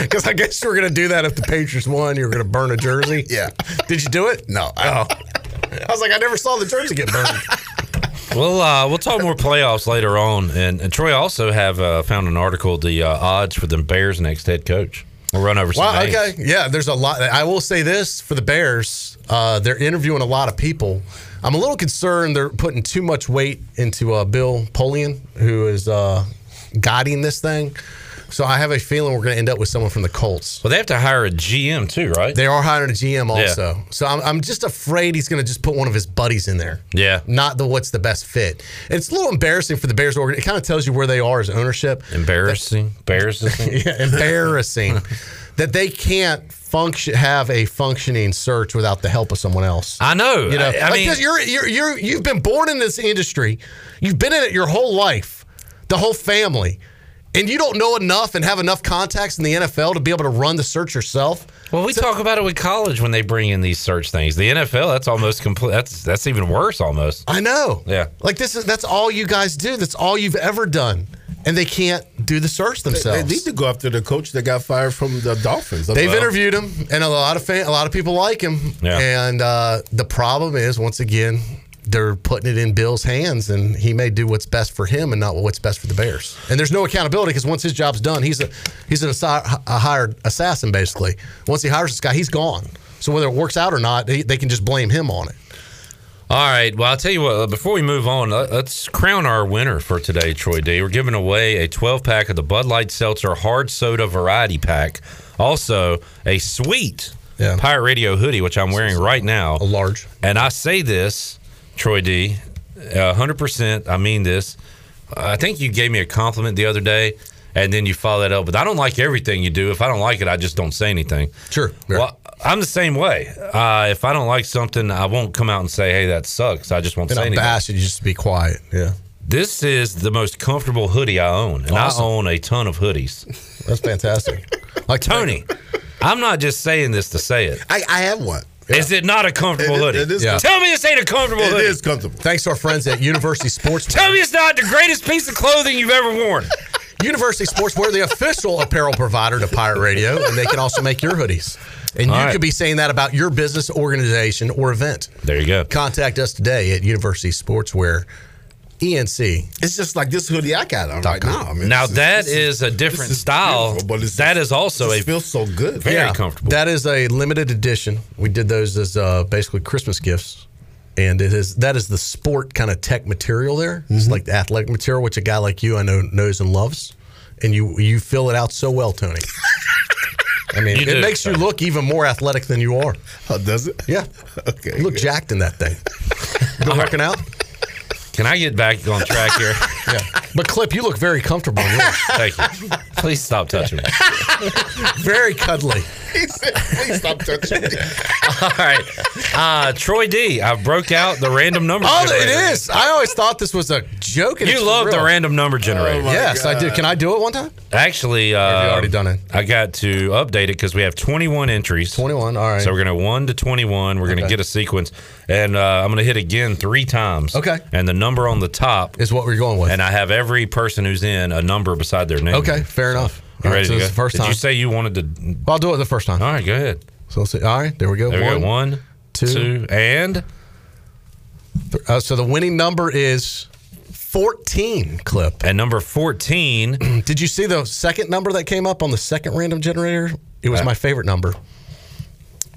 N: Because I guess you were going to do that if the Patriots won. You were going to burn a jersey.
P: Yeah.
N: Did you do it?
P: No,
N: I, I was like, I never saw the jersey get burned.
G: Well, uh, we'll talk more playoffs later on, and, and Troy also have uh, found an article the uh, odds for the Bears' next head coach. We'll run over some
N: Wow.
G: names.
N: Okay. Yeah. There's a lot. I will say this for the Bears. Uh, they're interviewing a lot of people. I'm a little concerned they're putting too much weight into uh, Bill Polian, who is uh, guiding this thing. So I have a feeling we're going to end up with someone from the Colts.
G: Well, they have to hire a GM too, right?
N: They are hiring a GM
G: Yeah.
N: also. So I'm, I'm just afraid he's going to just put one of his buddies in there.
G: Yeah.
N: Not the what's the best fit. And it's a little embarrassing for the Bears organ. It kind of tells you where they are as ownership.
G: Embarrassing. Embarrassing.
N: yeah, embarrassing that they can't function have a functioning search without the help of someone else.
G: I know.
N: You know,
G: I, I
N: like
G: mean,
N: you're you're you're you've been born in this industry. You've been in it your whole life, the whole family. And you don't know enough and have enough contacts in the NFL to be able to run the search yourself.
G: well, we talk about it with college when they bring in these search things. The NFL, that's almost complete. That's that's even worse, almost.
N: I know.
G: Yeah.
N: Like this is that's all you guys do. That's all you've ever done. And they can't do the search
P: They,
N: themselves.
P: they need to go after the coach that got fired from the Dolphins.
N: They've
P: Well,
N: interviewed him, and a lot of fan, a lot of people like him.
G: Yeah.
N: And uh, the problem is, once again, they're putting it in Bill's hands, and he may do what's best for him and not what's best for the Bears. And there's no accountability because once his job's done, he's a he's an assi- a hired assassin basically. Once he hires this guy, he's gone. So whether it works out or not, they, they can just blame him on it.
G: All right. Well, I'll tell you what. Before we move on, let- let's crown our winner for today, Troy D. We're giving away a 12 pack of the Bud Light Seltzer Hard Soda Variety Pack. Also, a sweet
N: Yeah.
G: Pirate Radio hoodie, which I'm wearing right now.
N: A large.
G: And I say this, Troy D, uh, 100%. I mean this. I think you gave me a compliment the other day, and then you follow that up. But I don't like everything you do. If I don't like it, I just don't say anything.
N: Sure.
G: Well, I'm the same way. Uh, if I don't like something, I won't come out and say, "Hey, that sucks." I just won't
N: And
G: say
N: I'm
G: anything.
N: bash you just be quiet. Yeah.
G: This is the most comfortable hoodie I own, and
N: Awesome.
G: I own a ton of hoodies.
N: That's fantastic. like
G: Tony, I'm not just saying this to say it.
P: I, I have one.
G: Is it not a comfortable
P: It-
G: hoodie?
P: it is
N: Yeah.
G: Tell me this ain't a comfortable hoodie.
P: It is comfortable.
N: Thanks to our friends at University Sports.
G: Tell me it's not the greatest piece of clothing you've ever worn.
N: University Sportswear, the official apparel provider to Pirate Radio, and they can also make your hoodies. And
G: All
N: you
G: right.
N: could be saying that about your business, organization, or event.
G: There you go.
N: Contact us today at University Sportswear, ENC.
P: It's just like this hoodie I got on right now. I mean,
G: Now
P: this is-
G: that is a different
P: is
G: style.
P: but it's
G: that
P: just-
G: is also
P: this
G: a
P: feels so good.
G: very comfortable.
N: That is a limited edition. We did those as uh, basically Christmas gifts. And it is that is the sport kind of tech material there. It's
P: Mm-hmm.
N: like the athletic material, which a guy like you I know knows and loves. And you you fill it out so well, Tony. I mean,
G: You
N: it
G: do,
N: makes you look even more athletic than you are.
P: Oh, does it?
N: Yeah.
P: Okay.
N: You look jacked in that thing. Been working out?
G: Can I get back on track here?
N: Yeah. But Clip, you look very comfortable.
G: Thank you. Please stop touching me.
N: Very cuddly.
P: He said, Please stop touching me.
G: All right. Uh, Troy D, I broke out the random number
N: Oh,
G: generator.
N: it is. I always thought this was a joke.
G: You love
N: for
G: the random number generator.
P: my
N: Yes, I
P: God.
N: did. Can I do it one time?
G: Actually, uh,
N: have you already done it?
G: I got to update it because we have 21 entries.
N: 21. All right.
G: So we're going to 1 to 21. We're going to
N: Okay.
G: get a sequence. And uh, I'm going to hit again three times.
N: Okay.
G: And the number on the top,
N: is what we're going with.
G: and I have every person who's in a number beside their name.
N: okay, fair enough. All right, so this is the first
G: Did
N: time.
G: you say you wanted to?
N: I'll do it the first time.
G: All right, go ahead.
N: So let's see. All right, there we go.
G: There we
N: one,
G: go. One,
N: two.
G: two, and
N: uh, so the winning number is 14 clip.
G: And number 14.
N: Did you see the second number that came up on the second random generator? It was
G: Uh,
N: my favorite number.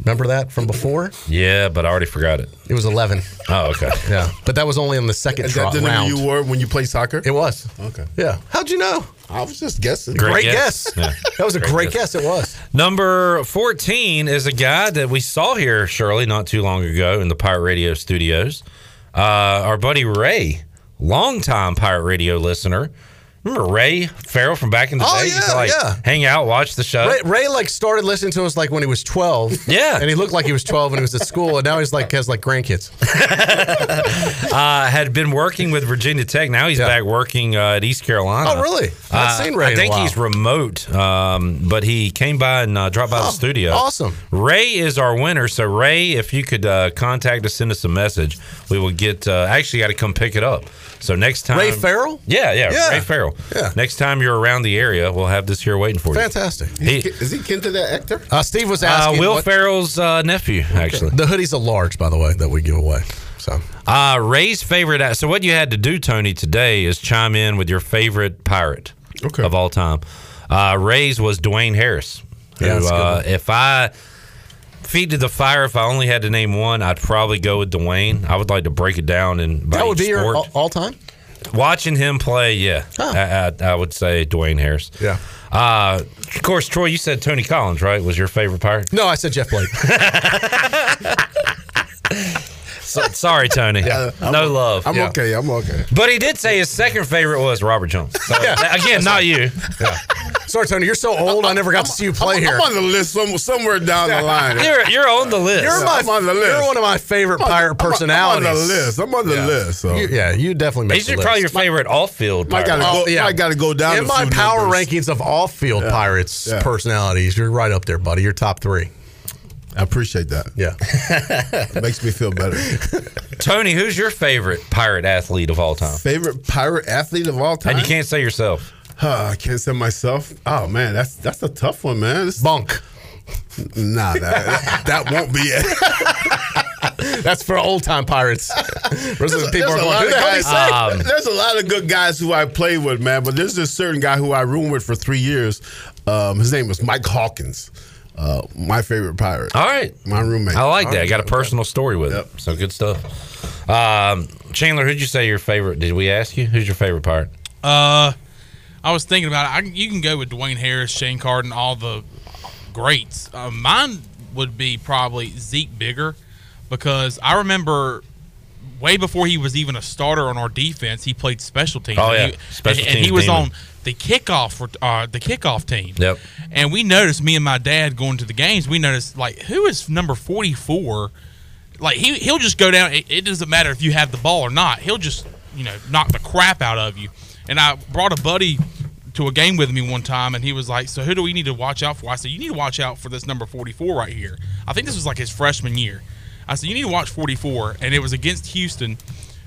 N: Remember that from before?
G: Yeah, but I already forgot it.
N: It was 11.
G: Oh, okay.
N: Yeah, but that was only on the second
P: Is that
N: tro-
P: the number
N: round.
P: you wore when you played soccer?
N: It was.
P: Okay.
N: Yeah. How'd you know?
P: I was just guessing.
N: Great, guess.
G: Yeah.
N: That was a
G: Great
N: great,
G: guess.
N: guess. It was.
G: Number 14 is a guy that we saw here, Shirley, not too long ago in the Pirate Radio studios. Uh, our buddy Ray, longtime Pirate Radio listener. Remember Ray Farrell from back in the
N: Oh,
G: day? He used to,
N: yeah,
G: like
N: yeah.
G: hang out, watch the show.
N: Ray, Ray like started listening to us like when he was 12.
G: Yeah.
N: And he looked like he was 12 when he was at school, and now he's like has like grandkids.
G: uh, had been working with Virginia Tech. Now he's back working uh, at East Carolina.
N: Oh, really? I haven't
G: Uh,
N: seen Ray
G: I think he's remote, um, but he came by and uh, dropped by the studio.
N: awesome.
G: Ray is our winner. So Ray, if you could uh, contact us, send us a message, we will get. Uh, actually, got to come pick it up. So next time,
N: Ray Farrell?
G: Yeah, yeah,
N: Yeah.
G: Ray Farrell.
N: Yeah.
G: Next time you're around the area, we'll have this here waiting for you.
N: Fantastic.
P: Is he kin to that actor?
N: Uh, Steve was
G: uh,
N: asking.
G: Will
N: what-
G: Farrell's uh, nephew, actually.
N: The hoodie's a large, by the way, that we give away. So
G: Uh, Ray's favorite. So what you had to do, Tony, today is chime in with your favorite pirate of all time. Uh, Ray's was Dwayne Harris. Who,
N: Yeah, that's good
G: uh, if I feed to the fire, if I only had to name one, I'd probably go with Dwayne. I would like to break it down and by
N: that would
G: each
N: be your all, all time.
G: Watching him play, yeah, I, I, I would say Dwayne Harris.
N: Yeah.
G: Uh, of course, Troy, you said Tony Collins, right? Was your favorite pirate?
N: No, I said Jeff Blake.
G: So, sorry, Tony.
P: I'm
G: no love.
P: I'm
G: Yeah.
P: okay. I'm okay.
G: But he did say his second favorite was Robert Jones. So, again, not you.
N: Sorry, Tony, you're so old. I never got to see you play
P: I'm,
N: here.
P: I'm on the list some, somewhere down the line.
G: You're you're on the list.
N: You're my.
P: I'm on the list.
N: You're one of my favorite
P: I'm on-
N: pirate
P: I'm
N: personalities.
P: I'm on the list. I'm on the
N: Yeah.
P: list. So.
N: You- yeah, you definitely make
G: He's
N: the
G: your-
N: list.
G: probably your favorite off-field I
P: gotta go.
N: Oh, yeah.
P: Might gotta go down.
N: In
P: a
N: my
P: few
N: power
P: numbers.
N: rankings of off-field
P: Yeah.
N: pirates
P: Yeah.
N: personalities, you're right up there, buddy. You're top three.
P: I appreciate that.
N: Yeah.
P: It makes me feel better.
G: Tony, who's your favorite pirate athlete of all time?
P: Favorite pirate athlete of all time?
G: And you can't say yourself.
P: Huh, I can't say myself. Oh man, that's that's a tough one, man. This-
N: Bunk.
P: Nah, that, that won't be it.
N: That's for old time pirates. There's
P: There's,
N: people are
P: there's a
N: going,
P: lot of
N: the hell did he
P: guys.
G: Um,
P: there's a lot of good guys who I played with, man. But there's this certain guy who I roomed with for three years. Um, his name was Mike Hawkins. Uh, my favorite pirate.
G: All right.
P: My roommate.
G: I like that. I got a personal story with
P: Yep.
G: it. So good stuff. Um, Chandler, who'd you say your favorite? Did we ask you? Who's your favorite pirate?
E: Uh, I was thinking about it. I, you can go with Dwayne Harris, Shane Carden, all the greats. Uh, mine would be probably Zeke Bigger because I remember way before he was even a starter on our defense, he played special teams.
G: Oh,
E: And
G: yeah.
E: he,
G: Special
E: and, and he was
G: demon.
E: on the kickoff uh, the kickoff team.
G: Yep.
E: And we noticed me and my dad going to the games. We noticed like who is number forty four. Like he he'll just go down. It, it doesn't matter if you have the ball or not. He'll just you know knock the crap out of you. And I brought a buddy to a game with me one time, and he was like, "So who do we need to watch out for?" I said, "You need to watch out for this number forty four right here." I think this was like his freshman year. I said, "You need to watch forty four, and it was against Houston.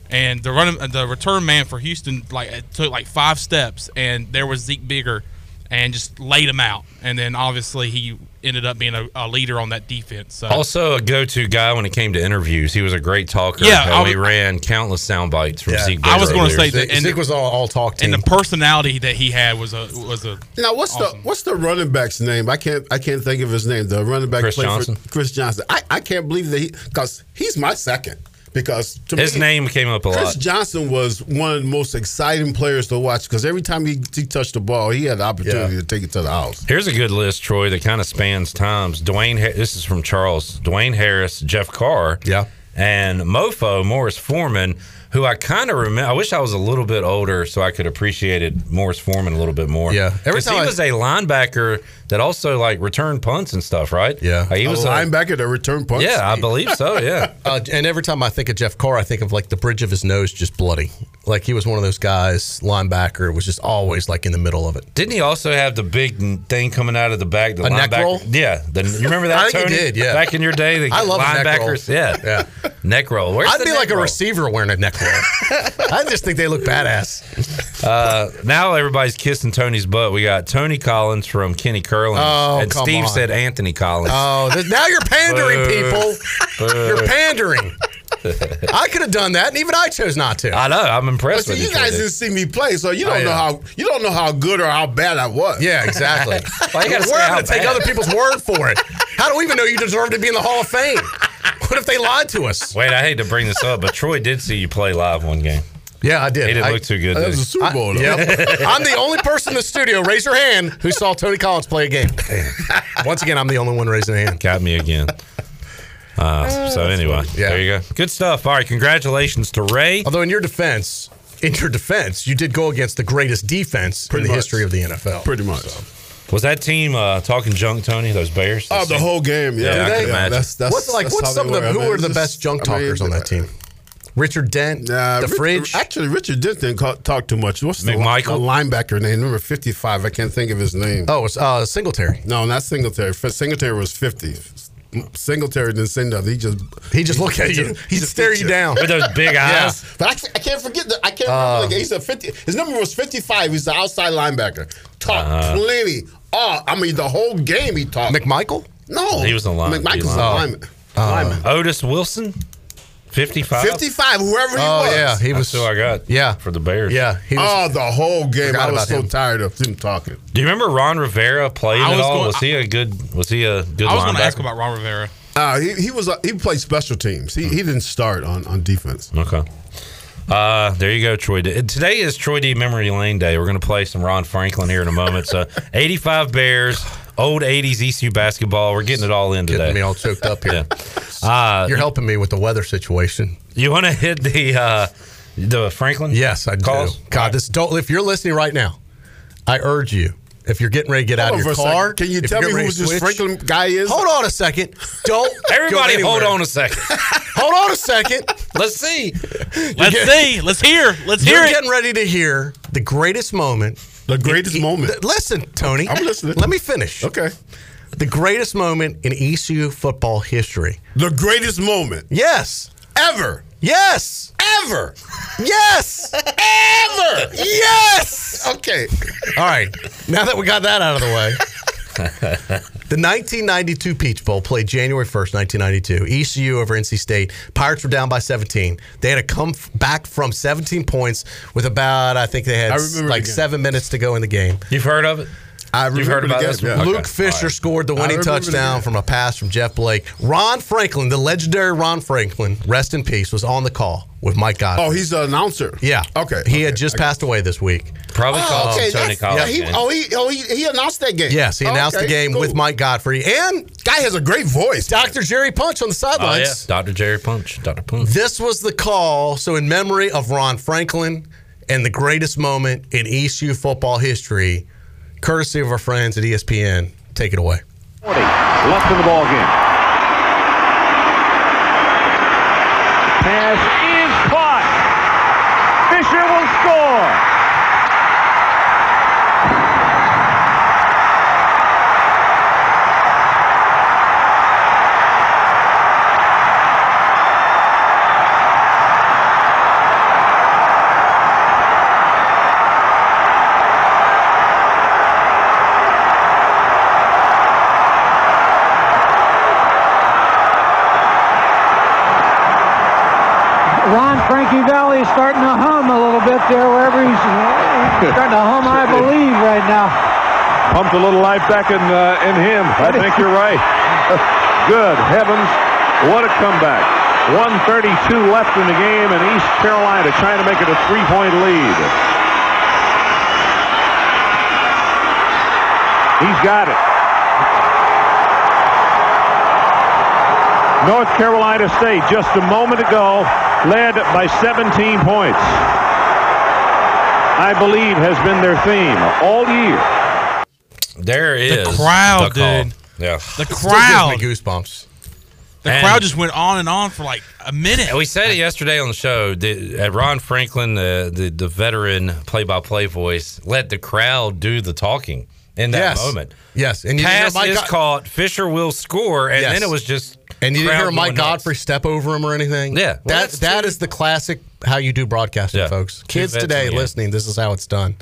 E: And the run, the return man for Houston like took like five steps, and there was Zeke Bigger, and just laid him out. And then obviously he ended up being a, a leader on that defense. So
G: Also, a go-to guy when it came to interviews. He was a great talker.
E: Yeah,
G: and
E: I
G: we
E: was-
G: ran countless sound bites from
N: Yeah.
G: Zeke.
E: I was going to say that, and
N: Zeke was all, all talk team.
E: and the personality that he had was a was a
P: Now what's
E: Awesome.
P: the what's the running back's name? I can't I can't think of his name. The running back
G: Chris Johnson?
P: for Chris Johnson. I, I can't believe that he because he's my second because to
G: His
P: me,
G: name came up a
P: Chris
G: lot.
P: Johnson was one of the most exciting players to watch because every time he, he touched the ball, he had the opportunity
N: Yeah.
P: to take it to the house.
G: Here's a good list, Troy, that kind of spans times. Dwayne, this is from Charles. Dwayne Harris, Jeff Carr,
N: Yeah.
G: and Mofo Morris Foreman, who I kind of remember. I wish I was a little bit older so I could appreciate it, Morris Foreman a little bit more.
N: Yeah. Every
G: 'Cause
N: time
G: he
N: I-
G: was a linebacker that also like returned punts and stuff, right?
N: Yeah.
G: Like, he
P: a
G: was a-
P: linebacker that returned punts.
G: Yeah, I believe so. Yeah.
N: Uh, and every time I think of Jeff Carr, I think of like the bridge of his nose just bloody. Like he was one of those guys, linebacker, was just always like in the middle of it.
G: Didn't he also have the big thing coming out of the back? The
N: A neck
G: linebacker-
N: roll?
G: Yeah. The, you remember that?
N: I think he
G: Tony?
N: did, yeah.
G: Back in your day, the
N: I love a neck roll.
G: linebackers. Yeah.
N: Yeah.
G: Neck roll. Where's
N: I'd
G: the
N: be
G: neck
N: like a receiver wearing a neck roll. I just think they look badass.
G: Uh, now everybody's kissing Tony's butt. We got Tony Collins from Kenny Curlin,
N: Oh,
G: and Steve
N: on.
G: said Anthony Collins.
N: Oh, now you're pandering, people. You're pandering. I could have done that, and even I chose not to.
G: I know. I'm impressed
P: see,
G: with
P: you
G: you.
P: guys didn't see me play, so you oh, don't
N: Oh,
P: know how you don't know how good or how bad I was.
N: Yeah, exactly.
G: Why you gotta
N: We're
G: how
N: having to take other people's word for it. How do we even know you deserve to be in the Hall of Fame? What if they lied to us?
G: Wait, I hate to bring this up, but Troy did see you play live one game.
N: Yeah, I did.
G: He didn't
N: I-
G: look too good.
P: That was a Super Bowl. though.
N: Yep. I'm the only person in the studio, raise your hand, who saw Tony Collins play a game. Once again, I'm the only one raising a hand.
G: Got me again. Uh, so anyway,
N: Yeah.
G: there you go. Good stuff. All right, congratulations to Ray.
N: Although in your defense, in your defense, you did go against the greatest defense
P: Pretty
N: in the
P: much.
N: history of the NFL.
P: Pretty much.
G: Was that team uh, talking junk, Tony? Those Bears?
P: Oh, the whole game. Yeah,
G: Yeah, I
P: yeah,
G: can imagine.
P: That's, that's,
N: what's like?
P: that's
N: What's some of the who
P: I mean,
N: were the
P: it's
N: best
P: just-
N: junk
P: I mean,
N: talkers on that team? Richard Dent,
P: Nah,
N: the
P: Rich-
N: fridge.
P: Actually, Richard Dent didn't ca- talk too much. What's the, li-
G: McMichael?
P: the linebacker name? Number fifty-five. I can't think of his name.
N: Oh, it's uh, Singletary.
P: No, not Singletary. Singletary was fifty. Singletary didn't say nothing. He just
N: He just look at you. He just stare you down.
G: With those big
N: Yeah.
G: eyes.
P: But I, can't- I can't forget that. I can't
N: Uh,
P: remember. Like, he's a fifty. His number was fifty-five. He's the outside linebacker. Talked
N: Uh-huh.
P: plenty. Oh, I mean, the whole game he talked.
N: McMichael?
P: no,
G: He was a line-
P: McMichael's
G: D
P: a
G: line.
P: lineman.
N: Uh,
P: lineman.
G: Otis Wilson, 55.
P: Fifty-five. Whoever he was.
N: Oh
P: was.
N: yeah, he
G: That's
N: was.
G: who I got.
N: Yeah.
G: For the Bears.
N: Yeah, he was.
P: Oh, the whole game. I was so
N: him.
P: tired of him talking.
G: Do you remember Ron Rivera playing
E: I
G: at
E: was
G: all?
E: going-
G: was he a good? Was he a good
E: I was going to ask about Ron Rivera.
P: Uh, he, he was uh, he played special teams. He, he didn't start on, on defense.
G: Okay. Uh, there you go, Troy. D. Today is Troy D. Memory Lane Day. We're going to play some Ron Franklin here in a moment. So, 85 Bears, old 80s ECU basketball. We're getting it all in today.
N: Getting me all choked up here.
G: Uh,
N: You're helping me with the weather situation.
G: you want to hit the uh, the Franklin?
N: Yes, I do.
G: Calls?
N: God, this don't. If you're listening right now, I urge you. If you're getting ready to get out of your
P: for second.
N: car,
P: Can you tell me who this
N: switch-
P: Franklin guy is?
N: Hold on a second. Don't
G: Everybody,
N: go
G: hold on a second.
N: Hold on a second.
G: Let's see.
E: Let's
N: get-
E: see. Let's hear. Let's hear
N: You're
E: it.
N: getting ready to hear the greatest moment.
P: The greatest moment.
N: Listen, Tony.
P: I'm listening.
N: Let me finish.
P: Okay.
N: The greatest moment in ECU football history.
P: The greatest moment
N: Yes.
P: ever.
N: Yes.
P: Ever.
N: Yes.
P: Ever.
N: yes.
P: Okay.
N: All right. Now that we got that out of the way. The 1992 Peach Bowl played January 1st, 1992. ECU over NC State. Pirates were down by 17. They had to come f- back from 17 points with about, I think they had
P: I
N: s-
P: remember
N: like seven minutes to go in the game.
G: You've heard of it?
P: I
G: You've heard about this?
P: game,
G: one?
P: yeah.
G: Okay.
N: Luke Fisher
G: All right.
N: scored the winning touchdown from a pass from Jeff Blake. Ron Franklin, the legendary Ron Franklin, rest in peace, was on the call with Mike Gottfried.
P: Oh, he's the announcer.
N: yeah.
P: Okay.
N: He
P: okay.
N: had just
P: I got
N: passed away this week.
G: Probably
P: Oh,
G: called
P: okay.
G: Tony
P: that's-
G: Collins.
P: he, oh, he, oh he, he announced that game.
N: Yes, he
P: Oh,
N: announced the game
P: cool.
N: with Mike Gottfried and
P: Guy has a great voice.
N: Dr. Jerry Punch on the sidelines.
G: Oh, yeah.
N: sidelines.
G: Dr. Jerry Punch. Dr. Punch.
N: This was the call. So, in memory of Ron Franklin and the greatest moment in ECU football history, courtesy of our friends at ESPN, take it away.
Q: 40 left in the ball game. Pumped a little life back in uh, in him. I think you're right. Good heavens, what a comeback! 132 left in the game, and East Carolina trying to make it a three-point lead. He's got it. North Carolina State just a moment ago led by 17 points. I believe has been their theme all year.
G: There is
E: crowd,
G: the call.
E: dude.
G: Yeah.
E: The
N: Still
E: crowd.
N: gives me goosebumps.
E: The
G: And-
E: crowd just went on and on for like a minute.
G: And we said it yesterday on the show. The, uh, Ron Franklin, the, the the veteran play-by-play voice, let the crowd do the talking in that
N: Yes.
G: moment.
N: Yes, and you
G: Pass
N: didn't hear
G: is
N: Mike Go-
G: caught. Fisher will score, and
N: Yes.
G: then it was just.
N: And you didn't hear Mike
G: going nuts.
N: Gottfried step over him or anything.
G: Yeah. Well,
N: that
G: that's
N: that
G: true.
N: is the classic how you do broadcasting,
G: Yeah.
N: folks. Kids today
G: in the game.
N: listening, this is how it's done.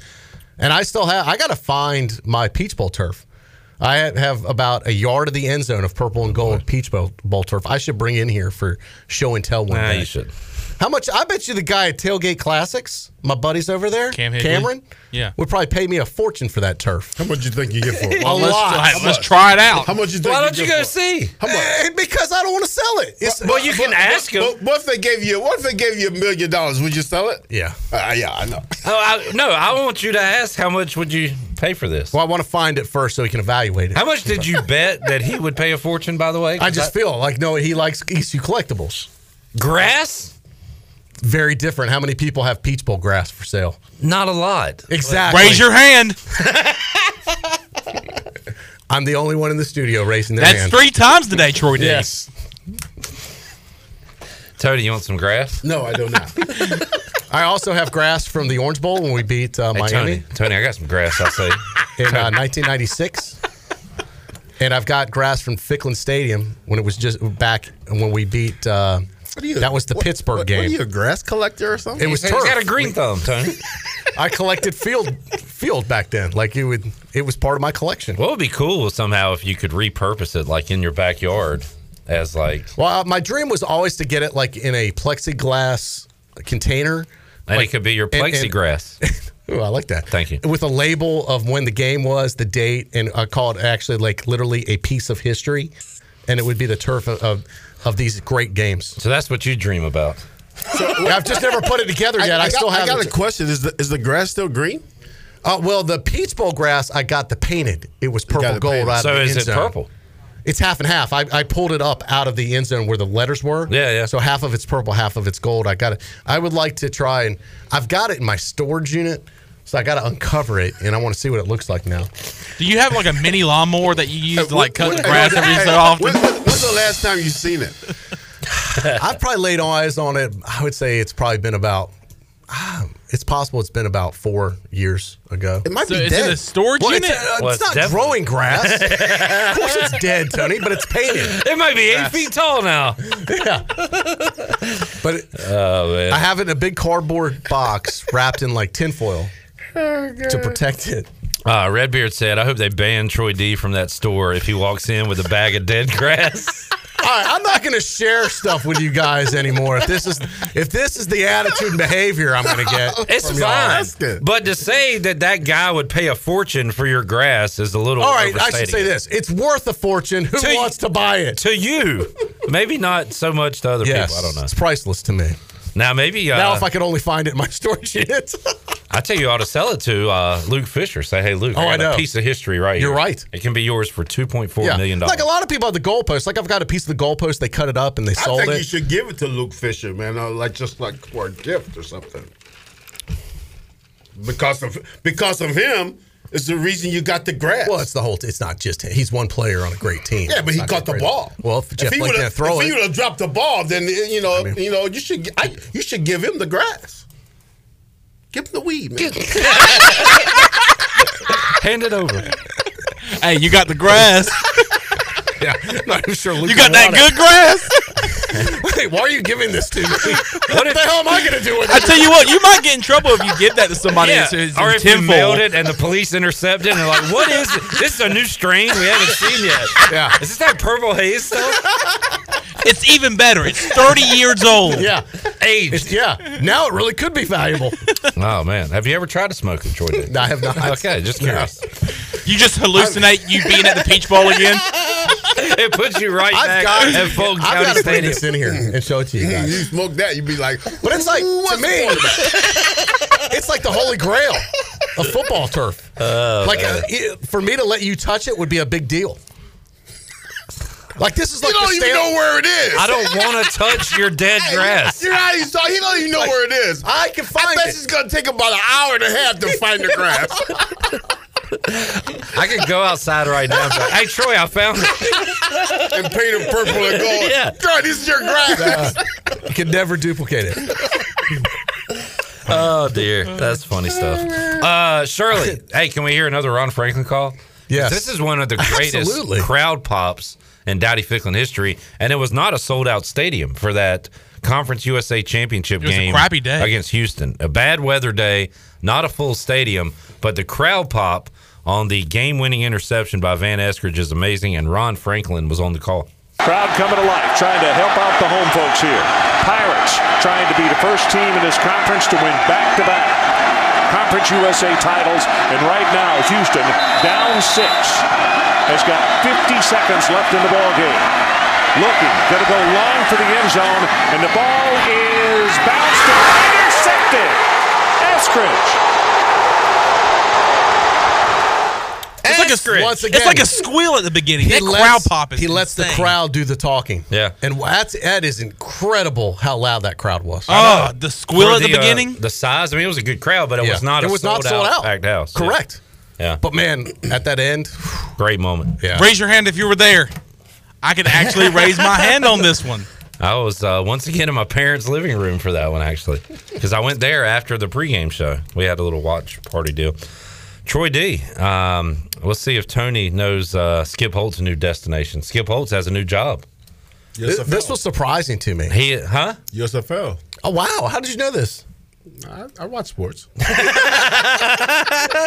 N: And I still have I got to find my Peach Bowl turf. I have about a yard of the end zone of purple and gold peach bowl, bowl turf. I should bring in here for show and tell one
G: Nah,
N: day.
G: you should.
N: How much? I bet you the guy at Tailgate Classics, my buddies over there,
E: Cam Higley?
N: Cameron,
E: Yeah.
N: would probably pay me a fortune for that turf.
P: How much do you think you get for it?
N: a lot.
E: let's- let's try it out.
P: How much you think?
G: Why don't you
P: get
G: go
P: for
G: see?
P: How much?
N: Eh, because I don't want to sell it. It's,
G: Well, you can ask him.
P: But what if they gave you? What if they gave you a million dollars? Would you sell it?
N: yeah.
P: Uh, yeah, I know.
G: Oh, I, no, I want you to ask how much would you pay for this?
N: Well, I want to find it first so we can evaluate it.
G: How much did you bet that he would pay a fortune? By the way,
N: I just feel like no, he likes ECU collectibles.
G: grass.
N: Very different. How many people have peach bowl grass for sale?
G: Not a lot.
N: Exactly.
E: Raise your hand.
N: I'm the only one in the studio raising their
E: That's
N: hand.
E: three times today, Troy did.
N: Yes.
G: Tony, you want some grass?
P: No, I do not.
N: I also have grass from the Orange Bowl when we beat uh,
G: Hey,
N: Miami
G: Tony, Tony, I got some grass. I'll say.
N: in uh, 1996. And I've got grass from Ficklen Stadium when it was just back when we beat. Uh,
P: What are you-
N: that was the
P: what-
N: Pittsburgh
P: what,
N: game.
P: What are you, a grass collector or something?
N: It was
G: He's
N: turf.
G: got a green thumb, Tony.
N: I collected field field back then. Like it would, it was part of my collection.
G: What would be cool somehow if you could repurpose it, like in your backyard, as like,
N: Well, uh, my dream was always to get it like in a plexiglass container.
G: and
N: Like-
G: it could be your
N: and- and-
G: plexiglass.
N: Ooh, I like that.
G: Thank you.
N: With a label of when the game was, the date, and I call it actually like literally a piece of history, and it would be the turf of of, of these great games.
G: so that's what you dream about.
N: I've just never put it together yet. I,
P: got,
N: still have.
P: I got a question. Is the is the grass still green?
N: Uh, well, the Peach Bowl grass, I got the painted. It was purple
P: it
N: gold
P: painted.
N: out
G: So
N: of the
G: is
N: end
G: it
N: zone.
G: purple?
N: It's half and half. I, I pulled it up out of the end zone where the letters were.
G: Yeah, yeah.
N: So half of it's purple, half of it's gold. I got it. I would like to try and I've got it in my storage unit, so I got to uncover it and I want to see what it looks like now.
E: Do you have like a mini lawnmower that you use to like cut
P: When-
E: the grass
P: when-
E: every so
P: hey,
E: often?
P: When, when- when's the last time you've seen it?
N: I've probably laid eyes on it. I would say it's probably been about. ah, It's possible it's been about four years ago.
P: It might
E: So
P: be
E: it's in
P: dead.
E: a storage
N: Well, it's,
E: unit.
N: uh,
G: Well,
N: it's
G: it's
N: not
G: definitely-
N: growing grass. of course, it's dead, Tony, but it's painted.
G: It might be eight feet tall now.
N: Yeah, but it,
G: Oh man.
N: I have it in a big cardboard box wrapped in like tinfoil
P: Oh,
N: to protect it.
G: Uh, Redbeard said, "I hope they ban Troy D from that store if he walks in with a bag of dead grass."
N: All right, I'm not going to share stuff with you guys anymore. If this is if this is the attitude and behavior I'm going to get,
G: It's
N: from
G: fine,
N: y'all.
G: But to say that that guy would pay a fortune for your grass is a little.
N: All right, I should say
G: it.
N: this: it's worth a fortune. Who
G: To y-
N: wants to buy it?
G: to you, maybe not so much to other
N: Yes,
G: people. I don't know.
N: It's priceless to me.
G: Now maybe uh,
N: now, if I could only find it in my storage unit.
G: I tell you, you ought to sell it to uh, Luke Fisher. Say, hey, Luke,
N: Oh,
G: I
N: I
G: got a piece of history right here.
N: You're
G: here.
N: right.
G: It can be yours for two point four
N: yeah,
G: million dollars.
N: like a lot of people have the goalpost. Like I've got a piece of the goalpost. They cut it up and they
P: I
N: sold
P: think
N: it.
P: you should give it to Luke Fisher, man. Uh, like just like for a gift or something. Because of because of him is the reason you got the grass.
N: well, it's the whole. It's not just him. He's one player on a great team.
P: yeah, but
N: It's
P: he caught the
N: great.
P: ball.
N: Well, if Jeff
P: he would've-
N: can't throw
P: if he would have dropped the ball, then you know,
N: mean-
P: you know, you should I, you should give him the grass. Give him the weed, man.
G: Hand it over.
E: Hey, you got the grass.
N: yeah, not even sure. Luke
E: You got that
N: wanted
E: good grass.
N: It. Wait, why are you giving this to me? what the hell am I going to do with it?
E: I tell you what, you might get in trouble if you give that to somebody
G: Yeah,
E: that's who's
G: or
E: in
G: if you
E: tinfoil.
G: mailed it and the police intercepted and they're like, "What is it? This is a new strain we haven't seen yet."
N: Yeah.
G: Is this that purple haze stuff?
E: It's even better. It's 30 years old.
N: Yeah,
G: Aged.
N: it's, yeah. Now it really could be valuable.
G: Oh man, have you ever tried to smoke it, Troy?
N: No, I have not.
G: Okay, just curious.
E: You just hallucinate you being at the Peach Bowl again.
G: it puts you right
N: I've
G: back
N: got,
G: at Fulton
N: I've
G: County
N: got to bring
G: Stadium.
N: this in here and show it to you guys.
P: you smoke that, you'd be like,
N: But it's like
P: "Ooh,
N: to me,
P: the
N: it's like the holy grail of football turf.
G: Oh,
N: like uh, it, for me to let you touch it would be a big deal. Like this is
P: You
N: like
P: don't
N: the
P: even
N: stamp-
P: know where it is.
G: I don't want to touch your dead grass.
P: You're not even talking. He don't even know where it is.
N: I can find it.
P: I bet
N: it.
P: it's gonna take about an hour and a half to find the grass.
G: I could go outside right now. And like, hey Troy, I found it.
P: and paint it purple and gold.
G: Yeah.
P: God, this is your grass.
N: You can never duplicate it.
G: Oh dear, that's funny stuff. Uh, Shirley, hey, can we hear another Ron Franklin call?
N: Yes.
G: This is one of the greatest
N: Absolutely.
G: crowd pops in Dowdy Ficklen history, and it was not a sold out stadium for that Conference USA Championship
E: It was a
G: game
E: crappy day.
G: against Houston. A bad weather day, not a full stadium, but the crowd pop on the game-winning interception by Van Eskridge is amazing, and Ron Franklin was on the call.
R: Crowd coming to life, trying to help out the home folks here. Pirates trying to be the first team in this conference to win back-to-back Conference USA titles. And right now, Houston, down six, has got 50 seconds left in the ball game. Looking, going to go long for the end zone, and the ball is bounced and intercepted. Eskridge.
E: It's like a
N: Once
E: It's like a squeal at the beginning.
N: He
E: That
N: lets-
E: crowd pop is
N: He lets the crowd do the talking.
G: Yeah.
N: And that's that is incredible how loud that crowd was.
E: Oh, the squeal
G: For
E: at the,
G: uh,
E: beginning.
G: the size. I mean, it was a good crowd, but it
N: Yeah.
G: was not.
N: It
G: a
N: was not
G: sold
N: sold out.
G: packed house. Yeah.
N: Correct.
G: Yeah.
N: But man, at that end,
G: Great moment.
N: yeah.
E: Raise your hand if you were there. I could actually raise my hand on this one.
G: I was uh, once again in my parents' living room for that one, actually, because I went there after the pregame show. We had a little watch party deal. Troy D. Um, let's see if Tony knows uh, Skip Holtz's new destination. Skip Holtz has a new job.
N: Th- this was surprising to me.
G: He, huh?
P: USFL.
N: Oh wow! How did you know this?
P: I, I watch sports.
N: you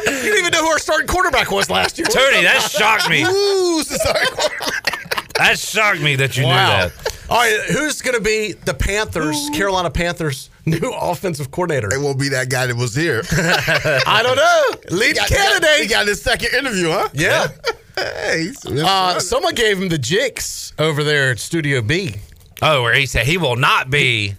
N: didn't even know who our starting quarterback was last year.
G: Tony, that shocked me.
N: Who's the starting quarterback?
G: That shocked me that you
N: Wow.
G: knew that.
N: All right, who's going to be the Panthers, Carolina Panthers' new offensive coordinator?
P: It won't be that guy that was here.
N: I don't know. Lead
P: He got-
N: candidate.
P: He got his second interview, huh?
N: yeah.
P: Hey, he's-
N: Uh, someone gave him the jinx over there at Studio B.
G: Oh, where he said he will not be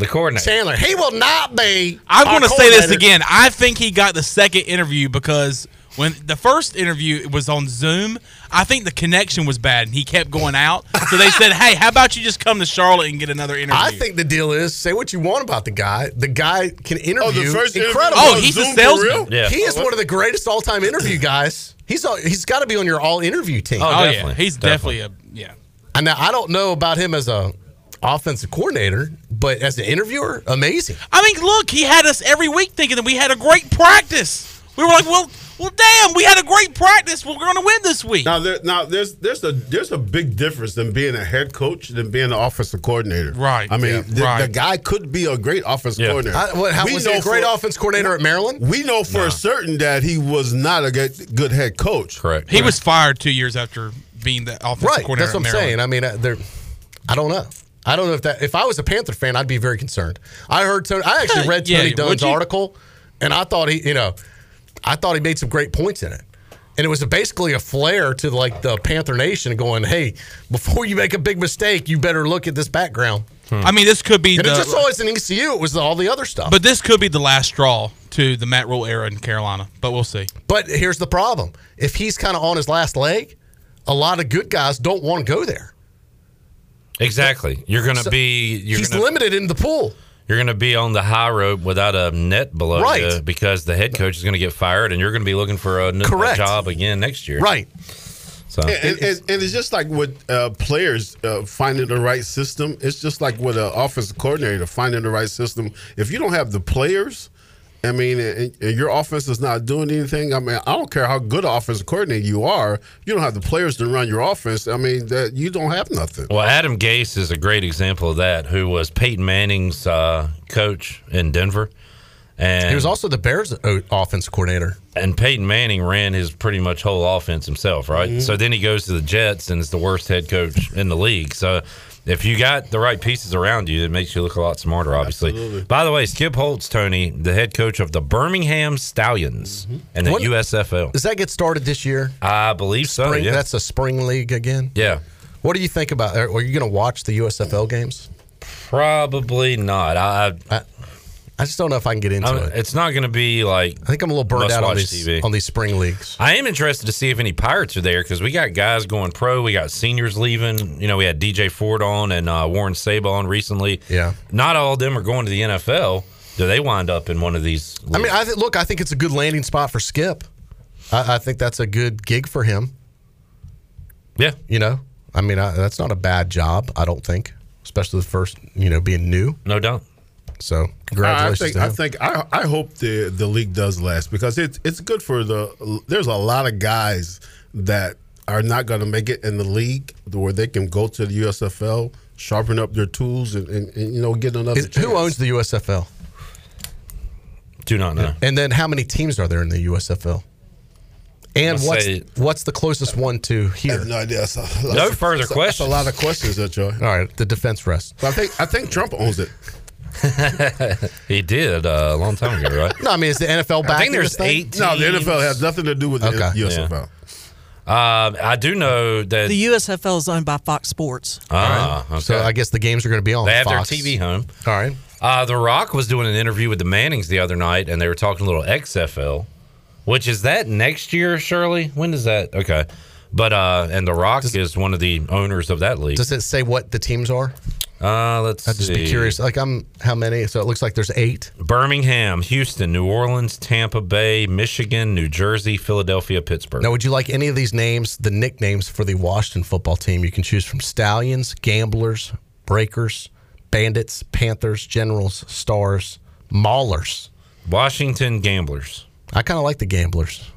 G: the coordinator.
N: Chandler, he will not be.
E: I'm going to say this again. I think he got the second interview because when the first interview was on Zoom, I think the connection was bad and he kept going out. So they said, "Hey, how about you just come to Charlotte and get another interview?"
N: I think the deal is say what you want about the guy. The guy can interview.
P: Oh, the first interview
N: incredible.
E: Oh, he's Zoom for salesman. real?
G: Yeah.
N: He is one of the greatest all-time interview guys. He's all, he's got to be on your all-interview team.
G: Oh,
E: oh yeah,
G: definitely,
E: he's definitely, a yeah.
N: And now I don't know about him as a offensive coordinator, but as an interviewer, amazing.
E: I mean, look, he had us every week thinking that we had a great practice. We were like, "Well, well, damn, we had a great practice. We're going to win this week."
P: Now, there, now there's there's a there's a big difference than being a head coach than being an offensive coordinator.
E: Right.
P: I mean,
E: Yeah.
P: the, the guy could be a great offensive
G: Yeah.
P: coordinator.
N: I, what, how,
P: We
N: was he
P: know
N: a great
P: for-
N: offense coordinator at Maryland?
P: We know for certain that he was not a good, good head coach.
G: Correct.
E: he was fired two years after being the offensive coordinator.
N: Right.
E: coordinator.
N: That's what I'm
E: Maryland.
N: saying. I mean, uh, there. I don't know. I don't know if that. If I was a Panther fan, I'd be very concerned. I heard Tony. I actually read Tony
E: would
N: Dunn's article, and I thought he, you know, I thought he made some great points in it. And it was basically a flare to like the Panther Nation, going, "Hey, before you make a big mistake, you better look at this background."
E: I mean, this could be
N: And
E: the,
N: it just always an ECU. It was all the other stuff.
E: but this could be the last straw to the Matt Rhule era in Carolina. But we'll see.
N: But here's the problem: if he's kind of on his last leg, a lot of good guys don't want to go there.
G: Exactly. You're going to
N: So,
G: be. You're
N: he's
G: gonna,
N: limited in the pool.
G: You're going to be on the high rope without a net below
N: Right.
G: you because the head coach is going to get fired, and you're going to be looking for a, n- a
N: Correct.
G: job again next year.
N: Right.
G: So
P: And, and, and, and it's just like with uh, players uh, finding the right system. It's just like with an offensive coordinator finding the right system. If you don't have the players, I mean, and, and your offense is not doing anything. I mean, I don't care how good an offensive coordinator you are. You don't have the players to run your offense. I mean, that you don't have nothing.
G: Well, Adam Gase is a great example of that, who was Peyton Manning's uh, coach in Denver. And
N: He was also the Bears' o- offensive coordinator.
G: and Peyton Manning ran his pretty much whole offense himself, right?
N: Mm-hmm.
G: So then he goes to the Jets and is the worst head coach in the league. So if you got the right pieces around you, it makes you look a lot smarter, obviously.
P: Absolutely.
G: By the way, Skip Holtz, Tony, the head coach of the Birmingham Stallions mm-hmm. and the
N: What-
G: USFL.
N: Does that get started this year?
G: I believe so. Yeah.
N: That's a spring league again.
G: yeah.
N: What do you think about? Are you going to watch the USFL games?
G: Probably not. I,
N: I, uh, I just don't know if I can get into
G: I,
N: it.
G: it's not going to be like
N: I think I'm a little burned out on these
G: TV.
N: on these spring leagues.
G: I am interested to see if any Pirates are there because we got guys going pro. We got seniors leaving. You know, we had DJ Ford on and uh, Warren Sable on recently.
N: Yeah.
G: Not all of them are going to the NFL. Do they wind up in one of these?
N: I mean, I th- look, I think it's a good landing spot for Skip. I, I think that's a good gig for him.
G: Yeah.
N: You know, I mean, I, that's not a bad job. I don't think, especially the first, you know, being new.
G: No doubt.
N: So congratulations
P: I think
N: to
P: I think I, I hope the the league does last because it's it's good for the. There's a lot of guys that are not going to make it in the league where they can go to the USFL, sharpen up their tools, and, and, and you know get another.
N: Is- who owns the USFL?
G: Do not know.
N: And then how many teams are there in the USFL? And what's
G: say-
N: what's the closest one to here?
P: no idea. That's a, that's
G: No
P: a-
G: further
P: that's a-
G: questions.
P: That's a lot of questions, there, Joy.
N: All right, the defense rest.
P: But I think I think Trump owns it.
G: he did uh, a long time ago, right?
N: No, I mean, is the NFL Back
G: I
N: back?
G: think there's eight.
P: No, the. NFL has nothing to do with the
N: Okay.
P: USFL.
G: Um, I do know that.
I: The USFL is owned by Fox Sports.
G: ah, okay.
N: So I guess the games are going to be on.
G: they have
N: Fox.
G: their TV home.
N: All right.
G: Uh, the Rock was doing an interview with the Mannings the other night, and they were talking a little XFL, which is that next year, Shirley? When is that? Okay. But uh, and the Rock is one of the owners of that league.
N: Does it say what the teams are?
G: Uh, let's
N: I'd just
G: see.
N: be curious. Like I'm, how many? So it looks like there's eight.
G: Birmingham, Houston, New Orleans, Tampa Bay, Michigan, New Jersey, Philadelphia, Pittsburgh.
N: Now, would you like any of these names, the nicknames for the Washington football team? You can choose from Stallions, Gamblers, Breakers, Bandits, Panthers, Generals, Stars, Maulers.
G: Washington Gamblers.
N: I kind of like the Gamblers.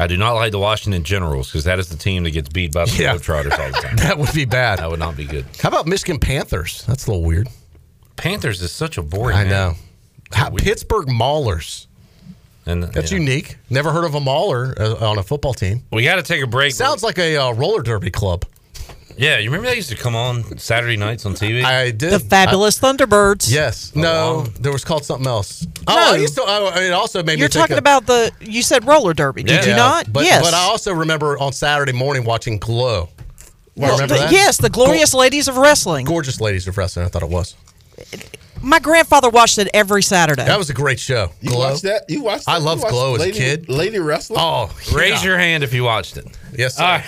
G: I do not like the Washington Generals because that is the team that gets beat by the
N: Yeah.
G: Globetrotters all the time.
N: That would be bad.
G: That would not be good.
N: How about Michigan Panthers? That's a little weird.
G: Panthers is such a boring.
N: I know. How, Pittsburgh Maulers.
G: And
N: That's
G: yeah.
N: unique. Never heard of a Mauler uh, on a football team.
G: We got to take a break.
N: Sounds like a uh, roller derby club.
G: Yeah, you remember they used to come on Saturday nights on TV?
N: I did.
I: The Fabulous Thunderbirds.
N: Yes. Oh, no, there was called something else. Oh,
I: No.
N: I used to. Oh, it also made
I: You're
N: me think
I: talking
N: of-
I: about the. You said roller derby, did you
N: Yeah,
I: not?
N: But,
I: yes.
N: But I also remember on Saturday morning watching Glow.
I: Well,
N: remember
I: the-
N: that?
I: Yes, the glorious ladies of wrestling.
N: Gorgeous ladies of wrestling. I thought it was.
I: My grandfather watched it every Saturday.
N: That was a great show.
P: You
N: Glow.
P: watched that? You watched?
N: I
P: that?
N: loved
P: watched
N: Glow as a kid.
P: Lady Wrestler.
N: Oh,
G: Raise your hand if you watched it.
N: Yes. Sir.
G: All right.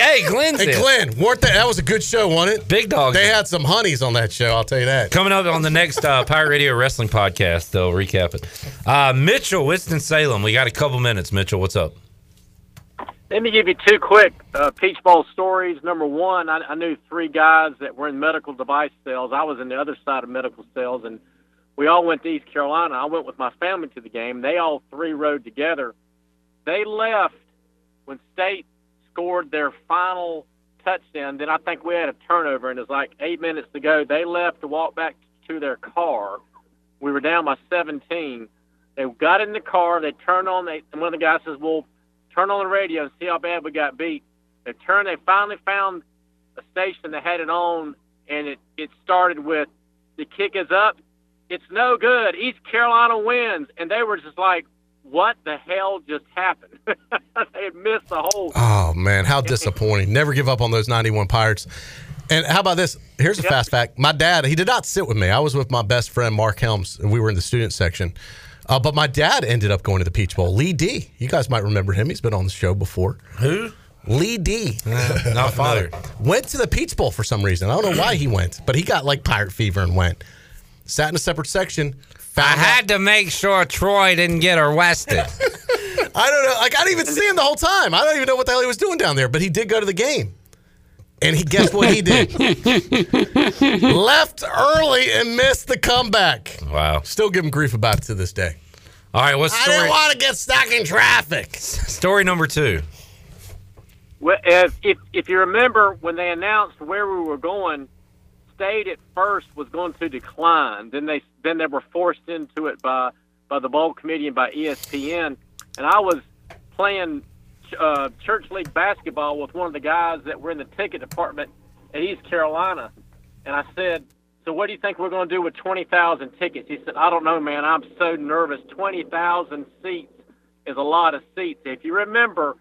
G: hey, Glenn.
N: Hey, Glenn, weren't that that was a good show, wasn't it?
G: Big dog.
N: They had some honeys on that show. I'll tell you that.
G: Coming up on the next uh, Pirate Radio Wrestling podcast, they'll recap it. Uh, Mitchell, Winston Salem. We got a couple minutes. Mitchell, what's up?
S: Let me give you two quick uh, Peach Bowl stories. Number one, I, I knew three guys that were in medical device sales. I was in the other side of medical sales, and we all went to East Carolina. I went with my family to the game. They all three rode together. They left when State scored their final touchdown. Then I think we had a turnover, and it was like eight minutes to go. They left to walk back to their car. We were down by 17. They got in the car. They turned on. They and one of the guys says, "Well, turn on the radio and see how bad we got beat." They turned. They finally found a station that had it on, and it it started with, "The kick is up. It's no good. East Carolina wins." And they were just like, "What the hell just happened?" they had missed the whole.
N: Oh man, how disappointing! Never give up on those ninety-one Pirates. And how about this? Here's a fast fact. My dad, he did not sit with me. I was with my best friend Mark Helms, and we were in the student section. Uh, but my dad ended up going to the Peach Bowl. Lee D. You guys might remember him. He's been on the show before.
G: Who?
N: Lee D.
G: not father.
N: Went to the Peach Bowl for some reason. I don't know why he went, but he got like pirate fever and went. Sat in a separate section.
G: I had to make sure Troy didn't get arrested.
N: I don't know. Like I didn't even see him the whole time. I don't even know what the hell he was doing down there. But he did go to the game, and he guess what he did? Left early and missed the comeback.
G: Wow.
N: Still give him grief about it to this day.
G: All right, what's
N: I
G: story?
N: didn't want to get stuck in traffic.
G: Story number two.
S: Well, if, if if you remember when they announced where we were going, State at first was going to decline. Then they then they were forced into it by by the bowl committee and by ESPN. And I was playing uh, church league basketball with one of the guys that were in the ticket department at East Carolina, and I said, "So what do you think we're going to do with twenty thousand tickets?" He said, "I don't know, man. I'm so nervous. Twenty thousand seats is a lot of seats. If you remember."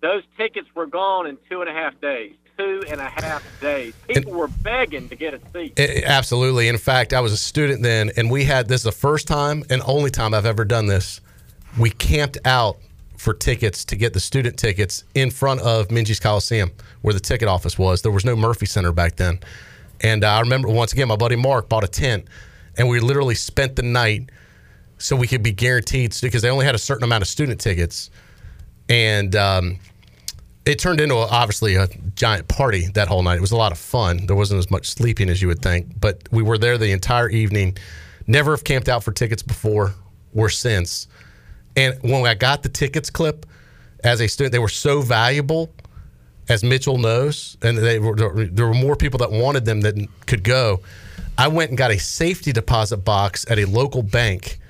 S: Those tickets were gone in two and a half days. Two and a half days. People were begging to get a seat.
N: Absolutely. In fact, I was a student then, and we had this is the first time and only time I've ever done this. We camped out for tickets to get the student tickets in front of Minges Coliseum, where the ticket office was. There was no Murphy Center back then, and uh, I remember once again my buddy Mark bought a tent, and we literally spent the night so we could be guaranteed because they only had a certain amount of student tickets, and. Um, it turned into a, obviously a giant party that whole night. It was a lot of fun. There wasn't as much sleeping as you would think, but we were there the entire evening. Never have camped out for tickets before or since. And when I got the tickets clip as a student, they were so valuable, as Mitchell knows, and they were, there were more people that wanted them than could go. I went and got a safety deposit box at a local bank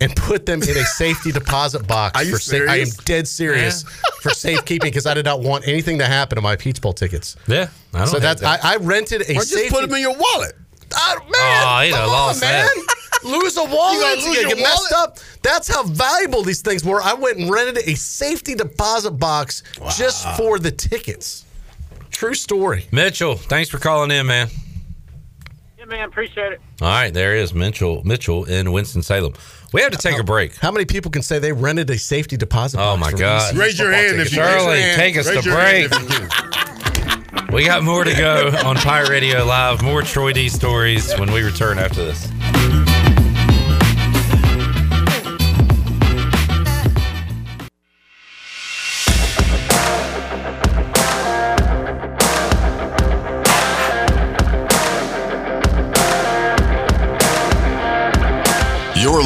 N: and put them in a safety deposit box.
P: Are you
N: for sa- I am dead serious for safekeeping because I did not want anything to happen to my Peach Bowl tickets.
G: Yeah, I don't
N: so that's
G: that.
N: I, I rented a
P: Or just
N: safety.
P: put them in your wallet.
N: Oh, man,
G: Oh, you know,
N: come on,
G: lost
N: man.
G: that.
N: lose a
P: You
N: wallet,
P: gonna
N: you
P: lose
N: get
P: your
N: messed
P: wallet?
N: up. That's how valuable these things were. I went and rented a safety deposit box just for the tickets. True story.
G: Mitchell, thanks for calling in, man.
S: Yeah, man, appreciate it.
G: All right, there is Mitchell Mitchell in Winston Salem. We have to take a break.
N: How many people can say they rented a safety deposit box?
G: Oh
N: box?
G: my God!
P: Raise your
N: football
P: hand if
N: tickets?
P: you raise your
G: Shirley,
P: hand.
G: take us
P: Raise
G: to break.
P: if you can.
G: We got more to go on Pirate Radio Live. More Troy D stories when we return after this.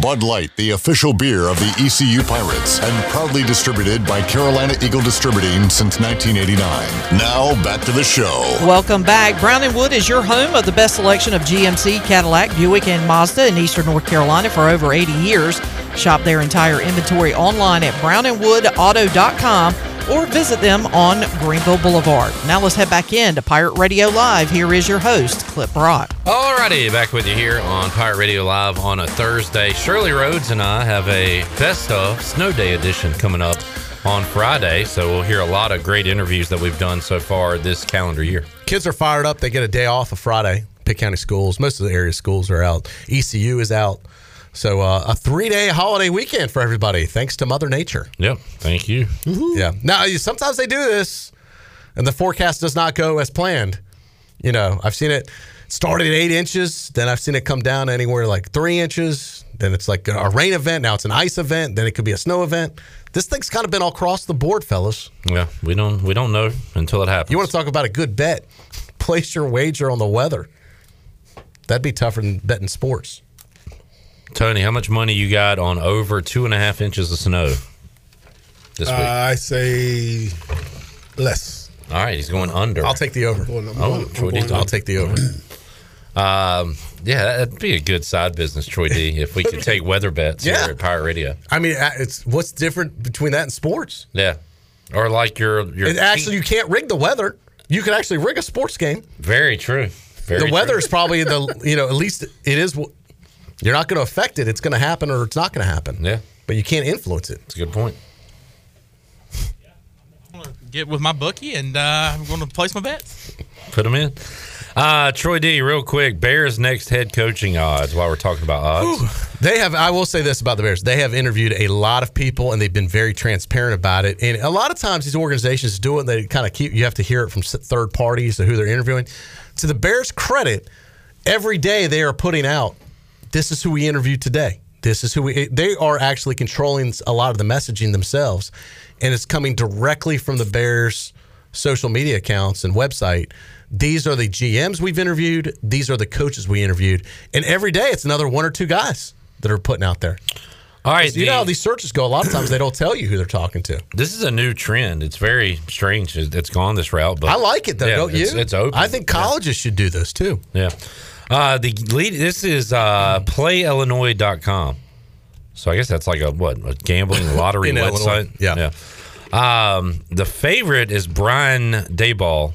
B: Bud Light, the official beer of the ECU Pirates, and proudly distributed by Carolina Eagle Distributing since 1989. Now, back to the show.
I: Welcome back. Brown and Wood is your home of the best selection of GMC, Cadillac, Buick, and Mazda in Eastern North Carolina for over 80 years. Shop their entire inventory online at brownandwoodauto.com or visit them on Greenville Boulevard. Now let's head back in to Pirate Radio Live. Here is your host, Clip Brock.
G: Alrighty, back with you here on Pirate Radio Live on a Thursday. Shirley Rhodes and I have a best of snow day edition coming up on Friday, so we'll hear a lot of great interviews that we've done so far this calendar year.
N: Kids are fired up. They get a day off of Friday. Pitt County schools, most of the area schools are out. ECU is out. So uh, a three day holiday weekend for everybody, thanks to Mother Nature.
G: Yep, thank you.
N: Yeah. Now sometimes they do this, and the forecast does not go as planned. You know, I've seen it started at eight inches, then I've seen it come down anywhere like three inches. Then it's like a rain event. Now it's an ice event. Then it could be a snow event. This thing's kind of been all across the board, fellas.
G: Yeah, we don't we don't know until it happens.
N: You want to talk about a good bet? Place your wager on the weather. That'd be tougher than betting sports.
G: Tony, how much money you got on over two and a half inches of snow this week?
P: Uh, I say less.
G: All right, he's going under.
N: I'll take the over.
P: Going- I'm
G: Oh,
P: going- I'm
G: Troy
P: going
G: D's
N: I'll take the over.
G: Um, yeah, that'd be a good side business, Troy D. If we could take weather bets
N: Yeah.
G: here at Pirate Radio.
N: I mean, uh, it's what's different between that and sports?
G: Yeah, or like your your
N: And actually, you can't rig the weather. You can actually rig a sports game.
G: very true. Very
N: the weather
G: true.
N: is probably the you know at least it is. Wh- You're not going to affect it. It's going to happen or it's not going to happen.
G: Yeah,
N: but you can't influence it.
G: That's a good point.
E: I'm going to get with my bookie and uh, I'm going to place my bets.
G: Put them in. Uh, Troy D, real quick, Bears next head coaching odds. While we're talking about odds,
N: They have. I will say this about the Bears: they have interviewed a lot of people, and they've been very transparent about it. And a lot of times, these organizations do it. And they kind of keep. You have to hear it from third parties to who they're interviewing. To the Bears' credit, every day they are putting out, "This is who we interviewed today. This is who we." They are actually controlling a lot of the messaging themselves, and it's coming directly from the Bears' social media accounts and website. These are the GMs we've interviewed. These are the coaches we interviewed, and every day it's another one or two guys that are putting out there.
G: All right,
N: you know how these searches go. A lot of times they don't tell you who they're talking to.
G: this is a new trend. It's very strange. It- It's gone this route, but
N: I like it though,
G: Yeah,
N: don't you?
G: it's, It's open.
N: I think colleges should do this too.
G: Yeah. Uh, the lead. This is uh, PlayIllinois.com. So I guess that's like a what a gambling lottery website.
N: Illinois, yeah.
G: yeah. Um, the favorite is Brian Daboll.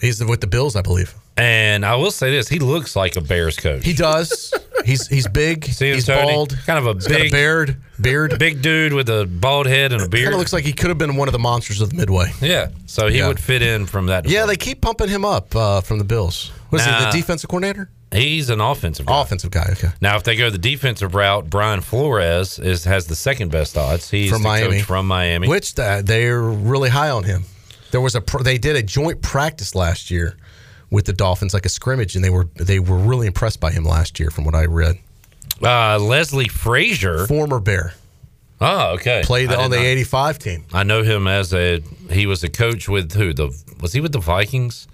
N: He's with the Bills, I believe.
G: And I will say this: he looks like a Bears coach.
N: He does. he's he's big.
G: See him,
N: he's
G: Tony?
N: bald.
G: Kind of a
N: He's
G: big
N: beard. Beard.
G: big dude with a bald head and a beard.
N: Kind of looks like he could have been one of the monsters of the Midway.
G: yeah. So he
N: Yeah.
G: would fit in from that.
N: Yeah, they keep pumping him up uh, from the Bills. Was he the defensive coordinator?
G: He's an offensive guy.
N: Offensive guy. Okay.
G: Now, if they go the defensive route, Brian Flores is has the second best odds. He's
N: From
G: the
N: Miami.
G: coach from Miami.
N: Which uh, they're really high on him. There was a pr- they did a joint practice last year with the Dolphins, like a scrimmage, and they were they were really impressed by him last year, from what I read.
G: Uh, Leslie Frazier,
N: former Bear,
G: oh okay,
N: played on the '85 team.
G: I know him as a he was a coach with who the was he with the Vikings?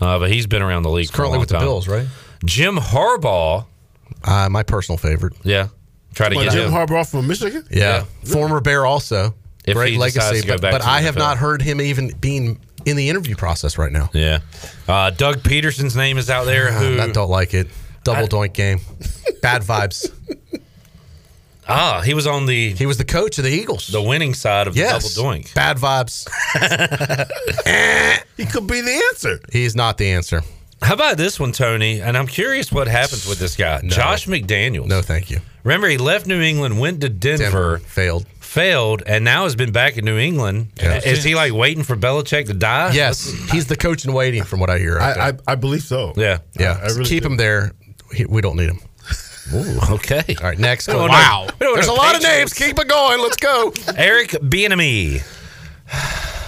G: Uh, but he's been around the league for a
N: Currently
G: long
N: with the
G: time.
N: Bills, right?
G: Jim Harbaugh,
N: Uh, my personal favorite.
G: yeah, try to
P: What,
G: get
P: Jim
G: him.
P: Harbaugh from Michigan?
N: Yeah. former Bear also.
G: If
N: Great legacy,
G: to go
N: but,
G: back
N: but
G: to the
N: I have not heard him even being in the interview process right now.
G: Yeah. Uh, Doug Pederson's name is out there. Who
N: I don't like it. Double
G: I-
N: doink game. Bad vibes.
G: Ah, he was on the
N: He was the coach of the Eagles.
G: the winning side of
N: yes.
G: the double doink.
N: Bad vibes.
P: He could be the answer.
N: He's not the answer.
G: How about this one, Tony? And I'm curious what happens with this guy, Josh McDaniels.
N: No, thank you.
G: Remember, he left New England, went to Denver,
N: Denver failed.
G: Failed, and now has been back in New England.
N: Yeah.
G: Is he like waiting for Belichick to die?
N: Yes, he's the coach in waiting, from what I hear. out
P: I, I. I believe so.
G: Yeah.
N: yeah,
P: I really
N: keep
P: do.
N: him there. We don't need him.
G: Ooh, okay.
N: All right, next.
G: We
N: Wow.
G: know- we don't
N: There's a lot of names. Keep it going. Let's go.
G: Eric Bieniemy.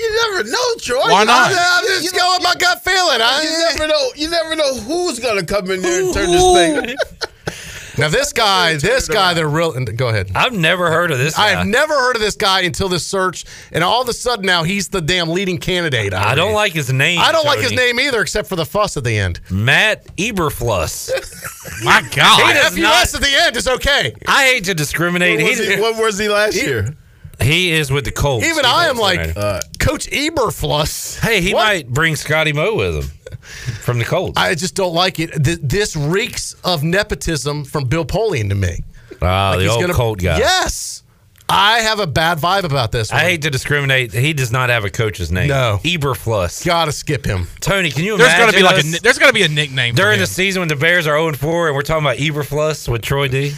P: You never know, Troy.
N: Why not?
P: You,
N: I'm just going with my gut feeling. I-
P: you never know. You never know who's gonna come in there and turn this thing.
N: Now this guy, this guy, they're real. Go ahead.
G: I've never heard of this Guy.
N: I have never heard of this guy until this search, and all of a sudden now he's the damn leading candidate.
G: I don't like his name.
N: I don't like his name either, except for the fuss at the end.
G: Matt Eberflus.
E: My God.
G: He does
N: FUS at the end is okay.
G: I hate to discriminate.
P: What was, he, what was he last year?
G: He is with the Colts.
N: Even I am like
P: Uh,
N: Coach Eberflus.
G: hey, he
N: What?
G: might bring Scotty Moe with him from the Colts.
N: I just don't like it. Th- This reeks of nepotism from Bill Polian to me.
G: Ah,
N: Like
G: the
N: he's
G: old
N: gonna-
G: Colt guy.
N: Yes, I have a bad vibe about this.
G: I hate to discriminate. He does not have a coach's name.
N: No.
G: Eberflus.
N: Gotta skip him.
G: Tony, can you
E: There's
G: imagine
E: gonna be like a
G: us
E: ni- there's gonna be a nickname for
G: during
E: him.
G: the season when the Bears are 0 4 and we're talking about Eberflus with Troy D?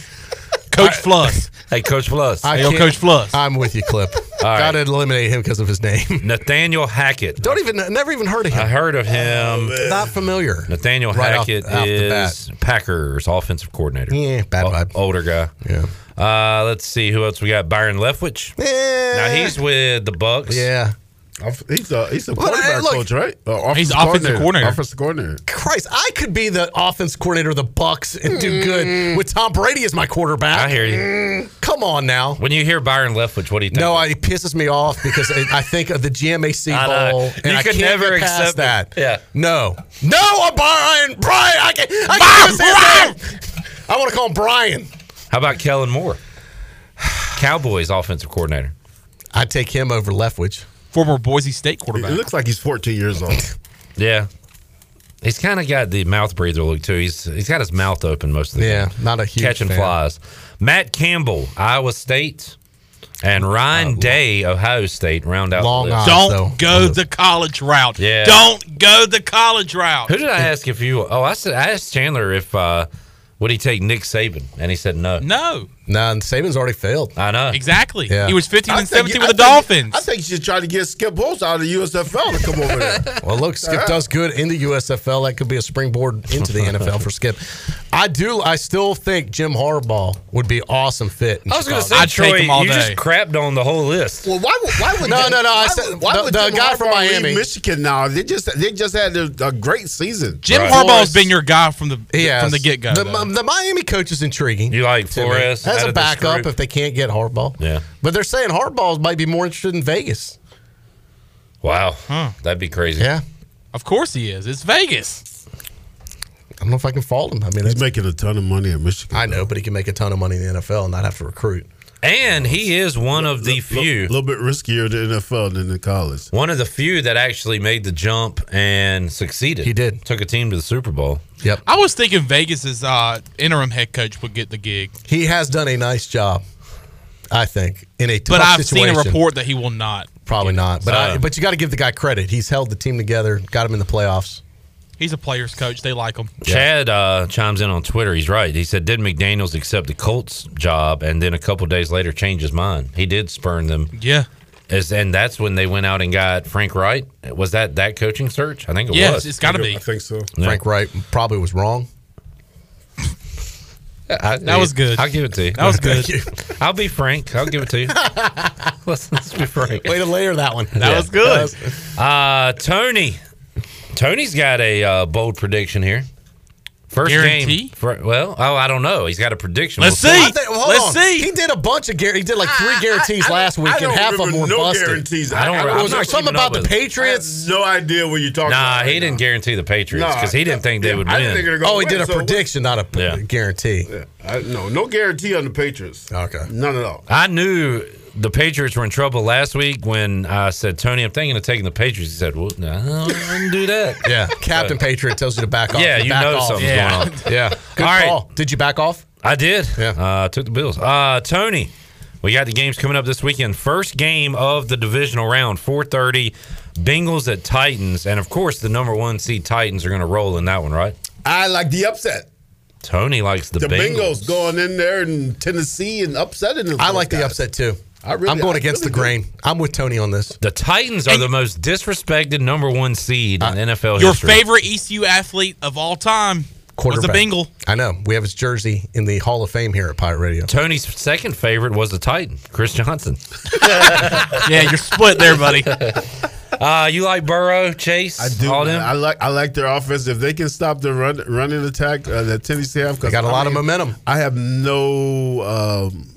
E: Coach Fluss.
G: Hey, Coach Fluss.
N: I
E: Hey, yo,
N: can't-
E: Coach Fluss.
N: I'm with you, Clip.
G: right.
N: Gotta eliminate him because of his name.
G: Nathaniel Hackett.
N: Don't even, never even heard of him.
G: I
N: him.
G: heard of him.
N: Not familiar.
G: Nathaniel
N: Right off-
G: Hackett
N: off the
G: is Packers offensive coordinator.
N: Yeah, bad
G: O-
N: vibe.
G: Older guy.
N: Yeah.
G: Uh, let's see who else we got. Byron Leftwich. Now he's with the Bucks.
N: Yeah.
P: Off- he's a he's a
N: Well,
P: quarterback
N: hey, look-
P: coach, right? Uh,
E: He's offensive coordinator.
P: Offensive coordinator.
N: Christ, I could be the offense coordinator of the Bucks and do good with Tom Brady as my quarterback.
G: I hear you.
N: Come on now.
G: When you hear Byron Leftwich, what do you think?
N: No, I, it pisses me off because I, I think of the GMAC
G: I know.
N: Bowl, and
G: You
N: I
G: could
N: can't
G: never
N: get past
G: accept
N: that.
G: it. Yeah.
N: No, no, I'm Brian. Brian, I can. I can Brian. Say his. I want to call him Brian.
G: How about Kellen Moore? Cowboys offensive coordinator.
N: I'd take him over Leftwich.
E: Former Boise State
P: It
E: quarterback.
P: looks like he's 14 years old.
G: Yeah. He's kind of got the mouth breather look too. He's he's got his mouth open most of the time.
N: Yeah,
G: time.
N: not a huge
G: catching
N: fan.
G: flies. Matt Campbell, Iowa State, and Ryan Day, Ohio State, round out
N: Long
G: the
E: Don't
N: though.
E: go the college route.
G: Yeah.
E: Don't go the college route.
G: Who did I ask if you? Oh, I said I asked Chandler if uh, would he take Nick Saban, and he said no.
E: No.
N: Nah, and Saban's already failed.
G: I know.
E: Exactly.
N: Yeah.
E: He was 15
P: I
E: and
P: think-
E: 17
P: I
E: with the
P: think-
E: Dolphins.
P: I think you should try to get Skip Holtz out of the USFL to come over there.
N: Well, look, Skip does good in the USFL. That could be a springboard into the NFL for Skip. I do. I still think Jim Harbaugh would be awesome fit. in
G: I was going to say,
E: I'd take him all
G: you just
E: day.
G: crapped on the whole list.
P: Well, why why would
N: No,
P: Jim-
N: no, no, I
P: Why,
N: said-
P: would- why
N: the-
P: would
N: the
P: Jim
N: guy from
P: Harbaugh leave
N: Miami.
P: Michigan now? They just they just had a, a great season.
E: Jim
G: Right.
E: Harbaugh's
N: Flores.
E: been your guy from the
N: He
E: from the get go.
N: The, the Miami coach is intriguing.
G: You like. Flores out
N: as a backup if they can't get Harbaugh.
G: Yeah.
N: But they're saying Harbaugh might be more interested in Vegas.
G: Wow, that'd be crazy.
N: Yeah.
E: Of course he is. It's Vegas.
N: I don't know if I can fault him. I mean,
P: He's making a ton of money in Michigan.
N: I know, but he can make a ton of money in the NFL and not have to recruit.
G: And he is one of the few.
P: A little bit riskier to NFL than in college.
G: one of the few that actually made the jump and succeeded.
N: He did.
G: Took a team to the Super Bowl.
N: Yep.
E: I was thinking Vegas's uh, interim head coach would get the gig,
N: He has done a nice job, I think, in a tough
E: but I've
N: situation.
E: seen a report that he will not.
N: Probably not. But I,
G: Uh,
N: but you got to give the guy credit. He's held the team together, got him in the playoffs.
E: He's a player's coach. They like him.
G: Chad uh, chimes in on Twitter. He's right. He said, "Did McDaniel's accept the Colts job and then a couple days later change his mind? He did spurn them,
E: Yeah.
G: As, and that's when they went out and got Frank Reich. Was that that coaching search? I think it
E: Yes,
G: was.
E: it's got to be.
P: I think so.
G: Yeah.
N: Frank Reich probably was wrong.
G: I-
E: That was good.
G: I'll give it to you.
E: That was good.
G: I'll be frank. I'll give it to you. let's, let's be frank.
N: Way to layer that one.
E: That was good.
G: Uh, Tony. Tony's got a uh, bold prediction here First
F: Guarantee?
G: game. For, well, oh, I don't know. He's got a prediction.
F: Let's
G: We'll
F: see.
N: I think- well, hold
F: Let's
N: on.
F: see.
N: He did a bunch of guar- he did like three guarantees last week, and half of them were
P: no
N: busted.
P: guarantees.
G: I don't-
P: I,
G: I'm
N: was there
G: not
N: something about the
G: with it.
N: Patriots?
P: no idea what you're talking
G: Nah,
P: about.
G: he didn't guarantee the Patriots
P: Nah,
G: because he didn't think they would
P: I didn't think
G: win.
N: Oh, he
P: win,
N: did a
P: so
N: prediction, not a p-
G: Yeah.
N: guarantee.
P: Yeah, I, no, no guarantee on the Patriots.
N: Okay.
P: None at all.
G: I knew the Patriots were in trouble last week when I said, Tony, I'm thinking of taking the Patriots. He said, Well, no, I wouldn't do that.
N: Yeah, Captain Patriot tells you to back off.
G: Yeah, you
N: back
G: know
N: off.
G: something's
N: yeah.
G: going on.
N: Yeah, good
G: All right.
N: call. Did you back off?
G: I did.
N: Yeah.
G: Uh, took the Bills. Uh, Tony, we got the games coming up this weekend. First game of the divisional round, 4:30, Bengals at Titans, and of course the number one seed Titans are going to roll in that one, right?
P: I like the upset.
G: Tony likes the,
P: The,
G: Bengals.
P: Bengals. going in there in Tennessee and upsetting them.
N: I like the upset too.
P: I really-
N: I'm going
P: I
N: against
P: really
N: the
P: do.
N: grain. I'm with Tony on this.
G: The Titans are the most disrespected number one seed in NFL
F: Your
G: history.
F: Your favorite ECU athlete of all time was a
N: Quarterback.
F: Bengal.
N: I know. We have his jersey in the Hall of Fame here at Pirate Radio.
G: Tony's second favorite was the Titan, Chris Johnson.
F: Yeah, you're split there, buddy.
G: Uh, you like Burrow, Chase,
P: I do.
G: all them?
P: I like. I like their offense. If they can stop the run running attack uh, that Tennessee have, 'cause,
N: They got a
P: I
N: lot of momentum.
P: I have no. Um,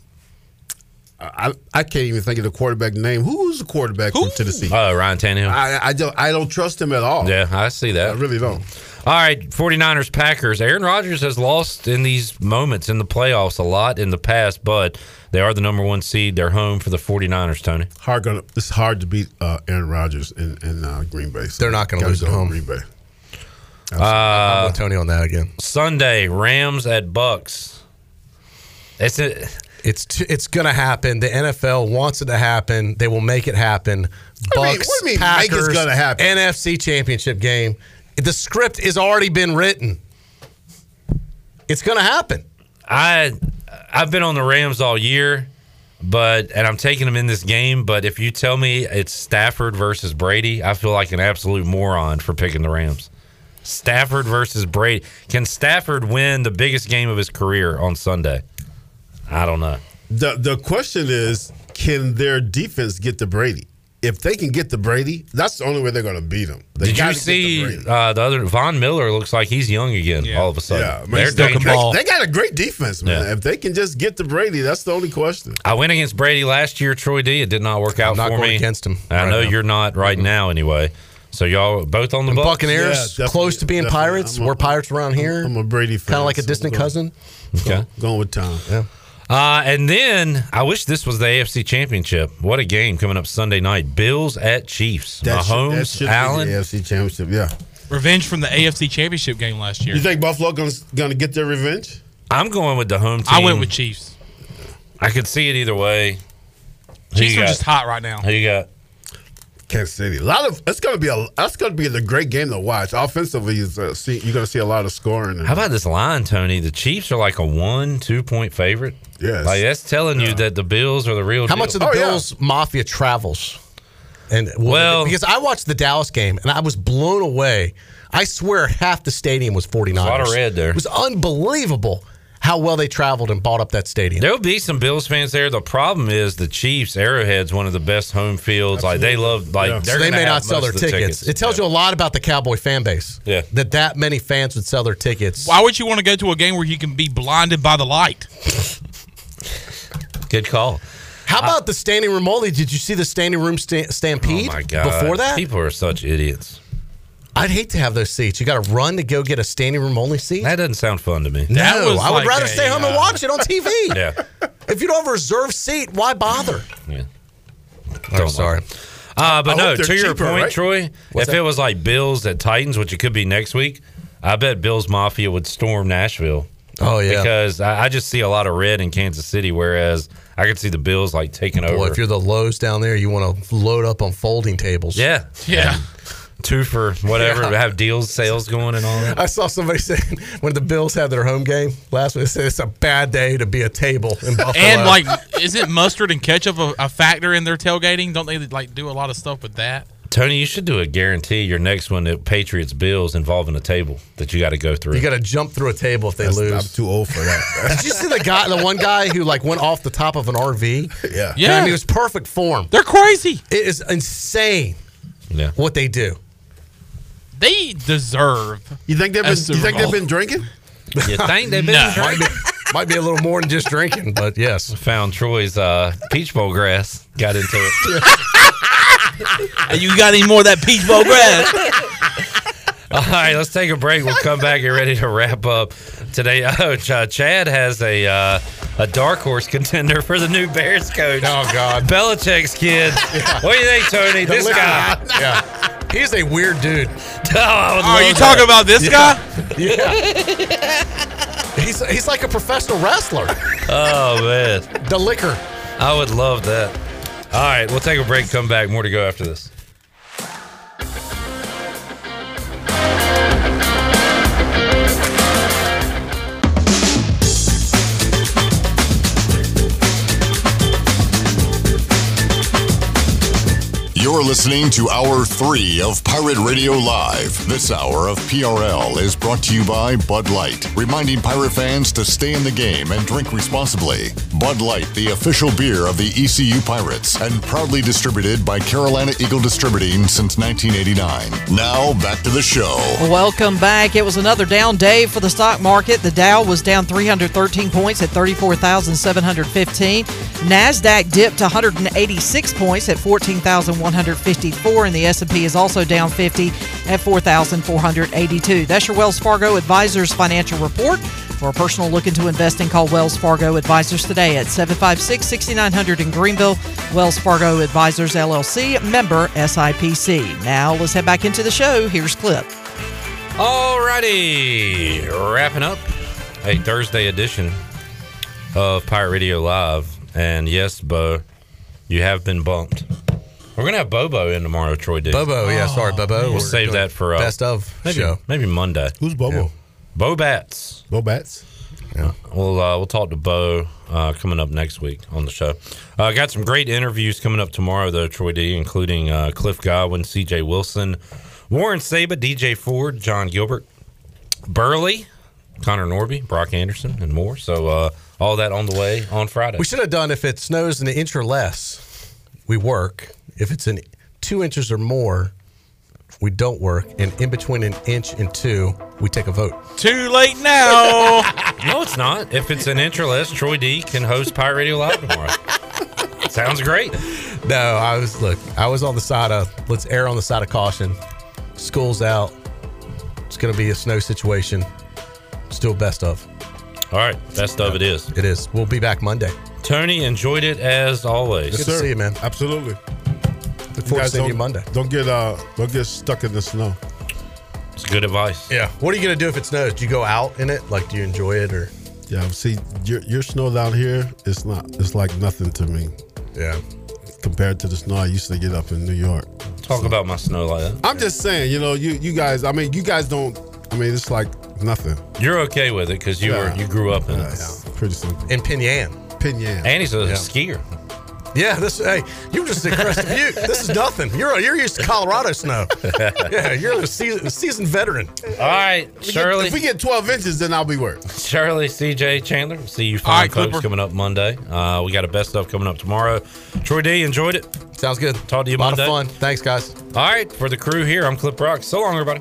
P: I I can't even think of the quarterback name. Who's the quarterback from Tennessee?
G: Oh, Ryan Tannehill.
P: I I don't I don't trust him at all.
G: yeah, I see that.
P: I really don't.
G: All right, 49ers Packers. Aaron Rodgers has lost in these moments in the playoffs a lot in the past, but they are the number one seed. They're home for the 49ers, Tony.
P: Hard gonna. It's hard to beat uh, Aaron Rodgers in, in uh, Green Bay. So
N: They're not gonna lose at
P: go
N: home.
P: Green Bay.
N: I'm
G: Uh,
N: with Tony on that again.
G: Sunday, Rams at Bucks. It's a,
N: It's t- it's going to happen. The NFL wants it to happen. They will make it happen.
P: do you mean-
N: Bucks,
P: what do you mean, make
N: Packers,
P: it's gonna happen?
N: NFC Championship game. The script has already been written. It's going to happen.
G: I I've been on the Rams all year, but and I'm taking them in this game. But if you tell me it's Stafford versus Brady, I feel like an absolute moron for picking the Rams. Stafford versus Brady. Can Stafford win the biggest game of his career on Sunday? I don't know.
P: The the question is, can their defense get to Brady? If they can get to Brady, that's the only way they're going to beat him. They
G: Did you
P: gotta
G: see uh, the other Von Miller? Looks like he's young again. All of a sudden,
P: Yeah, I mean,
G: they're
P: they,
G: dangerous.
P: they got a great defense, man.
G: Yeah.
P: If they can just get to Brady, that's the only question.
G: I went against Brady last year, Troy D. It did not work out
N: I'm not
G: for
N: going
G: me.
N: against him
G: I
N: right
G: know
N: now.
G: you're not right now, anyway. So y'all both on the
N: And
G: Bucks?
N: Buccaneers,
P: Yeah,
N: close to being
P: definitely.
N: Pirates.
P: A-
N: We're Pirates around here.
P: I'm a Brady fan.
N: Kind of like a distant
P: we're going-
N: cousin.
G: Okay.
P: Going with Tom.
N: Yeah.
G: Uh, and then I wish this was the AFC Championship. What a game coming up Sunday night. Bills at Chiefs.
P: That should- that
G: Mahomes,
P: should be
G: Allen.
P: the AFC Championship. Yeah.
F: Revenge from the AFC Championship game last year.
P: You think Buffalo going to get their revenge?
G: I'm going with the home team.
F: I went with Chiefs.
G: I could see it either way. Who
F: Chiefs are
G: got?
F: just hot right now.
G: Who you got?
P: Kansas City. A lot of that's going to be a that's going to be a great game to watch. Offensively, is uh, see, you're going to see a lot of scoring.
G: How about this line, Tony? The Chiefs are like a one, two point favorite.
P: Yes.
G: Like that's telling you that the Bills are the real
N: How
G: deal.
N: much of the
P: Oh, yeah.
N: Bills Mafia travels? And
G: Well-
N: because I watched the Dallas game and I was blown away. I swear half the stadium was 49ers.
G: a lot of red there.
N: It was unbelievable how well they traveled and bought up that stadium.
G: There'll be some Bills fans there. The problem is the Chiefs Arrowhead's one of the best home fields. Like they love like
P: Yeah.
G: they're
N: so they may not sell their
G: the
N: tickets. It tells you a lot about the Cowboy fan base.
G: Yeah.
N: That that many fans would sell their tickets.
F: Why would you want to go to a game where you can be blinded by the light?
G: Good call.
N: How about the standing room only? Did you see the standing room sta- stampede
G: Oh my god!
N: before that?
G: people are such idiots.
N: I'd hate to have those seats. You got to run to go get a standing room only seat.
G: That doesn't sound fun to me.
N: no, I would
F: like
N: rather
F: a,
N: stay home and
F: uh,
N: watch it on TV.
G: Yeah,
N: If you don't have a reserved seat, why bother?
G: yeah.
N: I'm sorry.
G: Uh, but
P: I
G: no, to your
P: cheaper,
G: point,
P: right?
G: Troy,
N: What's
G: if
N: that?
G: it was like Bills at Titans, which it could be next week, I bet Bills Mafia would storm Nashville.
N: Oh yeah.
G: Because I, I just see a lot of red in Kansas City, whereas I could see the Bills like taking over.
N: Boy, if you're the lows down there, you want to load up on folding tables.
G: yeah,
F: Yeah.
G: two for whatever,
N: Yeah.
G: have deals, sales going and all that.
N: I saw somebody saying when the Bills had their home game last week, they said it's a bad day to be a table in Buffalo.
F: And like, isn't mustard and ketchup a, a factor in their tailgating? Don't they like do a lot of stuff with that?
G: Tony, you should do a guarantee your next one at Patriots Bills involving a table that you got to go through.
N: you got to jump through a table if they
P: That's-
N: lose.
P: I'm too old for that.
N: Did you see the guy, the one guy who like went off the top of an RV?
P: yeah.
F: Yeah.
N: I mean, it was perfect form.
F: They're crazy.
N: It is insane
G: yeah.
N: what they do.
F: They deserve.
P: You think they've been? You think they've been drinking?
G: You think they've been
N: No.
G: drinking?
N: Might be- might be a little more than just drinking, but yes.
G: Found Troy's uh, peach bowl grass. Got into it.
F: And you got any more of that peach bowl grass?
G: All right, let's take a break. We'll come back. And get ready to wrap up today. Oh, Ch- Chad has a uh, a dark horse contender for the new Bears coach.
N: Oh God,
G: Belichick's kid. What do you think, Tony?
N: The
G: this
N: liquor
G: guy.
N: Yeah, he's a weird dude.
G: Oh, I would
F: Oh, you
G: love
F: talking about this
N: Yeah. Yeah. he's he's like a professional wrestler.
G: Oh man,
N: The liquor.
G: I would love that. All right, we'll take a break. Come back. More to go after this.
B: You're listening to Hour 3 of Pirate Radio Live. This hour of PRL is brought to you by Bud Light, reminding Pirate fans to stay in the game and drink responsibly. Bud Light, the official beer of the ECU Pirates, and proudly distributed by Carolina Eagle Distributing since 1989. Now, back to the show.
I: Welcome back. It was another down day for the stock market. The Dow was down 313 points at 34,715. Nasdaq dipped 186 points at 14,154 and the S&P is also down 50 at 4,482. That's your Wells Fargo Advisors financial report. For a personal look into investing, call Wells Fargo Advisors today at 756-6900 in Greenville. Wells Fargo Advisors LLC, member SIPC. Now let's head back into the show. Here's Clip.
G: Alrighty, wrapping up a Thursday edition of Pirate Radio Live. And yes, Bo, you have been bumped. We're gonna have Bobo in tomorrow, Troy. D.
N: Bobo, yeah, sorry, Bobo.
G: We'll
N: We're
G: save
N: doing
G: that for uh,
N: best of
G: maybe,
N: show.
G: Maybe Monday.
P: Who's Bobo?
G: Bo Bats.
P: Bo Bats.
N: Yeah.
G: We'll uh, we'll talk to Bo uh, coming up next week on the show. Uh, got some great interviews coming up tomorrow though, Troy D, including uh, Cliff Godwin, C.J. Wilson, Warren Saba, DJ Ford, John Gilbert, Burley, Connor Norby, Brock Anderson, and more. So uh, all that on the way on Friday.
N: We should have done if it snows an inch or less, we work. If it's an two inches or more, we don't work. And in between an inch and two, we take a vote.
F: Too late now.
G: no, it's not. If it's an inch or less, Troy D can host Pirate Radio Live tomorrow. Sounds great.
N: No, I was look. I was on the side of let's err on the side of caution. School's out. It's going to be a snow situation. Still best of.
G: All right, best of it is.
N: It is. We'll be back Monday.
G: Tony enjoyed it as always.
N: Good to see you, man.
P: Absolutely.
N: Look forward to seeing you Monday.
P: Don't get uh, don't get stuck in the snow.
G: It's good advice.
N: Yeah. What are you going to do if it snows? Do you go out in it? Like, do you enjoy it or?
P: Yeah. See, your your snow down here, it's not. It's like nothing to me.
N: Yeah.
P: Compared to the snow I used to get up in New York.
G: Talk about my snow like that.
P: I'm just saying, you know, you you guys. I mean, you guys don't. I mean, it's like nothing.
G: You're okay with it because you
P: Yeah.
G: were you grew up in
P: Yeah,
G: it.
P: it's pretty simple.
N: In Pinyan.
P: Pinyan.
G: And he's a
N: Yeah.
G: skier.
N: Yeah, this hey, you're just at Crested Butte. This is nothing. You're you're used to Colorado snow. Yeah, you're a seasoned, seasoned veteran.
G: All right,
P: We get- if we get 12 inches, then I'll be worried.
G: Shirley, CJ, Chandler. We'll see you
F: All
G: fine
F: right,
G: folks
F: Clipper.
G: coming up Monday. Uh, we got a best stuff coming up tomorrow. Troy D, enjoyed it.
N: Sounds good.
G: Talk to you
N: A lot
G: Monday.
N: of fun. Thanks, guys.
G: All right, for the crew here, I'm Clip Brock. So long, everybody.